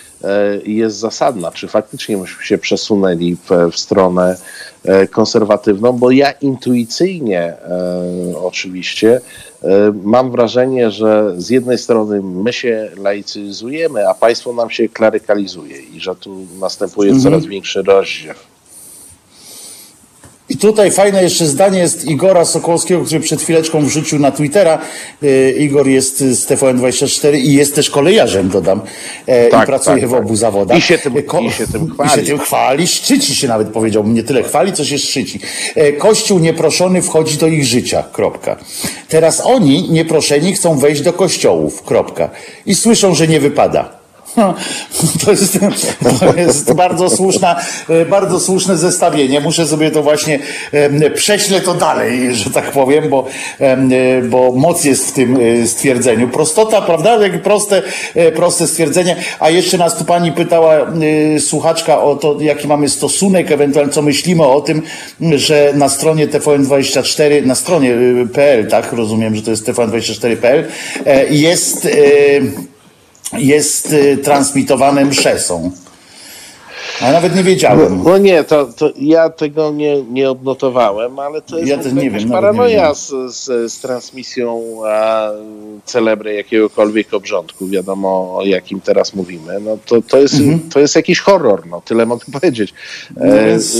jest zasadna, czy faktycznie myśmy się przesunęli w, w stronę e, konserwatywną, bo ja intuicyjnie e, oczywiście e, mam wrażenie, że z jednej strony my się laicyzujemy, a państwo nam się klerykalizuje i że tu następuje coraz większy rozdziew. I tutaj fajne jeszcze zdanie jest Igora Sokołowskiego, który przed chwileczką wrzucił na Twittera. E, Igor jest z TVN24 i jest też kolejarzem, dodam. E, Tak, I pracuje tak, w tak. obu zawodach. I się tym- E, ko- i się tym I chwali. się tym chwali, szczyci się nawet powiedział. Nie tyle chwali, co się szczyci. Kościół nieproszony wchodzi do ich życia. Kropka. Teraz oni, nieproszeni, chcą wejść do kościołów. Kropka. I słyszą, że nie wypada. To jest, to jest bardzo, słuszna, e, bardzo słuszne zestawienie. Muszę sobie to właśnie, prześlę to dalej, że tak powiem, bo, e, bo moc jest w tym e, stwierdzeniu. Prostota, prawda? Jak proste, proste stwierdzenie. A jeszcze nas tu pani pytała, słuchaczka, o to, jaki mamy stosunek, ewentualnie co myślimy o tym, że na stronie TVN24, na stronie PL, tak? Rozumiem, że to jest TVN24.pl, e, jest, jest y, transmitowane msze są. A nawet nie wiedziałem. No nie, to, to ja tego nie, nie odnotowałem, ale to jest Ja też nie wiem, paranoja z, z, z transmisją a, celebry jakiegokolwiek obrządku, wiadomo o jakim teraz mówimy, no to, to, jest, to jest jakiś horror, no tyle mogę powiedzieć. E, więc-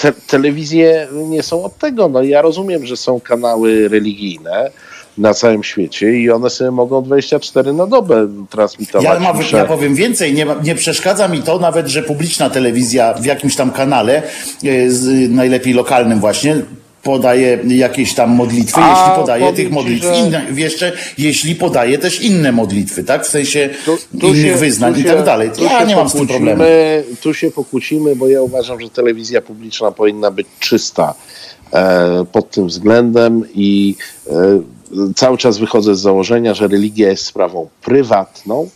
te, telewizje nie są od tego, no ja rozumiem, że są kanały religijne na całym świecie i one sobie mogą 24 na dobę transmitować. Ja, ma, ja powiem więcej, nie, nie przeszkadza mi to nawet, że publiczna telewizja w jakimś tam kanale, y, z, najlepiej lokalnym właśnie, podaje jakieś tam modlitwy, A, jeśli podaje tych modlitw że- inne, jeszcze, jeśli podaje też inne modlitwy, tak? W sensie Tu- tu innych się- wyznań tu i się- tak dalej. tu Ja się nie mam z tym problemu. Tu się pokłócimy, bo ja uważam, że telewizja publiczna powinna być czysta e, pod tym względem i e, cały czas wychodzę z założenia, że religia jest sprawą prywatną.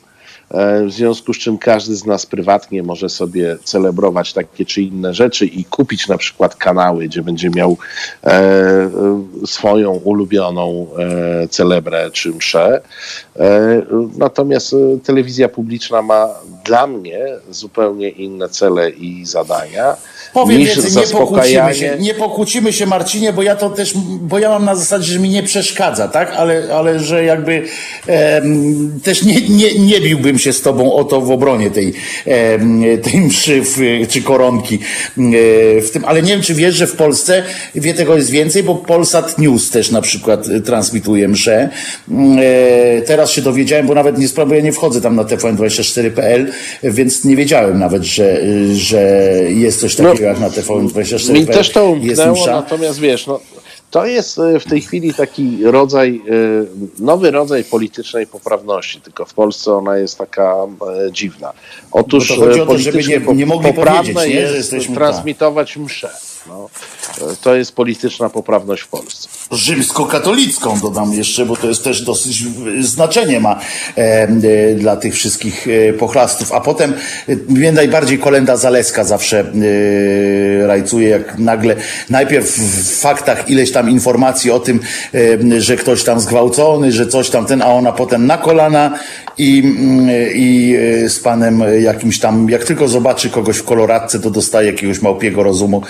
E, W związku z czym każdy z nas prywatnie może sobie celebrować takie czy inne rzeczy i kupić na przykład kanały, gdzie będzie miał e, e, swoją ulubioną e, celebrę czy mszę. E, natomiast e, telewizja publiczna ma dla mnie zupełnie inne cele i zadania Powiem niż więcej, nie pokłócimy się, nie pokłócimy się Marcinie, bo ja to też, bo ja mam na zasadzie, że mi nie przeszkadza, tak? Ale, ale że jakby też nie, nie, nie biłbym się z tobą o to w obronie tej, em, tej mszy czy koronki e, w tym, ale nie wiem, czy wiesz, że w Polsce wie tego jest więcej, bo Polsat News też na przykład e, transmituje mszę. E, teraz się dowiedziałem, bo nawet nie sprawuję, ja nie wchodzę tam na tvn24.pl, więc nie wiedziałem nawet, że, że jest coś takiego jak na tvn24.pl. No, Mi też to jest umknęło, msza. natomiast wiesz, no, to jest e, w tej chwili taki rodzaj, e, nowy rodzaj politycznej poprawności, tylko w Polsce ona jest taka e, dziwna. Otóż Bo to chodzi o to, żeby nie- nie mogli poprawne powiedzieć, nie, że jest jesteśmy- transmitować mszę. No, to jest polityczna poprawność w Polsce. rzymskokatolicką dodam jeszcze, bo to jest też dosyć e, znaczenie ma e, e, dla tych wszystkich e, pochlastów. A potem e, mnie najbardziej kolenda Zaleska zawsze e, rajcuje, jak nagle najpierw w faktach ileś tam informacji o tym, e, że ktoś tam zgwałcony, że coś tam ten, a ona potem na kolana i, mm, i z panem jakimś tam, jak tylko zobaczy kogoś w koloradce, to dostaje jakiegoś małpiego rozumu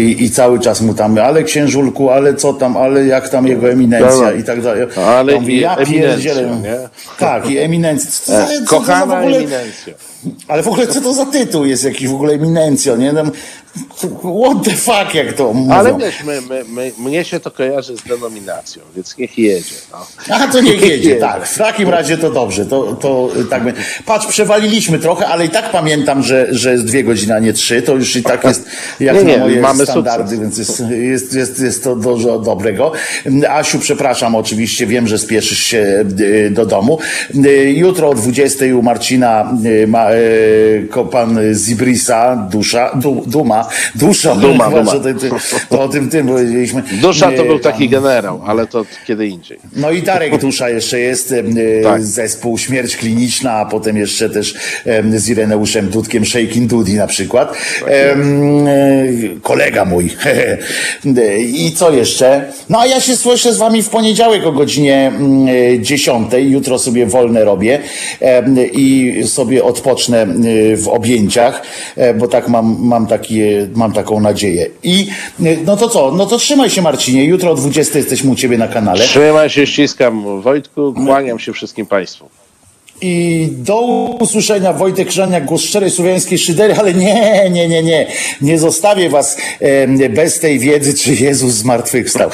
i, i cały czas mu tam, ale księżulku, ale co tam, ale jak tam jego eminencja i tak dalej. Ale Ja mówię, ja pierdzielę. Tak, i eminencja. Co, E, co Kochana eminencja. Ale w ogóle co to za tytuł jest jakiś w ogóle eminencjo, nie? Tam, what the fuck, jak to mówią. Ale wiesz, my, my, my, mnie się to kojarzy z denominacją, więc niech jedzie. No. A to niech jedzie, tak. W takim razie to dobrze. To, to tak będzie. Patrz, przewaliliśmy trochę, ale i tak pamiętam, że, że jest dwie godziny, a nie trzy. To już i tak jest jak Nie, na nie, moje mamy standardy, sukces. więc jest, jest, jest, jest to dużo dobrego. Asiu, przepraszam, oczywiście wiem, że spieszysz się y, do domu. Y, Jutro o 20 u Marcina y, ma, y, ko- pan Zibrisa, dusza, du, duma, dusza, Duma, chyba, duma. że ty- ty- To o tym tym powiedzieliśmy. Dusza to Y, był taki generał, ale to kiedy indziej. no i Darek Dusza jeszcze jest, e, Tak. zespół Śmierć Kliniczna, a potem jeszcze też z Ireneuszem Dudkiem Shaking Dudi na przykład. E, kolega mój. E, I co jeszcze? No a ja się słyszę z wami w poniedziałek o godzinie mm, e, 10. Jutro sobie wolne robię i sobie odpocznę e, w objęciach, e, bo tak mam, mam, takie, mam taką nadzieję. I e, no to co? No to trzymaj się Marcinie. Jutro o 20 jesteśmy u ciebie na kanale. Trzymaj się, ściskam. Wojtku, kłaniam się wszystkim Państwu. I do usłyszenia Wojtek Krzyżaniak, głos szczerej słowiańskiej szydery, ale nie, nie, nie, nie. Nie zostawię was bez tej wiedzy, czy Jezus zmartwychwstał.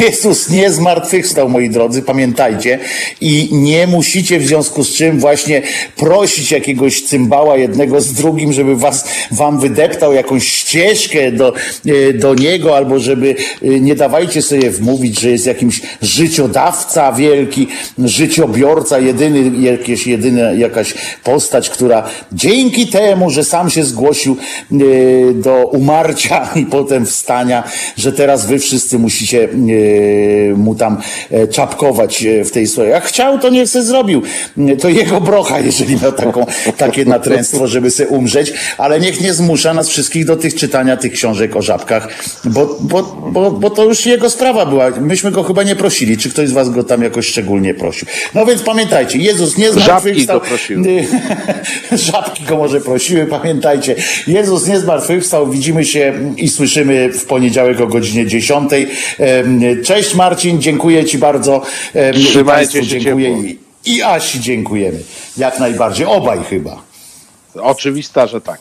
Jezus nie zmartwychwstał, moi drodzy, pamiętajcie. I nie musicie w związku z czym właśnie prosić jakiegoś cymbała jednego z drugim, żeby was, wam wydeptał jakąś ścieżkę do, e, do niego, albo żeby e, nie dawajcie sobie wmówić, że jest jakimś życiodawca wielki, życiobiorca, jedyny, jakieś, jedyna jakaś postać, która dzięki temu, że sam się zgłosił e, do umarcia i potem wstania, że teraz wy wszyscy musicie e, mu tam e, czapkować w tej swojej. Jak chciał, to niech se zrobił. To jego brocha, jeżeli miał taką, takie natręstwo, żeby se umrzeć, ale niech nie zmusza nas wszystkich do tych czytania tych książek o żabkach, bo, bo, bo, bo to już jego sprawa była. Myśmy go chyba nie prosili. Czy ktoś z was go tam jakoś szczególnie prosił? No więc pamiętajcie, Jezus nie Żabki zmartwychwstał. go prosiły. Żabki go może prosiły, pamiętajcie. Jezus nie zmartwychwstał. Widzimy się i słyszymy w poniedziałek o godzinie 10. Em, Cześć Marcin, dziękuję Ci bardzo. Trzymajcie Państwu się dziękuję. ciepło. I, I Asi dziękujemy. Jak najbardziej. Obaj chyba. Oczywista, że tak.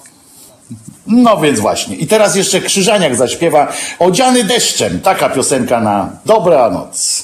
No więc właśnie. I teraz jeszcze Krzyżaniak zaśpiewa Odziany deszczem. Taka piosenka na dobranoc.